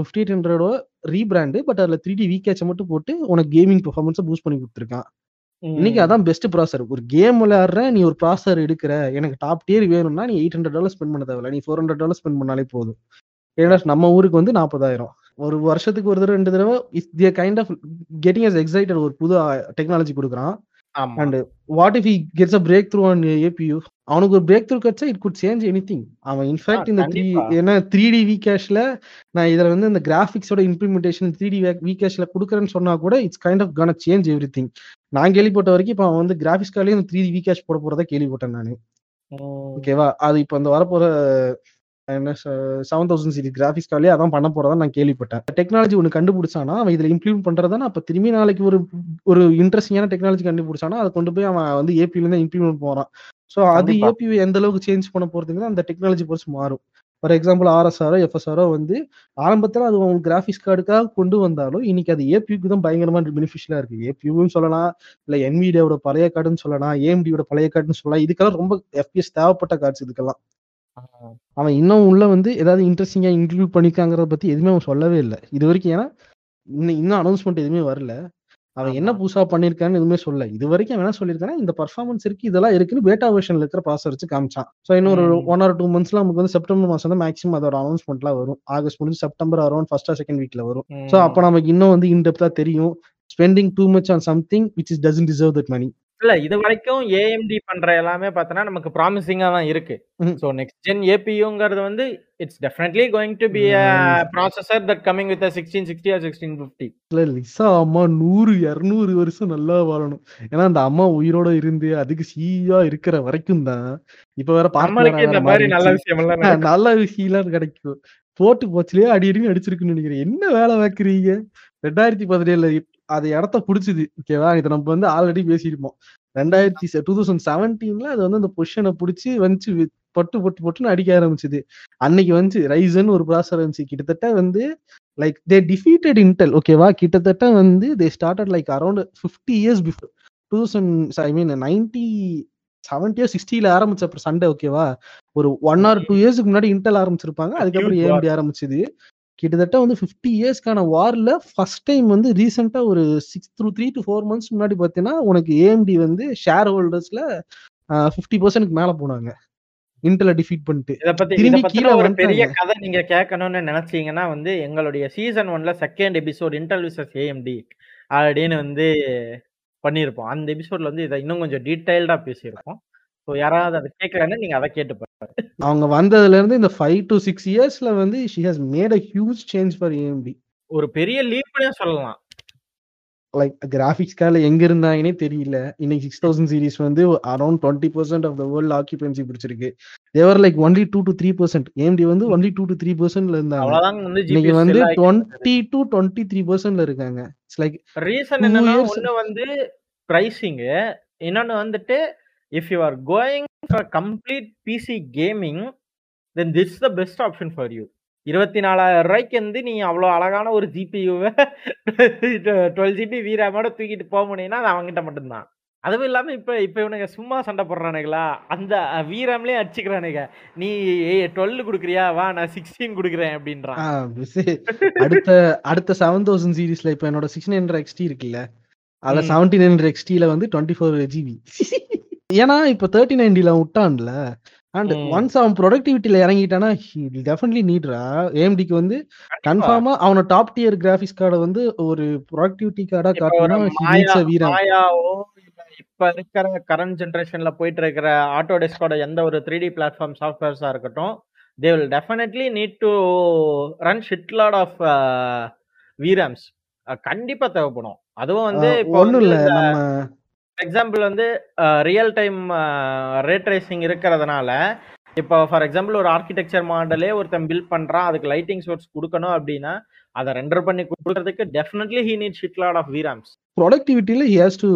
5800ஓட ரீபிராண்ட். பட் அதுல 3டி விகேச்ச மட்டும் போட்டு உனக்கு கேமிங் பெர்ஃபார்மன்ஸ பூஸ்ட் பண்ணி குடுத்துருக்கான். இன்னைக்கு. அதான் பெஸ்ட் ப்ராசஸர். ஒரு கேம் விளையாடுற, நீ ஒரு ப்ராசஸர் எடுக்கிற, எனக்கு டாப் டியர் வேணும்னா நீ $800 ஸ்பெண்ட் பண்ண தேவையில்ல. நீ $400 ஸ்பெண்ட் பண்ணாலே போதும். ஏன்னா நம்ம ஊருக்கு வந்து 40,000 ஒரு வருஷத்துக்கு ஒரு தடவ 2 தடவ if they kind of getting us excited ஒரு புது technology குடுக்குறான். And what if he gets a breakthrough on APU? அவனுக்கு ஒரு பிரேக் த்ரூ கிடைச்சா இட் குட் சேஞ்ச் எனிதிங். அவன் ஆ இன்ஃபாக்ட் இந்த 3 கண்டிப்பா. ஏன்னா 3டி விகேஷ்ல நான் இதுல வந்து இந்த கிராபிக்ஸோட இம்ப்ளிமென்டேஷன் 3டி வே விகேஷ்ல குடுக்குறேன்னு சொன்னா கூட it's kind of gonna change everything. நான் கேள்விப்பட்ட வரைக்கும் இப்ப அவன் வந்து கிராபிக்ஸ் கார்ட்லயே இந்த 3டி விகேஷ் போட போறதா கேள்விப்பட்டேன் நானு. ஓகேவா? அது இப்ப இந்த வரப்போற என்ன ச 7000 சீரிஸ் கிராபிக்ஸ் கார்ட்லயே அதான் பண்ண போறதா நான் கேள்விப்பட்டேன். டெக்னாலஜி ஒண்ணு கண்டுபிடிச்சானா, அவன் இதுல இம்ப்ளிமெண்ட் பண்றதானா, அப்ப திரும்பி நாளைக்கு ஒரு ஒரு இன்ட்ரஸ்டிங்கான டெக்னாலஜி கண்டுபிடிச்சானா, அத கொண்டு போய் அவன் வந்து ஏபில இருந்து இம்ப்ளிமெண்ட் போறான். சோ அது. ஏபிய எந்த அளவுக்கு சேஞ்ச் பண்ண போறதுங்கிறது அந்த டெக்னாலஜி பொறுத்து மாறும். ஃபார் எக்ஸாம்பிள் ஆர்எஸ்ஆரோ, எஃப்எஸ்ஆரோ வந்து ஆரம்பத்துல அது உன் கிராபிக்ஸ் கார்டுக்காக கொண்டு வந்தாலும், இன்னைக்கு அது ஏபியூக்கு தான் பயங்கரமா பெனிஃபிஷியலா இருக்கு. ஏபியூவும் சொல்லலாம், இல்ல என்விடியாவோட பழைய கார்டுன்னு சொல்லலாம், ஏஎம்டியோட பழைய கார்டுன்னு சொல்லலாம். இதுக்கெல்லாம் ரொம்ப எஃப்பிஎஸ் தேவைப்பட்ட கார்ட்ஸ் இதுக்கெல்லாம். அவன் இன்னும் உள்ள வந்து ஏதாவது இன்ட்ரஸ்டிங்கா இன்க்ளூட் பண்ணியிருக்காங்கிறத பத்தி எதுவுமே அவன் சொல்லவே இல்ல. இதுவரைக்கும் ஏன்னா, இன்னும் இன்னும் அனௌன்ஸ்மென்ட் எதுவுமே வரல. அவன் என்ன. புதுசா பண்ணியிருக்கான்னு எதுவுமே சொல்லல. இதுவரைக்கும் அவன் என்ன சொல்லியிருக்கான்னா, இந்த பெர்ஃபார்மன்ஸ் இருக்கு, இதெல்லாம் இருக்குன்னு பெட்டா வெர்ஷன்ல இருக்கிற ப்ராசஸர் வச்சு காமிச்சான். ஒரு ம். 1 ஆர் 2 மந்த்ஸ்ல நமக்கு வந்து செப்டம்பர் மாசம் தான் மேக்ஸிமம் அதோட அனௌன்ஸ்மென்ட்லாம் வரும். ஆகஸ்ட் முடிஞ்சு செப்டம்பர் அரவுண்ட் ஃபர்ஸ்ட் செகண்ட் வீக்ல வரும். சோ அப்ப. நமக்கு இன்னும் வந்து இன் டெப்த்தா தெரியும். Spending too much on something which is doesn't deserve that money. இல்ல இதுவரைக்கும் ஏஎம்டி பண்ற எல்லாமே பார்த்தோன்னா, நமக்கு ப்ராமிசிங்கா தான் இருக்கு. ஸோ நெக்ஸ்ட் ஜென் ஏபியூங்கிறது வந்து it's definitely going to be a. Processor that coming with a 1660 or 1650. இல்ல லிசா அம்மா 100, 200 வருஷம் நல்லா வாழணும். ஏன்னா அந்த அம்மா உயிரோட இருந்து அதுக்கு சிஇஓ இருக்கிற வரைக்கும் தான், இப்ப வேற வேற இந்த மாரி நல்ல அ நடக்கும். நல்ல விஷயம்லாம் கிடைக்கும். போட்டு போச்சுலயே அடி அடின்னு அடிச்சிருக்குன்னு நெனைக்கிறேன். என்ன வேலை பார்க்குறீங்க? 2017ல இப் அது இடத்த புடிச்சுது. ஓகேவா? இத நம்ம வந்து ஆல்ரெடி பேசியிருப்போம். 2000 செ 2017ல அது வந்து அந்த பொசிஷன புடிச்சு வந்துச்சு வி பட்டு, பட்டு, பட்டுன்னு அடிக்க ஆரம்பிச்சது. அன்னைக்கு வந்துச்சு ரைசன் ஒரு ப்ராசஸர் வந்துச்சு. கிட்டத்தட்ட வந்து லைக் தே டிஃபீட்டட் இன்டெல் ஓகேவா? கிட்டத்தட்ட வந்து they started like around 50 years before 2000 I mean 90 70யோ 60ல ஆரம்பிச்ச அப்புறம் சண்டை ஓகேவா? ஒரு 1 ஆர் 2 ம். இயர்ஸ்க்கு முன்னாடி இன்டெல் ஆரம்பிச்சிருப்பாங்க. அதுக்கப்புறம். ஏஎம்டி ஆரம்பிச்சது. கிட்டத்தட்ட வந்து 50 இயர்ஸ்க்கான வார்ல ஃபர்ஸ்ட் டைம் வந்து ரீசென்ட்டா ஒரு 6 த்ரூ 3 டூ 4 மந்த்ஸ் முன்னாடி பார்த்தீங்கன்னா, உனக்கு ஏஎம்டி வந்து ஷேர் ஹோல்டர்ஸ்ல அ 50%க்கு மேல போனாங்க. இன்டெல டிஃபீட் பண்ணிட்டு. இத பத்தி திரும்பி கீழ ஒரு பெரிய. கதை நீங்க கேட்கணும்னு நெனச்சீங்கன்னா வந்து, எங்களுடைய சீசன் 1ல 2ண்ட் எபிசோட் இன்டெல் விசஸ் ஏஎம்டி அப்படின்னு வந்து பண்ணியிருப்போம். அந்த எபிசோட்ல வந்து இத இன்னும் கொஞ்சம் டீட்டெயில்டா பேசியிருப்போம். ஸோ யாராவது அத கேட்கலன்னா, நீங்க அத கேட்டு பாருங்க. அவங்க வந்ததுல இருந்து இந்த 5 டூ 6 இயர்ஸ்ல வந்து she has made a huge change for AMD. ஒரு பெரிய லீப்னே சொல்லலாம். லைக் கிராஃபிக்ஸ் கார்டில் எங்க இருந்தாங்கன்னே தெரியல. இன்னைக்கு சிக்ஸ் தௌசண்ட் சீரிஸ் வந்து around twenty percent of the world occupancy பிடிச்சிருக்கு. They were like only two to three percent AMD வந்து ஒன்லி டூ டு த்ரீ பர்சன்ட்ல இருந்தாங்க. இன்னைக்கு வந்து டுவெண்ட்டி டு டுவெண்ட்டி த்ரீ பர்சன்ட்ல இருக்காங்க. இட்ஸ் லைக் ரீசன் என்னன்னா ஒண்ணு வந்து பிரைசிங் இன்னொன்னு வந்துட்டு if you are going for complete PC gaming then this the best option for you இருபத்தி நாலாயிரம் ரூபாய்க்கு வந்து நீ அவ்வளோ அழகான ஒரு ஜிபியூவை டுவெல் ஜிபி வீராமோட தூக்கிட்டு போக முடியும்னா அது அவங்ககிட்ட மட்டும்தான். அதுவும் இல்லாம இப்ப இப்ப இவனுங்க சும்மா சண்டை போடுறானுங்களா? அந்த வீராம்லயே அடிச்சுக்கிறானுங்க. நீ டுவெல் குடுக்குறியா? வா நான் சிக்ஸ்டீன் குடுக்குறேன் அப்படின்றான். அடுத்த அடுத்த செவன் தௌசண்ட் சீரீஸ்ல இப்ப என்னோட சிக்ஸ் ஹண்ட்ரட் எக்ஸ்டி இருக்குல்ல? அதுல. செவன்டீன் ஹண்ட்ரட் எக்ஸ்டில வந்து டுவெண்ட்டி ஃபோர் ஜிபி ஏன்னா இப்ப தேர்ட்டி நைன்டில விட்டான்ல அண்ட். ஒன்ஸ் அவன் ப்ரொடக்டிவிட்டில இறங்கிட்டானா டெஃபினெட்லி நீட்ரா ஏஎம்டிக்கு வந்து. கன்ஃபார்மா அவன டாப் டியர் கிராபிக்ஸ் கார்டை வந்து ஒரு ப்ரொடக்டிவிட்டி கார்டா காட்டணும் இல்ல இப்ப இருக்கிற கரண்ட் ஜெனரேஷன்ல போயிட்டு இருக்கிற ஆட்டோ டெஸ்கோட எந்த ஒரு த்ரீ டி பிளாட்ஃபார்ம் சாஃப்ட்வேர்ஸா இருக்கட்டும் they will definitely need to run shitload of VRAMs கண்டிப்பா தேவைப்படும் அதுவும் வந்து ஒண்ணும் இல்ல நம்ம எக்ஸாம்பிள் வந்து ரியல் டைம் ரேட் ரேசிங் இருக்கிறதுனால இப்போ ஃபார் எக்ஸாம்பிள் ஒரு ஆர்கிடெக்சர் மாடலே ஒருத்தன் பில்ட் பண்றான் அதுக்கு லைட்டிங் சோர்ஸ் கொடுக்கணும் அப்படின்னா அதை ரெண்டர் பண்ணி கொடுக்கறதுக்கு definitely he need shitload of VRAMs ப்ரொடக்டிவிட்டில he has to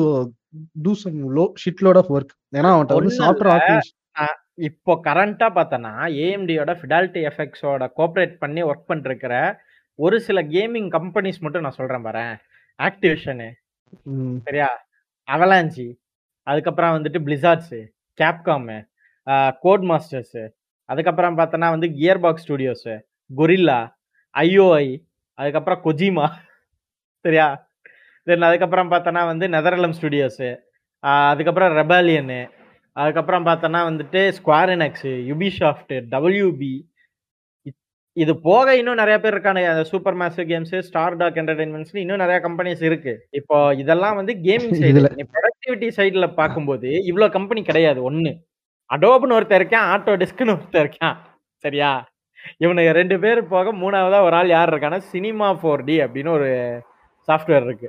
do some low shitload of work ஏன்னா அவன்கிட்ட வந்து சாஃப்ட்வேர் இப்போ கரண்டா பார்த்தனா ஏஎம்டியோட ஃபிடாலிட்டி எஃபெக்ட்ஸோட கோஆப்ரேட் பண்ணி ஒர்க் பண்ணிருக்கிற ஒரு சில கேமிங் கம்பெனிஸ் மட்டும் நான் சொல்றேன் பாரேன். ஆக்டிவேஷனு சரியா? அவலாஞ்சி அதுக்கப்புறம் வந்துட்டு பிளிசார்ட்ஸு கேப்காமு கோட் மாஸ்டர்ஸு அதுக்கப்புறம் பார்த்தோன்னா வந்து gear box studios Guerrilla IOI அதுக்கப்புறம் கொஜிமா சரியா? தென் அதுக்கப்புறம் பார்த்தோன்னா வந்து நெதர்லம் ஸ்டுடியோஸு அதுக்கப்புறம் ரெபாலியனு அதுக்கப்புறம் பார்த்தோன்னா வந்துட்டு ஸ்கொயர் எனக்ஸு யுபிஷாஃப்ட் டபிள்யூபி இது போக இன்னும் நிறைய பேர் இருக்கானுங்க. Supermassive Games Stardock entertainments இன்னும் நிறைய கம்பெனிஸ் இருக்கு. இப்போ இதெல்லாம் வந்து கேமிங் சைடு இதுல நீ ப்ரொடக்டிவிட்டி சைடுல பார்க்கும்போது இவ்வளவு கம்பெனி கிடையாது. ஒண்ணு அடோப்னு ஒருத்தர் இருக்கான் ஆட்டோ டிஸ்க்னு ஒருத்தர் இருக்கான். சரியா? இவனுங்க ரெண்டு பேர் போக மூணாவதா ஒரு ஆள் யார் இருக்கான்னா சினிமா ஃபோர் டி அப்படின்னு ஒரு சாஃப்ட்வேர் இருக்கு.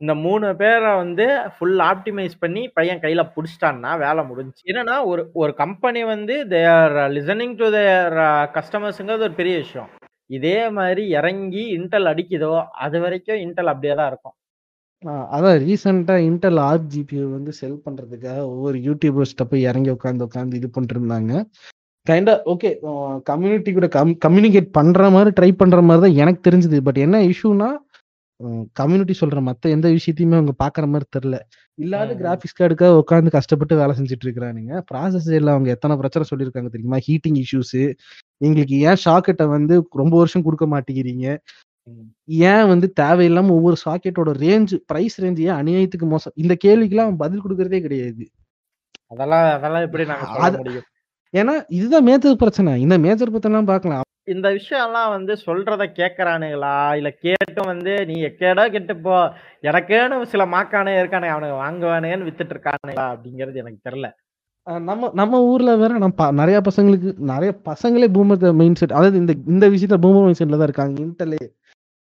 இந்த மூணு பேரை வந்து ஃபுல் ஆப்டிமைஸ் பண்ணி பையன் கையில பிடிச்சிட்டான்னா வேலை முடிஞ்சு. என்னன்னா ஒரு ஒரு கம்பெனி வந்து தேர் லிசனிங் டு தேர் கஸ்டமர்ஸுங்கிறது ஒரு பெரிய விஷயம். இதே மாதிரி இறங்கி இன்டெல் அடிக்குதோ அது வரைக்கும் இன்டெல் அப்படியே தான் இருக்கும். அதான் ரீசெண்டாக இன்டெல் ஆர் ஜிபி வந்து செல் பண்ணுறதுக்காக ஒவ்வொரு யூடியூபர்ஸ்கிட்ட போய் இறங்கி உட்காந்து உட்காந்து இது பண்ணிருந்தாங்க கைண்டா ஓகே கம்யூனிட்டி கூட கம் கம்யூனிகேட் பண்ணுற மாதிரி ட்ரை பண்ணுற மாதிரி தான் எனக்கு தெரிஞ்சது. பட் என்ன இஷ்யூனா கம்யூனிட்டி சொல்ற மத்த எந்த விஷயத்தையுமே அவங்க பாக்குற மாதிரி தெரியல. இல்லாத. கிராபிக்ஸ் கார்டுக்காக உட்காந்து கஷ்டப்பட்டு வேலை செஞ்சுட்டு இருக்கிறானுங்க ப்ராசஸ் எல்லாம் அவங்க எத்தனை பிரச்சனை சொல்லியிருக்காங்க தெரியுமா? ஹீட்டிங் இஷ்யூஸ் எங்களுக்கு ஏன் ஷாக்கெட்டை வந்து ரொம்ப வருஷம் கொடுக்க மாட்டேங்கிறீங்க. ஏன் வந்து தேவையில்லாம ஒவ்வொரு சாக்கெட்டோட ரேஞ்ச் பிரைஸ் ரேஞ்ச் ஏன் அநியாயத்துக்கு மோசம்? இந்த கேள்விக்கெல்லாம் அவன் பதில் கொடுக்கறதே கிடையாது. அதெல்லாம் அதெல்லாம் எப்படி நாங்க ஏன்னா இதுதான் மேஜர் பிரச்சனை. இந்த மேஜர் பிரச்சனை பார்க்கலாம். இந்த விஷயம்லாம் வந்து சொல்றத கேக்குறானுங்களா? இல்ல கேட்டும் வந்து நீ எக்கேடோ கெட்டு போ எனக்கேன்னு சில மாக்கானே இருக்கானே அவனுக்கு வாங்குவானேன்னு வித்துட்டு இருக்கானுங்களா அப்படிங்கிறது எனக்கு தெரியல. நம்ம நம்ம ஊர்ல வேற நம்ம நிறைய பசங்களுக்கு நிறைய பசங்களே பூமர் மைண்ட் செட் அதாவது இந்த இந்த விஷயத்துல பூமர் மைண்ட் செட்ல தான் இருக்காங்க. இன்டெல்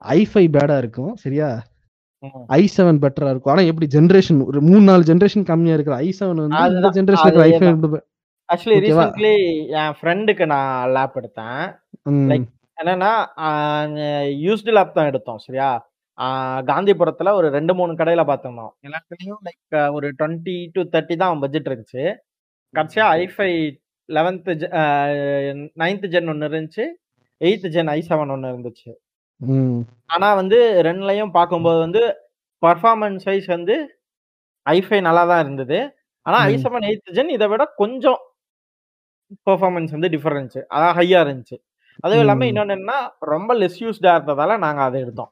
ஐஃபை பேடா இருக்கும் சரியா. ஐ செவன் பெட்டரா இருக்கும். ஆனா எப்படி ஜென்ரேஷன் ஒரு மூணு நாலு ஜென்ரேஷன் கம்மியா இருக்கிற ஐ செவன் வந்து ஜென்ரேஷன். ஆக்சுவலி? ரீசென்ட்லி என் ஃப்ரெண்டுக்கு நான் லேப் எடுத்தேன். Like, என்னன்னா யூஸ்டு லேப் தான் எடுத்தோம் சரியா? காந்திபுரத்துல ஒரு ரெண்டு மூணு கடையில பார்த்திருந்தோம். எல்லாத்துலயும் லைக் ஒரு டுவெண்ட்டி டு தேர்ட்டி தான் பட்ஜெட் இருந்துச்சு. கடைசியா ஐஃபை லெவன்த் நைன்த் ஜென் ஒன்று இருந்துச்சு. எயித்து ஜென் ஐ செவன் ஒன்று இருந்துச்சு. ஆனா வந்து ரெண்டுலயும் பார்க்கும்போது வந்து பர்ஃபார்மன்ஸ் வைஸ் வந்து ஐஃபை நல்லா தான் இருந்தது. ஆனா ஐ. செவன் எயித் ஜென் இதை விட கொஞ்சம் பெர்ஃபார்மன்ஸ் வந்து டிஃபரன்ஸ் அதான் ஹையா இருந்துச்சு. அதுவும் இல்லாம. இன்னொன்னு என்னன்னா ரொம்ப லெஸ் யூஸ்டா இருந்ததால நாங்க அதை எடுத்தோம்.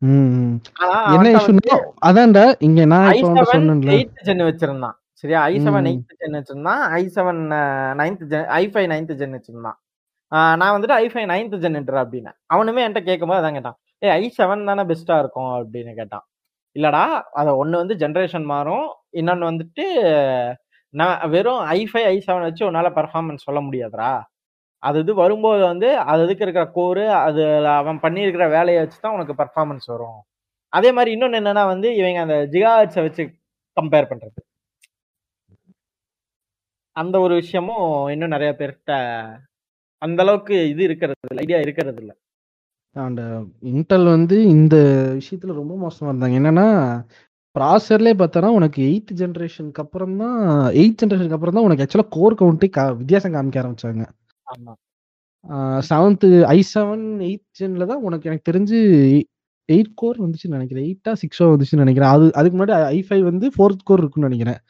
என்ன அவன்ட்ட வந்து இஷ்யூனா அதான்டா இங்க நான் இப்ப சொன்னேன்ல. ஜென் வச்சிருந்தான். சரியா? ஐ செவன் ம். எயித் ஜென் வச்சிருந்தான். I seven ninth gen i five ninth gen வச்சிருந்தான். நான் வந்துட்டு ஐ ஃபைவ் நைன்த் ஜென் அப்படின்னு. அவனுமே என்கிட்ட கேட்கும்போது அதான் கேட்டான். ஏ ஐ செவன் தானே பெஸ்டா இருக்கும் அப்படின்னு கேட்டான். இல்லடா அதை ஒன்று வந்து ஜென்ரேஷன் மாறும். இன்னொன்று வந்துட்டு நான் வெறும் ஐ ஃபைவ் ஐ செவன் வச்சு உன்னால பர்ஃபார்மன்ஸ் சொல்ல முடியாதுரா அது இது வரும்போது வந்து அது இதுக்கு இருக்கிற கோரு அது அவன் பண்ணியிருக்கிற வேலையை வச்சு தான் உனக்கு பர்ஃபார்மன்ஸ் வரும். அதே மாதிரி இன்னொன்னு என்னன்னா வந்து இவங்க அந்த ஜிகாஹெட்ஸை வச்சு கம்பேர் பண்றது. அந்த ஒரு விஷயமும் இன்னும் நிறைய பேர்கிட்ட அந்த அளவுக்கு இது இருக்கிறது இல்லை ஐடியா இருக்கிறது இல்லை. அண்ட் இன்டெல் வந்து இந்த விஷயத்துல ரொம்ப மோசமா இருந்தாங்க. என்னன்னா ப்ராசர்லேயே பார்த்தோன்னா உனக்கு எயித் ஜென்ரேஷனுக்கு அப்புறம் தான் எயித் ஜென்ரேஷனுக்கு அப்புறம் தான் உனக்கு ஆக்சுவலாக கோர் கவுண்ட்டே கா வித்தியாசம் காமிக்க ஆரம்பிச்சாங்க. செவன்த்து ஐ செவன் எயித் ஜென்ல தான் உனக்கு எனக்கு தெரிஞ்சு எயிட் கோர் வந்துச்சுன்னு நினைக்கிறேன். எயிட்டா சிக்ஸோ வந்துச்சுன்னு நினைக்கிறேன். அது அதுக்கு முன்னாடி ஐ ஃபைவ் வந்து ஃபோர்த் கோர் இருக்குன்னு நினைக்கிறேன்.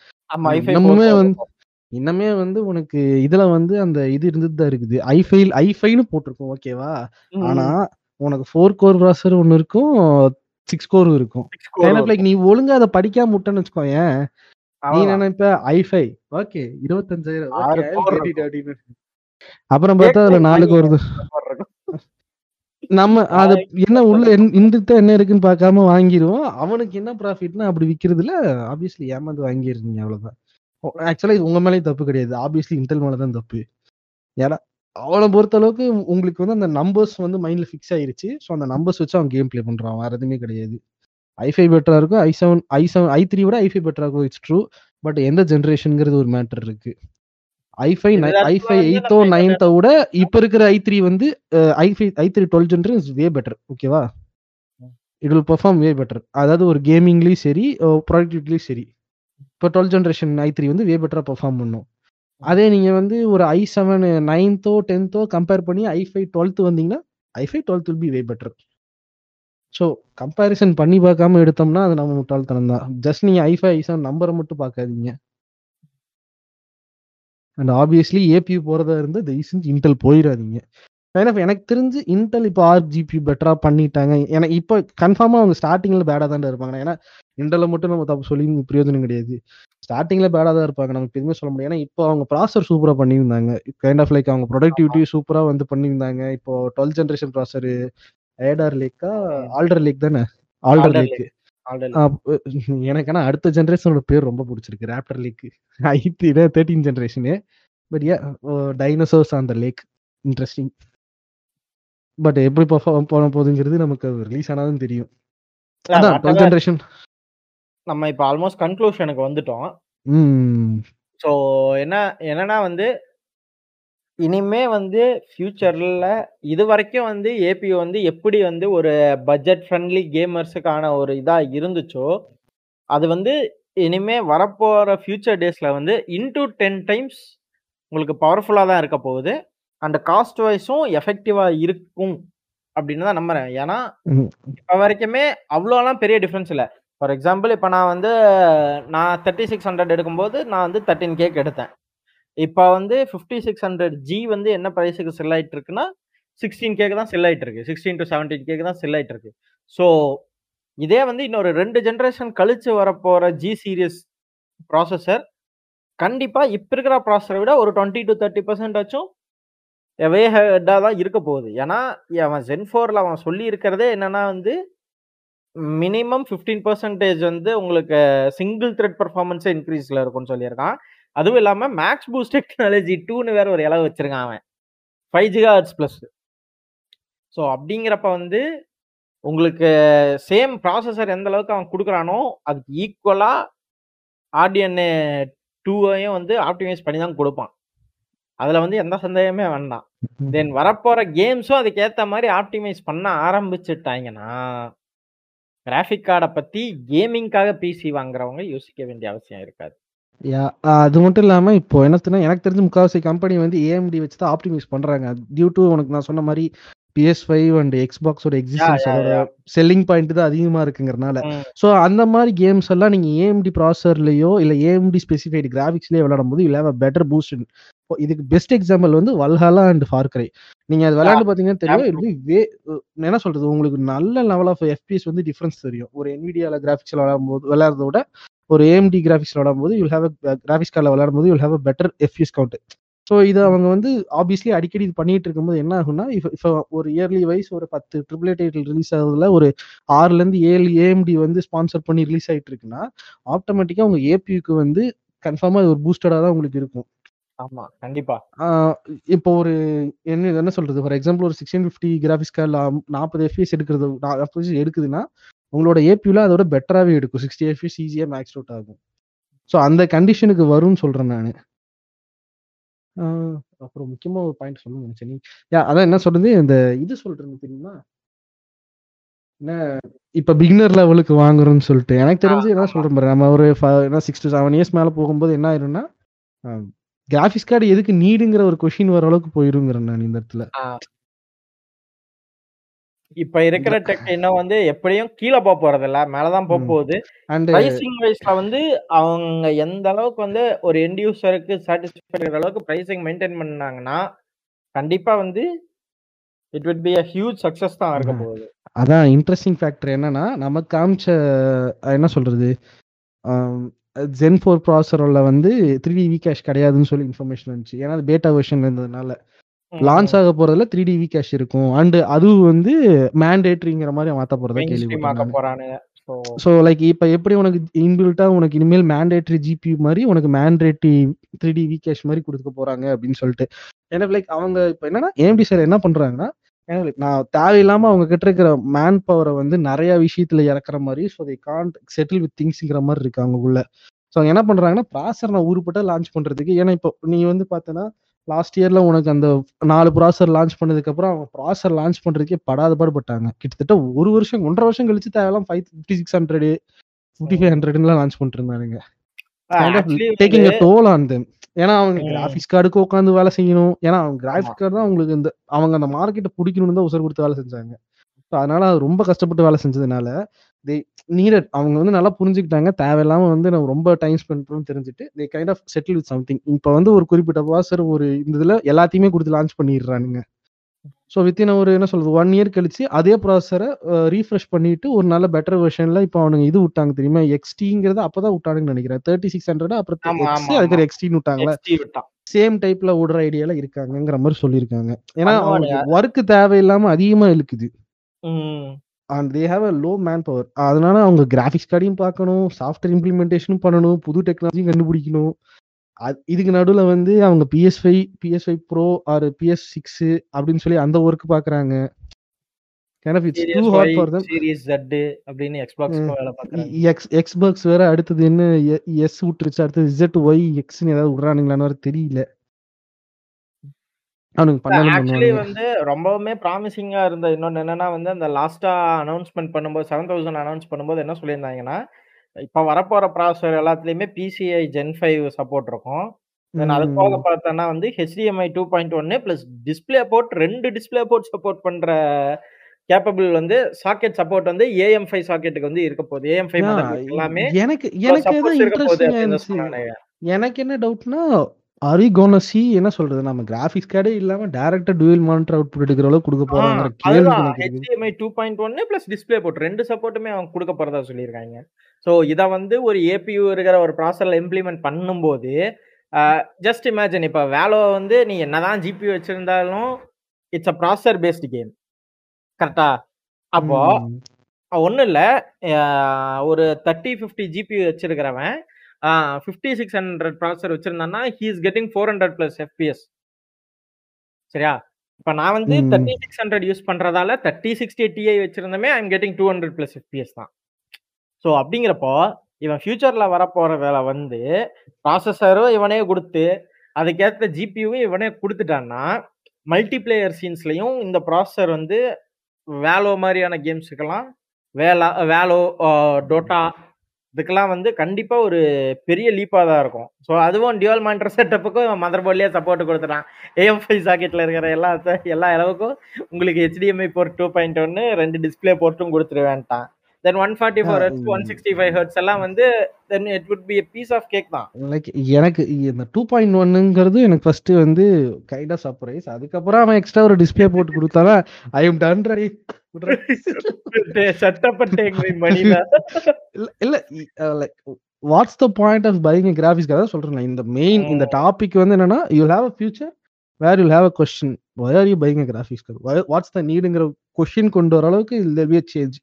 இன்னமுமே வந்து இன்னமே வந்து உனக்கு இதுல வந்து அந்த இது இருந்துட்டு தான் இருக்குது. ஐஃபை ஐஃபைன்னு போட்டிருக்கும் ஓகேவா ஆனா உனக்கு ஃபோர் கோர் ப்ராசர் ஒன்னு இருக்கும் சிக்ஸ் கோர் இருக்கும். லைக் நீ ஒழுங்கா அதை படிக்காம விட்டேன்னு வச்சுக்கோயேன் நீ நினைப்ப ஐஃபை ஓகே இருபத்தஞ்சாயிரம். அப்புறம் பார்த்தா அதுல நாலு கோர் நம்ம அது என்ன உள்ள இந்த என்ன இருக்குன்னு பார்க்காம வாங்கிடுவோம் அவனுக்கு என்ன ப்ராஃபிட்னா அப்படி விக்கிறதுல ஆப்வியஸ்லி ஏமாந்து வாங்கிருந்தீங்க அவ்வளவுதான். ஆக்சுவலா இது உங்க மேலேயும் தப்பு கிடையாது. ஆப்வியஸ்லி இன்டெல் மேல தான் தப்பு. ஏன்னா அவனை பொறுத்த அளவுக்கு உங்களுக்கு வந்து அந்த நம்பர்ஸ் வந்து மைண்ட்ல ஃபிக்ஸ் ஆயிருச்சு. ஸோ அந்த நம்பர்ஸ் வச்சு அவன் கேம் ப்ளே பண்றான். வேற எதுவுமே கிடையாது. ஐஃபை பெட்டரா இருக்கும். I seven i seven i three விட ஐஃபை பெட்டரா இருக்கும். இட்ஸ் ட்ரூ பட் எந்த ஜென்ரேஷனுங்கிறது ஒரு மேட்டர் இருக்கு. ஐஃபை ஐஃபை எயித்தோ நைன்த்தோ விட இப்ப இருக்கிற ஐ த்ரீ வந்து i five i three twelve generation is way better ஓகேவா it will perform way better அதாவது ஒரு கேமிங்லயும் சரி ப்ராடக்டிவிட்டிலையும் சரி. இப்போ டுவெல் ஜென்ரேஷன் ஐ த்ரீ வந்து வே பெட்டரா பெர்ஃபார்ம் பண்ணும். அதே நீங்க வந்து ஒரு ஐ செவன் நைன்த்தோ டென்த்தோ கம்பேர் பண்ணி ஐ ஃபைவ் டுவெல்த் வந்தீங்கன்னா i five twelfth will be way better so comparison பண்ணி பார்க்காம எடுத்தோம்னா அது நம்ம முட்டாள்தனம் தான். ஜஸ்ட் நீங்க ஐ ஃபைவ் ஐ செவன் நம்பரை மட்டும் பார்க்காதீங்க. அண்ட் ஆப்வியஸ்லி ஏபியூ போறதா இருந்தால் தயவு செஞ்சு இன்டெல் போயிடாதீங்க. ஏன்னா எனக்கு தெரிஞ்சு இன்டெல் இப்போ ஆர் ஜிபி பெட்டரா பண்ணிட்டாங்க. ஏன்னா இப்போ கன்ஃபார்மா அவங்க ஸ்டார்டிங்ல பேடா தான் இருப்பாங்க. ஏன்னா இன்டெல்ல மட்டும் நம்ம தப்பு சொல்லி பிரயோஜனம் கிடையாது. ஸ்டார்டிங்ல பேடா தான் இருப்பாங்க. நமக்கு எதுவுமே சொல்ல முடியாது. ஏன்னா இப்போ அவங்க ப்ராசர் சூப்பரா பண்ணியிருந்தாங்க. கைண்ட் ஆஃப் லைக் அவங்க ப்ரொடக்டிவிட்டி சூப்பரா வந்து பண்ணியிருந்தாங்க. இப்போ டுவெல் ஜென்ரேஷன் ப்ராசர் ஏடார் லேக்கா ஆல்டர் லேக் தானே? ஆல்டர் லேக் எனக்கு ஆனா அடுத்த ஜென்ரேஷனோட பேர் ரொம்ப பிடிச்சிருக்கு. ரேப்டர் லேக் ஐத்தி thirteen generation but uh. Dinosaurs on the lake interesting but எப்படி பர்ஃபார்ம் பண்ண போகுதுங்கிறது நமக்கு ரிலீஸ் ஆனாலும் தெரியும். அதான் டுவெல் ஜென்ரேஷன் நம்ம இப்ப ஆல்மோஸ்ட் கன்க்ளூஷனுக்கு வந்துட்டோம். ஸோ என்ன என்னன்னா வந்து இனிமே வந்து ஃபியூச்சர்ல இது வரைக்கும் வந்து ஏபி வந்து எப்படி வந்து ஒரு பட்ஜெட் ஃப்ரெண்ட்லி கேமர்ஸுக்கான ஒரு இதா இருந்துச்சோ அது வந்து இனிமே வரப்போற ஃபியூச்சர் டேஸ்ல வந்து இன்டூ டென் டைம்ஸ் உங்களுக்கு பவர்ஃபுல்லா தான் இருக்க போகுது. அண்ட் காஸ்ட் வைஸும் எஃபெக்டிவா இருக்கும் அப்படின்னு தான் நம்புறேன். ஏன்னா. இப்போ வரைக்குமே அவ்வளோலாம் பெரிய டிஃப்ரென்ஸ் இல்லை. ஃபார் எக்ஸாம்பிள் இப்போ நான் வந்து நான் தேர்ட்டி சிக்ஸ் ஹண்ட்ரட் எடுக்கும்போது நான் வந்து தேர்ட்டின் கேக் எடுத்தேன். இப்போ வந்து ஃபிஃப்டி சிக்ஸ் ஹண்ட்ரட் ஜி வந்து என்ன ப்ரைஸுக்கு செல் ஆகிட்டு இருக்குன்னா சிக்ஸ்டீன் கேக்கு தான் செல் ஆகிட்டு இருக்கு சிக்ஸ்டீன் டு செவன்டீன் கேக்கு தான் செல் ஆகிட்டு இருக்கு ஸோ இதே வந்து இன்னொரு ரெண்டு ஜென்ரேஷன் கழிச்சு வரப்போகிற ஜி சீரியஸ் ப்ராசஸர் கண்டிப்பாக இப்போ இருக்கிற ப்ராசஸரை விட ஒரு டுவெண்ட்டி டு தேர்ட்டி பர்சன்ட் ஆச்சும் வே ஹெட்டாக தான் இருக்க போகுது. ஏன்னா அவன் ஜென் ஃபோரில் அவன் சொல்லி இருக்கிறதே என்னன்னா வந்து மினிமம் ஃபிஃப்டீன் பர்சன்டேஜ் வந்து உங்களுக்கு சிங்கிள் த்ரெட் பர்ஃபார்மன்ஸே இன்க்ரீஸில் இருக்கும்னு சொல்லியிருக்கான். அதுவும் இல்லாமல் மேக்ஸ் பூஸ்ட் டெக்னாலஜி டூன்னு வேற ஒரு இலவு வச்சிருக்கான் அவன். Five giga hertz plus so அப்படிங்கிறப்ப வந்து உங்களுக்கு சேம் ப்ராசஸர் எந்த அளவுக்கு அவன் கொடுக்குறானோ அதுக்கு ஈக்குவலாக ஆர்டிஎன்ஏ டூவையும் வந்து ஆப்டிமைஸ் பண்ணி தான் கொடுப்பான். அதில் வந்து எந்த சந்தேகமே வேண்டாம். தென் வரப்போகிற கேம்ஸும் அதுக்கேற்ற மாதிரி ஆப்டிமைஸ் பண்ண ஆரம்பிச்சுட்டாங்கன்னா கிராஃபிக் கார்டை பற்றி கேமிங்காக பிசி வாங்குறவங்க யோசிக்க வேண்டிய அவசியம் இருக்காது. யா அது மட்டும் இல்லாம இப்போ என்னத்துனா எனக்கு தெரிஞ்ச முக்காவாசி கம்பெனி வந்து ஏஎம்டி வச்சு தான் ஆப்டிமைஸ் பண்றாங்க. டியூ டு உனக்கு நான் சொன்ன மாதிரி பிஎஸ் ஃபைவ் அண்ட் எக்ஸ்பாக்ஸோட எக்ஸிஸ்டன்ஸ் yeah, அதோட செல்லிங் பாயிண்ட் தான் அதிகமா இருக்குங்கிறனால. ஸோ அந்த மாதிரி கேம்ஸ் எல்லாம் நீங்க ஏஎம்டி ப்ராசர்லயோ இல்ல ஏஎம்டி ஸ்பெசிஃபைடு கிராஃபிக்ஸ்லயோ விளையாடும் போது இல்லை பெட்டர் பூஸ்ட் இதுக்கு பெஸ்ட் எக்ஸாம்பிள் வந்து வல்ஹாலா அண்ட் ஃபார்க்ரை நீங்க அது விளையாண்டு பாத்தீங்கன்னா தெரியும். வே என்ன சொல்றது? உங்களுக்கு நல்ல லெவல் ஆஃப் எஃபிஎஸ் வந்து டிஃபரன்ஸ் தெரியும். ஒரு என்விடியால கிராஃபிக்ஸ்ல விளையாடும் போது விளையாடுறத விட ஒரு ஏஎம்டி கிராஃபிக்ஸ் விளையாடும் போது யூல் ஹேவ் கிராஃபிக்ஸ் கார்டில் விளையாடும் போது you'll have better FPS count so இது அவங்க வந்து ஆப்வியஸ்லி அடிக்கடி இது பண்ணிட்டு இருக்கும்போது என்ன ஆகும்னா இப்போ இப்போ ஒரு இயர்லி வைஸ் ஒரு பத்து ட்ரிபிள் டைட்டில் ரிலீஸ் ஆகுதுல ஒரு ஆறுல இருந்து ஏழு ஏஎம்டி வந்து ஸ்பான்சர் பண்ணி ரிலீஸ் ஆயிட்டு இருக்குன்னா ஆட்டோமேட்டிக்கா உங்க ஏபியூக்கு வந்து கன்ஃபார்மா ஒரு பூஸ்டடா தான் உங்களுக்கு இருக்கும். ஆமா கண்டிப்பா. ஆஹ் இப்போ ஒரு என்ன என்ன சொல்றது? ஃபார் எக்ஸாம்பிள் ஒரு சிக்ஸ்டீன் ஃபிஃப்டி கிராஃபிக்ஸ் கார்டில் நாற்பது எஃப்எஸ் எடுக்கிறது நாற்பது எடுக்குதுன்னா உங்களோட ஏபியூல அதோட பெட்டராவே எடுக்கும். சிக்ஸ்டி எஃப்எஸ் ஈஸியா மேக்ஸ் அவுட் ஆகும். ஸோ அந்த கண்டிஷனுக்கு வரும்னு சொல்றேன் நான். அப்புறம் முக்கியமா ஒரு பாயிண்ட் சொல்லணும் நினைச்சேன். நீ- யா, அதான் என்ன சொல்றது? இந்த இது சொல்றேன் தெரியுமா? என்ன இப்ப பிகினர் லெவலுக்கு வாங்குறோம்னு சொல்லிட்டு. எனக்கு தெரிஞ்சு என்ன சொல்றேன் பாரு. நம்ம ஒரு என்ன சிக்ஸ் டு செவன் இயர்ஸ் மேல போகும்போது என்ன ஆயிரும்னா கிராஃபிக்ஸ் கார்டு எதுக்கு நீடுங்கிற ஒரு கொஷின் வர அளவுக்கு போயிருங்கிறேன் நான் இந்த இடத்துல. இப்ப இருக்கிற டெக் இன்னும் வந்து எப்படியும் கீழே போக போறது இல்ல மேலதான் போக. போகுது. பிரைசிங் வைஸ்ல வந்து அவங்க எந்த அளவுக்கு வந்து ஒரு எண்ட் யூசருக்கு சாட்டிஸ்ஃபை அளவுக்கு பிரைசிங் மெயின்டைன் பண்ணாங்கன்னா கண்டிப்பா வந்து it would be a huge success தான் இருக்க. போகுது. அதான் இன்ட்ரெஸ்டிங் ஃபேக்டர் என்னன்னா நமக்கு காமிச்ச என்ன சொல்றது? ஜென் ஃபோர் ப்ராசரில் வந்து த்ரீ டி வி கேஷ் கிடையாதுன்னு சொல்லி இன்ஃபர்மேஷன் வந்துச்சு. ஏன்னா அது பேட்டா வெர்ஷன் இருந்ததுனால. லான்ச் ஆக போறதுல த்ரீ டி வி கேஷ் இருக்கும். அண்ட் அதுவும் வந்து மேண்டேட்ரிங்கிற மாதிரி மாத்த போறதா ஸோ ஸோ லைக் இப்போ எப்படி உனக்கு இன்பில்ட்டா உனக்கு இனிமேல் மேண்டேட்ரி ஜிபி மாதிரி உனக்கு mandatory three D V cache மாதிரி கொடுக்க போறாங்க அப்படின்னு சொல்லிட்டு. ஏன்னா லைக் அவங்க இப்போ என்னன்னா ஏஎம்டி சார் என்ன பண்றாங்கன்னா நான் தேவையில்லாம அவங்க கிட்ட இருக்கிற மேன் பவரை வந்து நிறைய விஷயத்துல இறக்குற மாதிரி so they can't settle with திங்ஸ்ங்கிற மாதிரி இருக்கு அவங்க உள்ள ஸோ அவங்க என்ன பண்றாங்கன்னா ப்ராசர் நான் ஊருப்பட்ட லான்ச் பண்றதுக்கு. ஏன்னா இப்போ நீ வந்து பார்த்தனா லாஸ்ட் இயர்ல உனக்கு அந்த நாலு ப்ராசர் லான்ச் பண்ணதுக்கு அப்புறம் அவங்க ப்ராசர் லான்ச் பண்றதுக்கே படாத பாடுபட்டாங்க கிட்டத்தட்ட ஒரு வருஷம் ஒன்றரை வருஷம் கழிச்சு தேவையெல்லாம் five fifty six hundred fifty five ஹண்ட்ரட்லாம் launch பண்ணிட்டு இருந்தானுங்க டேக்கிங் டோல் ஆன் ஏன்னா அவங்க. கிராஃபிக்ஸ் கார்டுக்கு உட்காந்து வேலை செய்யணும். ஏன்னா அவங்க கிராஃபிக்ஸ் கார்டு தான் அவங்களுக்கு இந்த அவங்க அந்த மார்க்கெட்டை பிடிக்கணும்னு தான் உசர் கொடுத்து வேலை செஞ்சாங்க. ஸோ அதனால அது ரொம்ப கஷ்டப்பட்டு வேலை செஞ்சதுனால தே நீடட் அவங்க வந்து நல்லா புரிஞ்சுக்கிட்டாங்க. தேவையில்லாம வந்து நம்ம ரொம்ப டைம் ஸ்பெண்ட் பண்ணணும்னு தெரிஞ்சுட்டு they kind of settle with something இப்போ வந்து ஒரு குறிப்பிட்ட ப்ராசர் ஒரு இந்த இதில் எல்லாத்தையுமே கொடுத்து லான்ச் பண்ணிடுறானுங்க. ஸோ வித்தின் ஒரு என்ன சொல்றது ஒன் இயர் கழிச்சு அதே ப்ராசரை ரீஃப்ரெஷ் பண்ணிட்டு ஒரு நல்ல பெட்டர் வெர்ஷன்ல இப்போ அவனுங்க இது விட்டாங்க தெரியுமா? எக்ஸ்டிங்கிறத அப்பதான் விட்டானுங்கன்னு நினைக்கிறேன். தேர்ட்டி சிக்ஸ் ஹண்ட்ரட் அப்புறம் அதுக்கு. எக்ஸ்டின்னு விட்டாங்களா. சேம் டைப்ல ஓடுற ஐடியால இருக்காங்கங்கிற மாதிரி சொல்லியிருக்காங்க. ஏன்னா. அவங்களுக்கு ஒர்க் தேவையில்லாம அதிகமா இழுக்குது. And they have a low man power அதனால அவங்க கிராஃபிக்ஸ் கார்டையும் பார்க்கணும் சாஃப்ட்வேர் இம்ப்ளிமெண்டேஷனும் பண்ணணும் புது டெக்னாலஜியும் கண்டுபிடிக்கணும். அது- இதுக்கு நடுவுல வந்து அவங்க PS five PS five pro or PS six அப்படின்னு சொல்லி அந்த ஒர்க் பார்க்கறாங்க. எக்ஸ் எக்ஸ்பாக்ஸ் வேற அடுத்தது என்ன எஸ் விட்டுருச்சு அடுத்தது இசட் ஒய் எக்ஸ்னு ஏதாவது விடுறானுங்களான்னு தெரியல. ஆக்சுவலி வந்து ரொம்பவுமே ப்ராமிசிங்கா இருந்த இன்னொன்னு என்னன்னா வந்து அந்த லாஸ்டா அனௌன்ஸ்மெண்ட் பண்ணும்போது செவன் தௌசண்ட் அனௌன்ஸ் பண்ணும்போது என்ன சொல்லியிருந்தாங்கன்னா இப்ப வரப்போற ப்ராசஸர் எல்லாத்துலயுமே பிசிஐ ஜென் ஃபைவ் சப்போர்ட் இருக்கும். தென் அது போக. பார்த்தோன்னா வந்து ஹெச்டிஎம்ஐ டூ பாயிண்ட் ஒன்னு பிளஸ் டிஸ்பிளே போர்ட் ரெண்டு டிஸ்பிளே போர்ட் சப்போர்ட் பண்ற கேப்பபிள் வந்து சாக்கெட் சப்போர்ட் வந்து ஏஎம் ஃபைவ் சாக்கெட்டுக்கு வந்து இருக்க போகுது. ஏஎம் ஃபைவ் எல்லாமே எனக்கு எனக்கு எனக்கு என்ன டவுட்னா ஆர் யூ கோன சி என்ன சொல்றது? நம்ம கிராஃபிக்ஸ் கார்டே இல்லாம டைரக்டா டுவல் மானிட்டர் அவுட்புட் எடுக்கிற அளவுக்கு கொடுக்க போறாங்கிற கேள்வி பாயிண்ட் ஒன்னு பிளஸ் டிஸ்பிளே போர்ட் ரெண்டு சப்போர்ட்டுமே அவங்க கொடுக்க போறதா சொல்லியிருக்காங்க. ஸோ இதை வந்து ஒரு ஏபியூ இருக்கிற ஒரு ப்ராசரில் இம்ப்ளிமெண்ட் பண்ணும்போது ஜஸ்ட் இமேஜின் இப்போ வேலோ வந்து நீ என்னதான் ஜிபி வச்சிருந்தாலும் இட்ஸ் அ ப்ராசர் பேஸ்டு கேம் கரெக்டா அப்போ. ஒன்றும் இல்லை ஒரு தேர்ட்டி ஃபிஃப்டி ஜிபி வச்சிருக்கிறவன் fifty six hundred processor வச்சிருந்தான்னா he is getting four hundred plus FPS சரியா? இப்போ நான் வந்து. தேர்ட்டி சிக்ஸ் ஹண்ட்ரட் யூஸ் பண்றதால thirty sixty Ti வச்சிருந்தமே I'm getting two hundred plus FPS தான். ஸோ அப்படிங்கிறப்போ இவன் ஃபியூச்சர்ல வரப்போற வேலை வந்து ப்ராசஸரும் இவனே கொடுத்து அதுக்கேற்ற ஜிபியும் இவனே கொடுத்துட்டான்னா மல்டிபிளேயர் சீன்ஸ்லையும் இந்த ப்ராசஸர் வந்து வேலோ மாதிரியான கேம்ஸுக்கெல்லாம் வேலா வேலோ டோட்டா இதுக்கெல்லாம் வந்து கண்டிப்பா ஒரு பெரிய லீப்பா தான் இருக்கும். ஸோ அதுவும் டியூவல் மானிட்டர் செட்டப்புக்கும் மதர் போர்ட்லயே சப்போர்ட் கொடுத்துட்டான் ஏஎம் ஃபைவ் சாக்கெட்ல இருக்கிற எல்லா எல்லா அளவுக்கும் உங்களுக்கு ஹெச்டிஎம்ஐ போர்ட் டூ பாயிண்ட் ஒன்னு ரெண்டு டிஸ்பிளே போர்ட்டும் கொடுத்துருவேன்ட்டான். Then one forty four hertz one sixty five hertz எல்லாம் வந்து then it would be piece of cake தான். லைக் எனக்கு இந்த டூ பாயிண்ட் ஒன்னுங்கிறது எனக்கு ஃபர்ஸ்ட் வந்து கைண்ட் ஆஃப் சர்ப்ரைஸ் அதுக்கப்புறம் அவன் எக்ஸ்ட்ரா ஒரு டிஸ்பிளே போட்டு கொடுத்தாதான் I am done ready what's the point of buying graphics அதான் சொல்றேன் இந்த மெயின் இந்த டாபிக் வந்து என்னன்னா you have a future where you have a question why are you buying graphics what's the நீடுங்கிற question கொண்டு வர அளவுக்கு இல் பி சேஞ்ச்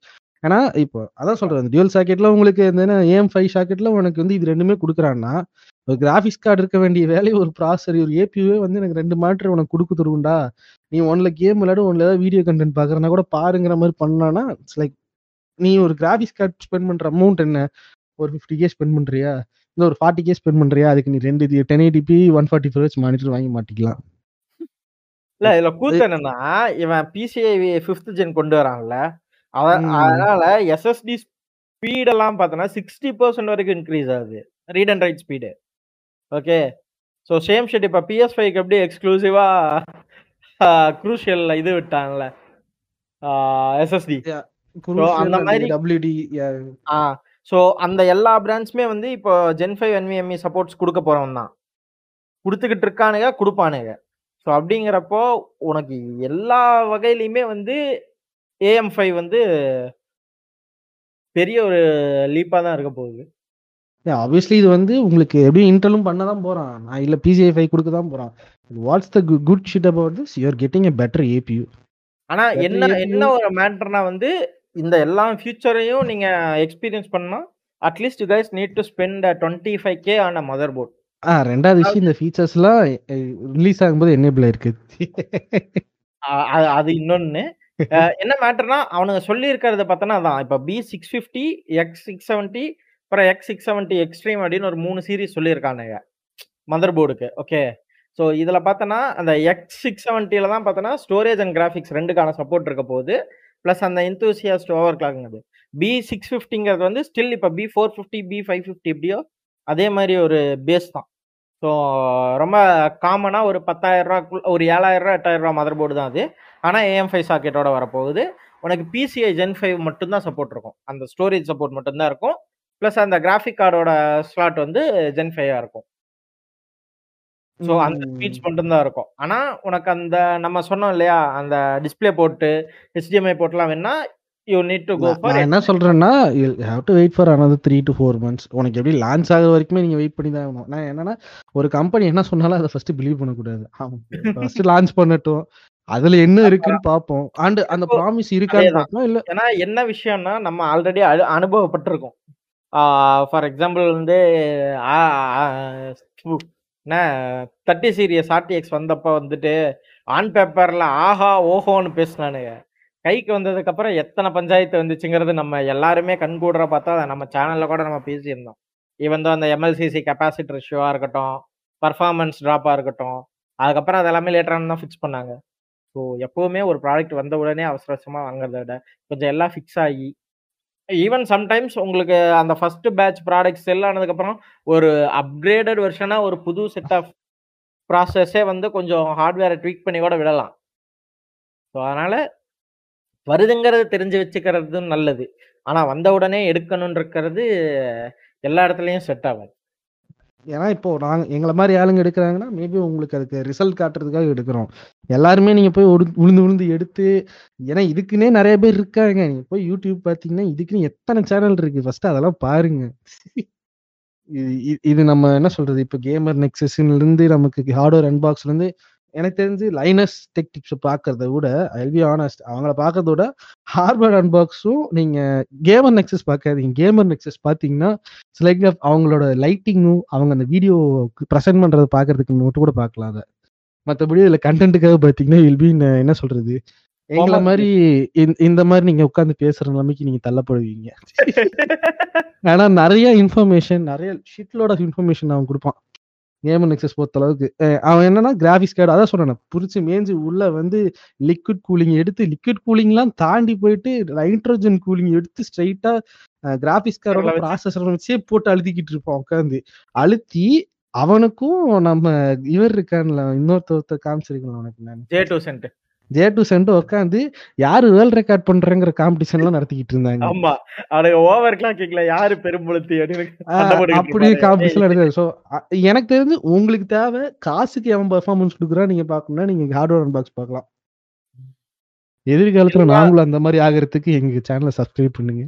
ஏன்னா இப்போ அதான் சொல்றேன் டியூல் சாக்கெட்ல உங்களுக்கு இந்த ஏஎம் ஃபைவ் சாக்கெட்ல உனக்கு வந்து இது ரெண்டுமே கொடுக்குறான்னா ஒரு கிராஃபிக்ஸ் கார்டு இருக்க வேண்டிய வேலையை ஒரு ப்ராசர் ஒரு ஏபியூவே வந்து எனக்கு ரெண்டு மாட்டர் உனக்கு கொடுக்க தருவுண்டா நீ ஒன்ல கேம் விளையாடு ஒன்ல ஏதாவது வீடியோ கண்டென்ட் பாக்குறனா கூட பாருங்கிற மாதிரி பண்ணானா இட்ஸ் லைக் நீ ஒரு கிராபிக்ஸ் கார்டு ஸ்பெண்ட் பண்ற அமௌண்ட் என்ன? ஒரு ஃபிஃப்டி கே ஸ்பெண்ட் பண்றியா? இல்ல ஒரு ஃபார்ட்டி கே ஸ்பெண்ட் பண்றியா? அதுக்கு நீ ரெண்டு ten eighty p one forty four monitor வாங்கி மாட்டிக்கலாம். இல்ல இதுல கூத்து என்னன்னா இவன் பிசிஐ ஃபிஃப்த் ஜென் கொண்டு வரான்ல. அதனால எஸ்எஸ்டி ஸ்பீட் எல்லாம் பார்த்தோன்னா சிக்ஸ்டி பர்சன்ட் வரைக்கும் இன்க்ரீஸ் ஆகுது. Read and write speed okay so same shit இப்போ பிஎஸ் ஃபைவ்க்கு எப்படி எக்ஸ்க்ளூசிவா குரூஷியல் இது விட்டான்ல எஸ்எஸ்டி அந்த மாதிரி- டபிள்யூடி ஆ ஸோ அந்த எல்லா பிராண்ட்ஸுமே வந்து இப்போ ஜென் ஃபைவ் என்விஎம்இ சப்போர்ட்ஸ் கொடுக்க போறவன் தான். கொடுத்துக்கிட்டு இருக்கானுங்க கொடுப்பானுங்க. ஸோ அப்படிங்கிறப்போ உனக்கு எல்லா வகையிலையுமே வந்து ஏஎம் ஃபைவ் வந்து பெரிய ஒரு லீப்பா தான் இருக்க போகுது. ஆப்வியஸ்லி இது வந்து உங்களுக்கு எப்படியும் இன்டர்லும் பண்ண தான் போறான். நான் இல்ல பிசிஐ ஃபைவ் கொடுக்க தான் போறான். What's the good shit about this you are getting a better APU ஆனா Better என்ன. என்ன ஒரு மேட்டர்னா வந்து இந்த எல்லா ஃபியூச்சரையும் நீங்க எக்ஸ்பீரியன்ஸ் பண்ணா at least you guys need to spend twenty five K on mother board ஆ ரெண்டாவது விஷயம் இந்த ஃபீச்சர்ஸ்லாம் ரிலீஸ் ஆகும்போது என்னேபிள் இருக்கு அது இன்னொன்னு. அஹ் என்ன மேட்டர்னா அவனுங்க சொல்லி இருக்கிறத பார்த்தோன்னா அதான் இப்போ B six fifty X six seventy அப்புறம் எக்ஸ் சிக்ஸ் செவன்ட்டி எக்ஸ்ட்ரீம் அப்படின்னு ஒரு மூணு சீரீஸ் சொல்லியிருக்கானுங்க. மதர் போர்டுக்கு ஓகே ஸோ இதில் பார்த்தோன்னா அந்த எக்ஸ் சிக்ஸ் செவன்ட்டியில் தான் பார்த்தோன்னா ஸ்டோரேஜ் அண்ட் கிராஃபிக்ஸ் ரெண்டுக்கான சப்போர்ட் இருக்க போகுது. ப்ளஸ் அந்த இன்த்தூசியாஸ்ட் ஓவர் கிளாக்ங்கிறது பி சிக்ஸ் ஃபிஃப்டிங்கிறது வந்து ஸ்டில் இப்போ B four fifty B five fifty எப்படியோ அதே மாதிரி ஒரு பேஸ் தான். ஸோ ரொம்ப காமனாக ஒரு பத்தாயிரம் ஒரு ஏழாயிரரூவா ரூபா மதர் போர்டு தான் அது. ஆனால் ஏஎம் ஃபைவ் சாக்கெட்டோட வரப்போகுது. உனக்கு பிசிஐ ஜென் ஃபைவ் மட்டும்தான் சப்போர்ட் இருக்கும். அந்த ஸ்டோரேஜ் சப்போர்ட் மட்டும்தான் இருக்கும். ப்ளஸ் அந்த கிராஃபிக் கார்டோட ஸ்லாட் வந்து ஜென் ஃபைவாக இருக்கும். ஸோ அந்த ஸ்பீட்ஸ் மட்டும்தான் இருக்கும். ஆனால் உனக்கு அந்த நம்ம சொன்னோம் இல்லையா அந்த டிஸ்பிளே போட்டு ஹெச்டிஎம்ஐ போட்டுலாம் வேணா you need to go for என்ன சொல்றேன்னா have to wait for another three to four months உனக்கு எப்படி லான்ச் ஆகுற வரைக்குமே நீங்க வெயிட் பண்ணி தான் ஆகணும். நான் என்னன்னா ஒரு கம்பெனி என்ன சொன்னாலும் அதை ஃபர்ஸ்ட் பிலீவ் பண்ணக்கூடாது. ஃபர்ஸ்ட் லான்ச் (laughs) பண்ணட்டும். அதுல என்ன இருக்குன்னு பார்ப்போம். அண்ட் அந்த ப்ராமிஸ் இருக்கான்னு. பார்ப்போம் இல்ல? ஏன்னா என்ன விஷயம்னா நம்ம ஆல்ரெடி அனுபவப்பட்டிருக்கோம். ஃபார் எக்ஸாம்பிள் வந்து ஆ, என்ன தேர்ட்டி சீரியஸ் ஆர்டிஎக்ஸ் வந்தப்ப வந்துட்டு ஆன் பேப்பரில் ஆஹா ஓஹோன்னு பேசினானுங்க. கைக்கு வந்ததுக்கப்புறம் எத்தனை பஞ்சாயத்து வந்துச்சுங்கிறது நம்ம எல்லாருமே கண்கூடுற பார்த்தா அதை நம்ம சேனலில் கூட நம்ம பேசியிருந்தோம். ஈவன் தான் அந்த எம்எல்சிசி கெப்பாசிட்டர் இஷ்யூவாக இருக்கட்டும் பர்ஃபார்மன்ஸ் ட்ராப்பாக இருக்கட்டும் அதுக்கப்புறம் அது எல்லாமே லேட்டரான தான் ஃபிக்ஸ் பண்ணாங்க. ஸோ எப்போவுமே ஒரு ப்ராடக்ட் வந்த உடனே அவசர அவசரமாக வாங்குறத விட கொஞ்சம் எல்லாம் ஃபிக்ஸ் ஆகி ஈவன் சம்டைம்ஸ் உங்களுக்கு அந்த ஃபர்ஸ்ட் பேட்ச் ப்ராடக்ட் செல் ஆனதுக்கப்புறம் ஒரு அப்கிரேடட் வெர்ஷனா ஒரு புது செட் ஆஃப் ப்ராசஸே வந்து கொஞ்சம் ஹார்ட்வேரை ட்வீக் பண்ணி கூட விடலாம். ஸோ அதனால் வருதுங்கிறது தெரிஞ்சு வச்சுக்கிறது நல்லது. ஆனால் வந்த உடனே எடுக்கணும்னு எல்லா இடத்துலையும் செட் ஆகாது. ஏன்னா இப்போ நாங்கள் எங்களை மாதிரி ஆளுங்க எடுக்கிறாங்கன்னா மேபி உங்களுக்கு அதுக்கு ரிசல்ட் காட்டுறதுக்காக எடுக்கிறோம். எல்லாருமே நீங்க போய் ஒடு- உளுந்து உளுந்து எடுத்து ஏன்னா இதுக்குன்னே நிறைய பேர் இருக்காங்க. நீங்க போய் யூடியூப் பாத்தீங்கன்னா இதுக்குன்னு எத்தனை சேனல் இருக்கு? ஃபர்ஸ்ட் அதெல்லாம் பாருங்க. இது இது- இது நம்ம என்ன சொல்றது? இப்போ கேமர் நெக்ஸஸ்ல இருந்து நமக்கு ஹார்ட்வேர் அன்பாக்ஸ்ல இருந்து எனக்கு தெரிஞ்சு லைனஸ் டெக் டிப்ஸ் பாக்குறத விட ஐ ஆனஸ்ட் அவங்கள பாக்குறத விட ஹார்ட்வேர் அன்பாக்ஸும் நீங்க கேமர் நெக்ஸஸ் பார்க்காதீங்க. கேமர் நெக்ஸஸ் பாத்தீங்கன்னா லைக் அவங்களோட லைட்டிங்கும் அவங்க அந்த வீடியோ ப்ரெசென்ட் பண்றதை பாக்குறதுக்கு மட்டும் கூட பார்க்கலாம் அதை. மற்றபடி இதுல கண்டென்ட்டுக்காக பாத்தீங்கன்னா வில் பி என்ன சொல்றது? எங்களை மாதிரி இந்த- மாதிரி நீங்க உட்கார்ந்து பேசுற நிலைமைக்கு நீங்க தள்ளப்படுவீங்க. (laughs) ஆனா நிறைய இன்ஃபர்மேஷன் நிறைய ஷிட்லோட இன்ஃபர்மேஷன் அவன் கொடுப்பான். கேமன் நெக்ஸஸ் பொறுத்த அளவுக்கு அவன் என்னன்னா கிராஃபிக்ஸ் கார்டு அதான் சொல்றேன் புரிச்சு மேஞ்சு உள்ள வந்து லிக்விட் கூலிங் எடுத்து லிக்விட் கூலிங்லாம் தாண்டி போயிட்டு நைட்ரோஜன் கூலிங் எடுத்து ஸ்ட்ரைட்டா கிராஃபிக்ஸ் கார்டோட ப்ராசஸர் வச்சே. போட்டு அழுத்திக்கிட்டு இருப்பான் உட்காந்து அழுத்தி அவனுக்கும் நம்ம இவர் இருக்கான்ல இன்னொருத்தர் காமிச்சிருக்கேன் உனக்கு நான். Jay two cent Jay two cent உட்காந்து யாரு வேர்ல்ட் ரெக்கார்ட் பண்றேங்கிற காம்படிஷன் எல்லாம் நடத்திக்கிட்டு இருந்தாங்க. ஆமா. அவனுக்கு ஓவர் கிளாக்கிங்ல யாரு பெரும்புலத்தி அப்படி. காம்படிஷன் நடக்குது ஸோ எனக்கு தெரிஞ்சு உங்களுக்கு தேவை காசுக்கு எவன் பர்ஃபார்மன்ஸ் கொடுக்குறா நீங்க பார்க்கணும்னா நீங்க ஹார்ட்வேர் அன்பாக்ஸ் பார்க்கலாம். எதிர்காலத்துல. நாங்களும் அந்த மாதிரி ஆகிறதுக்கு எங்க சேனலை சப்ஸ்கிரைப் பண்ணுங்க.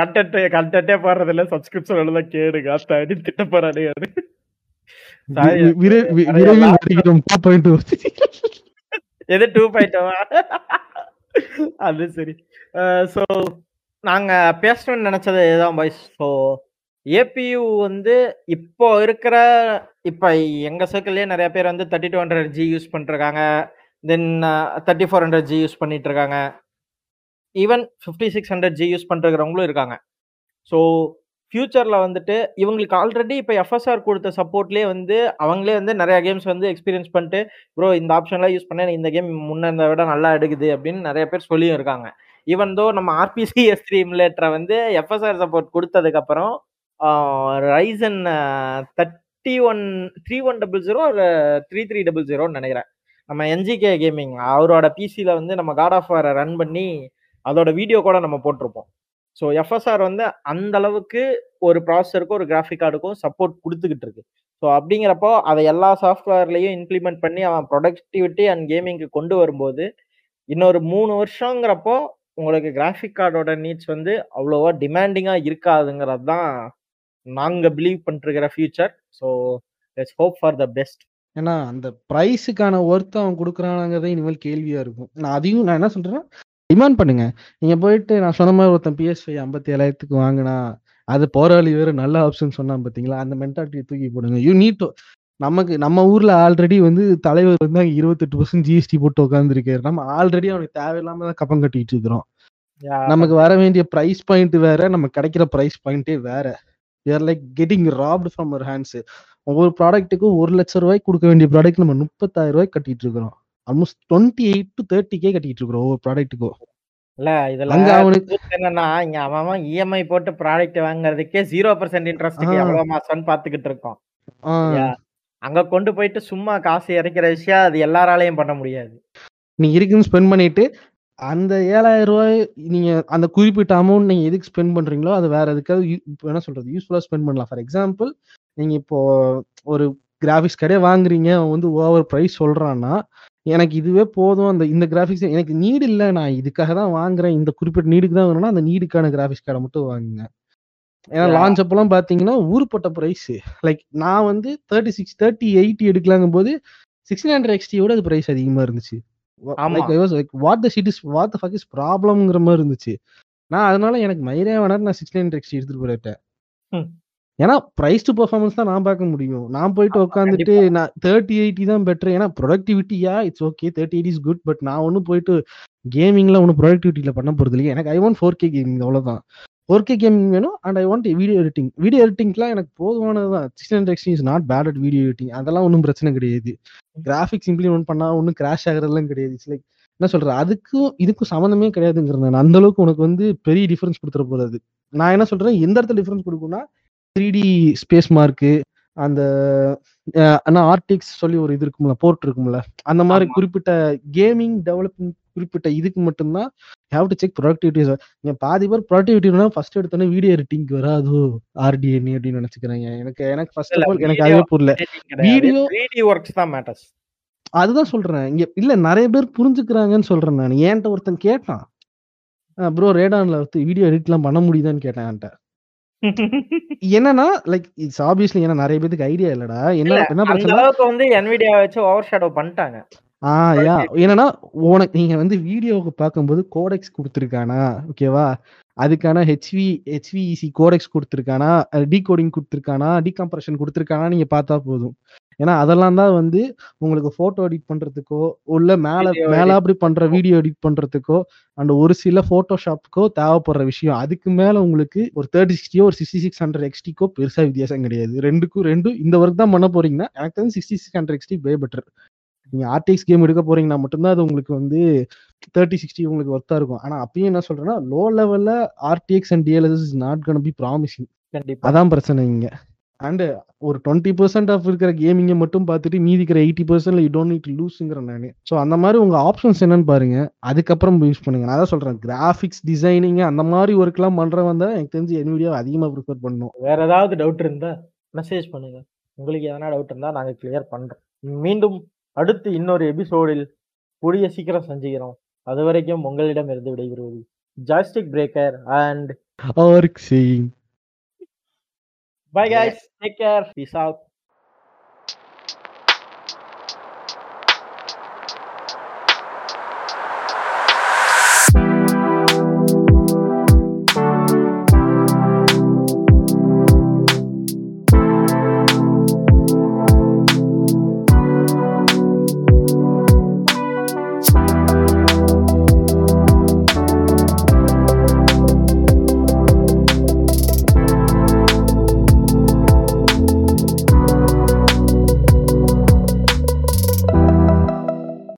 கண்டென்ட் கண்டென்ட்டே போடுறது இல்ல சப்ஸ்கிரிப்ஷன் தான் கேடுங்க திட்ட போறானே அது சாரி, வி- விரை- வி- நிறைய விரைவில். வருகிறோம். டூ பாயிண்ட் எது டூ பாயிண்டவா அது சரி. ஸோ நாங்க பேசணும்னு நினைச்சது இதுதான் பாய்ஸ் ஸோ ஏபியு வந்து இப்போ இருக்கிற இப்போ எங்க சர்க்கிள்லயே நிறைய பேர் வந்து thirty two hundred G use பண்ணிருக்காங்க then thirty four hundred G use பண்ணிட்டு இருக்காங்க even fifty six hundred G use பண்ணுறவங்களும் இருக்காங்க. ஸோ ஃப்யூச்சரில் வந்துட்டு இவங்களுக்கு ஆல்ரெடி இப்போ எஃப்எஸ்ஆர் கொடுத்த சப்போர்ட்லேயே வந்து அவங்களே வந்து நிறைய கேம்ஸ் வந்து எக்ஸ்பீரியன்ஸ் பண்ணிட்டு ப்ரோ இந்த ஆப்ஷன்லாம் யூஸ் பண்ணேன் இந்த கேம் முன்ன இருந்த விட நல்லா எடுக்குது அப்படின்னு நிறைய பேர் சொல்லியும் இருக்காங்க. ஈவன் தோ நம்ம ஆர்பிசி எஸ் த்ரீ வந்து எஃப்எஸ்ஆர் சப்போர்ட் கொடுத்ததுக்கப்புறம் Ryzen thirty one three one double zero three three double ஜீரோன்னு நினைக்கிறேன். நம்ம என்ஜிகே கேமிங் அவரோட பிசியில் வந்து நம்ம காட் ஆஃப் வாரை ரன் பண்ணி அதோட வீடியோ கூட நம்ம போட்டிருப்போம். ஸோ எஃப்எஸ்ஆர் வந்து அந்த அளவுக்கு ஒரு ப்ராசஸருக்கும் ஒரு கிராஃபிக் கார்டுக்கும் சப்போர்ட் கொடுத்துக்கிட்டு இருக்கு. ஸோ அப்படிங்கிறப்போ அதை எல்லா சாஃப்ட்வேர்லையும் இம்ப்ளிமெண்ட் பண்ணி அவன் ப்ரொடக்டிவிட்டி அண்ட் கேமிங்க்கு கொண்டு வரும்போது இன்னொரு மூணு வருஷங்கிறப்போ உங்களுக்கு கிராஃபிக் கார்டோட நீட்ஸ் வந்து அவ்வளோவா டிமாண்டிங்காக இருக்காதுங்கிறது தான் நாங்கள் believe பண்ணிருக்கிற future so let's hope for the best ஏன்னா அந்த ப்ரைஸுக்கான ஒர்த் அவன் கொடுக்குறானுங்கிறத இனிமேல் கேள்வியாக இருக்கும். நான் அதையும் நான் என்ன சொல்கிறேன்னா டிமாண்ட் பண்ணுங்க. நீங்க போயிட்டு நான் சொன்ன மாதிரி ஒருத்தன் பிஎஸ் ஃபைவ் ஐம்பத்தி ஏழாயிரத்துக்கு வாங்கினா அது போராளி வேற நல்ல ஆப்ஷன் சொன்னான் பாத்தீங்களா? அந்த மென்டாலிட்டியை தூக்கி போடுங்க. யூ நீட் டு நமக்கு நம்ம ஊர்ல ஆல்ரெடி வந்து தலைவர் வந்து அங்க இருபத்தெட்டு பர்சன்ட் ஜிஎஸ்டி போட்டு உட்காந்துருக்காரு நம்ம ஆல்ரெடி அவனுக்கு தேவையில்லாம தான் கப்பம் கட்டிட்டு இருக்கிறோம். நமக்கு வர வேண்டிய பிரைஸ் பாயிண்ட் வேற நம்ம கிடைக்கிற பிரைஸ் பாயிண்டே வேற. Are like getting wrapped from our hands ஒவ்வொரு ப்ராடக்ட்டுக்கும் ஒரு லட்சம் ரூபாய்க்கு கொடுக்க வேண்டிய ப்ராடக்ட் நம்ம முப்பத்தாயிரம் ரூபாய்க்கு கட்டிட்டு இருக்கிறோம். ஆல்மோஸ்ட் டுவெண்ட்டி எயிட் டு தேர்ட்டிக்கே கட்டிட்டு இருக்கிறோம் ஒவ்வொரு ப்ராடக்ட்டுக்கும் இல்ல இதுல அவனுக்கு என்னன்னா இங்க அவன் இஎம்ஐ போட்டு ப்ராடக்ட் வாங்குறதுக்கே ஜீரோ பர்சன்ட் இன்ட்ரெஸ்ட்டுக்கு ஆ. எவ்வளவு மாசம்னு பாத்துக்கிட்டு இருக்கோம்? அங்க கொண்டு போயிட்டு சும்மா காசு இறக்கிற விஷயம் அது எல்லாராலையும் பண்ண முடியாது. நீ இருக்குன்னு ஸ்பெண்ட் பண்ணிட்டு அந்த ஏழாயிரம் ரூபாய் நீங்க அந்த குறிப்பிட்ட அமௌண்ட் நீங்க எதுக்கு ஸ்பெண்ட் பண்றீங்களோ அது வேற எதுக்காவது என்ன சொல்றது யூஸ்ஃபுல்லா ஸ்பெண்ட் பண்ணலாம். ஃபார் எக்ஸாம்பிள் நீங்க இப்போ ஒரு கிராஃபிக்ஸ் கடையே வாங்குறீங்க அவன் வந்து ஓவர் பிரைஸ் சொல்றான்னா எனக்கு இதுவே போதும். அந்த இந்த கிராஃபிக்ஸ் எனக்கு நீடு இல்லை. நான் இதுக்காக தான் வாங்குறேன். இந்த குறிப்பிட்ட நீடுக்கு தான் வேணும்னா அந்த நீடுக்கான கிராஃபிக்ஸ் கார்டை மட்டும் வாங்குங்க. ஏன்னா. லான்ச் அப்பெல்லாம் பாத்தீங்கன்னா ஊருப்பட்ட பிரைஸ் லைக் நான் வந்து தேர்ட்டி சிக்ஸ் தேர்ட்டி எயிட்டி எடுக்கலாங்கும் போது சிக்ஸ்டீன் ஹண்ட்ரட் எக்ஸ்டியோட அது பிரைஸ் அதிகமா இருந்துச்சு. Like what the shit is what the fuck is ப்ராப்ளம்ங்கிற மாதிரி இருந்துச்சு. நான் அதனால எனக்கு மயிரே வேணாம் நான் சிக்ஸ்டீன் ஹண்ட்ரட் எக்ஸ்டி எடுத்துட்டு போயிட்டேன். ஏன்னா பிரைஸ் டு பெர்ஃபார்மன்ஸ் தான் நான் பார்க்க முடியும். நான் போயிட்டு உட்காந்துட்டு நான் தேர்ட்டி எயிட்டி தான் பெட்டர் ஏன்னா ப்ரொடக்டிவிட்டியா it's okay thirty eight is good but நான் ஒன்றும் போயிட்டு கேமிங்ல ஒன்றும் ப்ரொடக்டிவிட்டியில பண்ண போறது இல்லையா. எனக்கு I want four K gaming அவ்வளவுதான். ஃபோர் கே கேமிங் வேணும் and I want video editing video எடிட்டிங்லாம் எனக்கு போதுமானது தான் sixteen hundred XT is not bad at video editing அதெல்லாம் ஒன்றும் பிரச்சனை கிடையாது. கிராஃபிக்ஸ் இம்ப்ளிமெண்ட் பண்ணா ஒன்றும் கிராஷ் ஆகுறதுலாம் கிடையாது. இட்ஸ் லைக் என்ன சொல்றது? அதுக்கும் இதுக்கும் சம்மந்தமே கிடையாதுங்கிறது நான் அந்த அளவுக்கு உனக்கு வந்து பெரிய டிஃபரன்ஸ் கொடுத்துட போறாது. நான் என்ன சொல்றேன்? எந்த இடத்துல டிஃபரன்ஸ் கொடுக்கும்னா த்ரீ டி ஸ்பேஸ் மார்க்கு அந்த ஆனால் ஆர்டிக்ஸ் சொல்லி ஒரு இது இருக்கும்ல போர்ட் இருக்கும்ல அந்த மாதிரி. குறிப்பிட்ட கேமிங் டெவலப்மெண்ட் குறிப்பிட்ட இதுக்கு மட்டும்தான் ஹேவ் டு செக் ப்ரொடக்டிவிட்டி நீங்க பாதி பேர் ப்ரொடக்டிவிட்டினா ஃபர்ஸ்ட் எடுத்தோன்னே வீடியோ எடிட்டிங் வராதோ ஆர்டிஎன் அப்படின்னு நினைச்சுக்கிறாங்க. எனக்கு எனக்கு ஃபர்ஸ்ட் ஆஃப் ஆல் எனக்கு அதுவே புரியல. வீடியோ 3D ஒர்க்ஸ் தான் மேட்டர்ஸ் அதுதான் சொல்றேன். இங்க இல்ல நிறைய பேர் புரிஞ்சுக்கிறாங்கன்னு சொல்றேன் நான். என்கிட்ட ஒருத்தன் கேட்டான். ப்ரோ ரேடான்ல வந்து வீடியோ எடிட்லாம் பண்ண முடியுதான்னு கேட்டேன் என்கிட்ட. என்னன்னா லைக் இட்ஸ் ஆப்வியஸ்லி ஏன்னா நிறைய பேருக்கு ஐடியா இல்லடா. என்ன இல்ல, என்ன அந்த பிரச்சனை? அளவுக்கு வந்து NVIDIA வச்சு ஓவர் ஷேடோ பண்ணிட்டாங்க. ஆ யா. என்னன்னா உனக்கு நீங்க வந்து வீடியோவுக்கு பார்க்கும்போது கோடெக்ஸ் கொடுத்துருக்கானா? ஓகேவா அதுக்கான ஹெச்வி ஹெச்விஇசி கோடெக்ஸ் கொடுத்துருக்கானா? டீகோடிங் கொடுத்துருக்கானா? டீகம்ப்ரஷன் கொடுத்துருக்கானா நீங்க பார்த்தா போதும். ஏன்னா அதெல்லாம் தான் வந்து உங்களுக்கு போட்டோ எடிட் பண்றதுக்கோ உள்ள மேல மேல அப்படி பண்ற வீடியோ எடிட் பண்றதுக்கோ அண்ட் ஒரு சில போட்டோஷாப்புக்கோ தேவைப்படுற விஷயம். அதுக்கு மேல உங்களுக்கு ஒரு தேர்ட்டி சிக்ஸ்டியோ ஒரு சிக்ஸ்டி சிக்ஸ் ஹண்ட்ரட் எக்ஸ்டிக்கோ பெருசா வித்தியாசம் கிடையாது. ரெண்டுக்கும் ரெண்டும் இந்த ஒர்க் தான் பண்ண போறீங்கன்னா எனக்கு தெரிஞ்சு sixty six hundred XT way better நீங்க ஆர்டிஎக்ஸ் கேம் எடுக்க போறீங்கன்னா மட்டும்தான் அது உங்களுக்கு வந்து தேர்ட்டி சிக்ஸ்டி உங்களுக்கு ஒர்த்தா இருக்கும். ஆனா அப்பயும் என்ன சொல்றேன்னா லோ லெவல்ல RTX and DLSS is not gonna be promising கண்டிப்பா. அதான் பிரச்சனை இங்க. அண்ட் ஒரு டுவெண்ட்டி பர்சன்ட் ஆஃப் இருக்கிற கேமிங்கை மட்டும் பார்த்துட்டு மீதி இருக்கிற எயிட்டி பர்சன்ட்ல யூ டோன்ட் நீட் லூஸுங்கிற நான். ஸோ அந்த மாதிரி உங்க ஆப்ஷன்ஸ் என்னன்னு பாருங்க. அதுக்கப்புறம் யூஸ் பண்ணுங்க. நான் தான் சொல்றேன் கிராஃபிக்ஸ் டிசைனிங் அந்த மாதிரி ஒர்க்லாம் பண்றவன் தான் எனக்கு தெரிஞ்சு என் வீடியோ அதிகமா ப்ரிஃபர் பண்ணும். வேற ஏதாவது டவுட் இருந்தா மெசேஜ் பண்ணுங்க. உங்களுக்கு எதனா டவுட் இருந்தா நாங்க கிளியர் பண்றோம். மீண்டும் அடுத்து இன்னொரு எபிசோடில் கூடிய சீக்கிரம் செஞ்சுக்கிறோம் அது வரைக்கும் உங்களிடம் இருந்து விடைபெறுவது ஜாஸ்டிக் பிரேக்கர் அண்ட் ஆர்க் செய்யும் bye guys. Take care peace out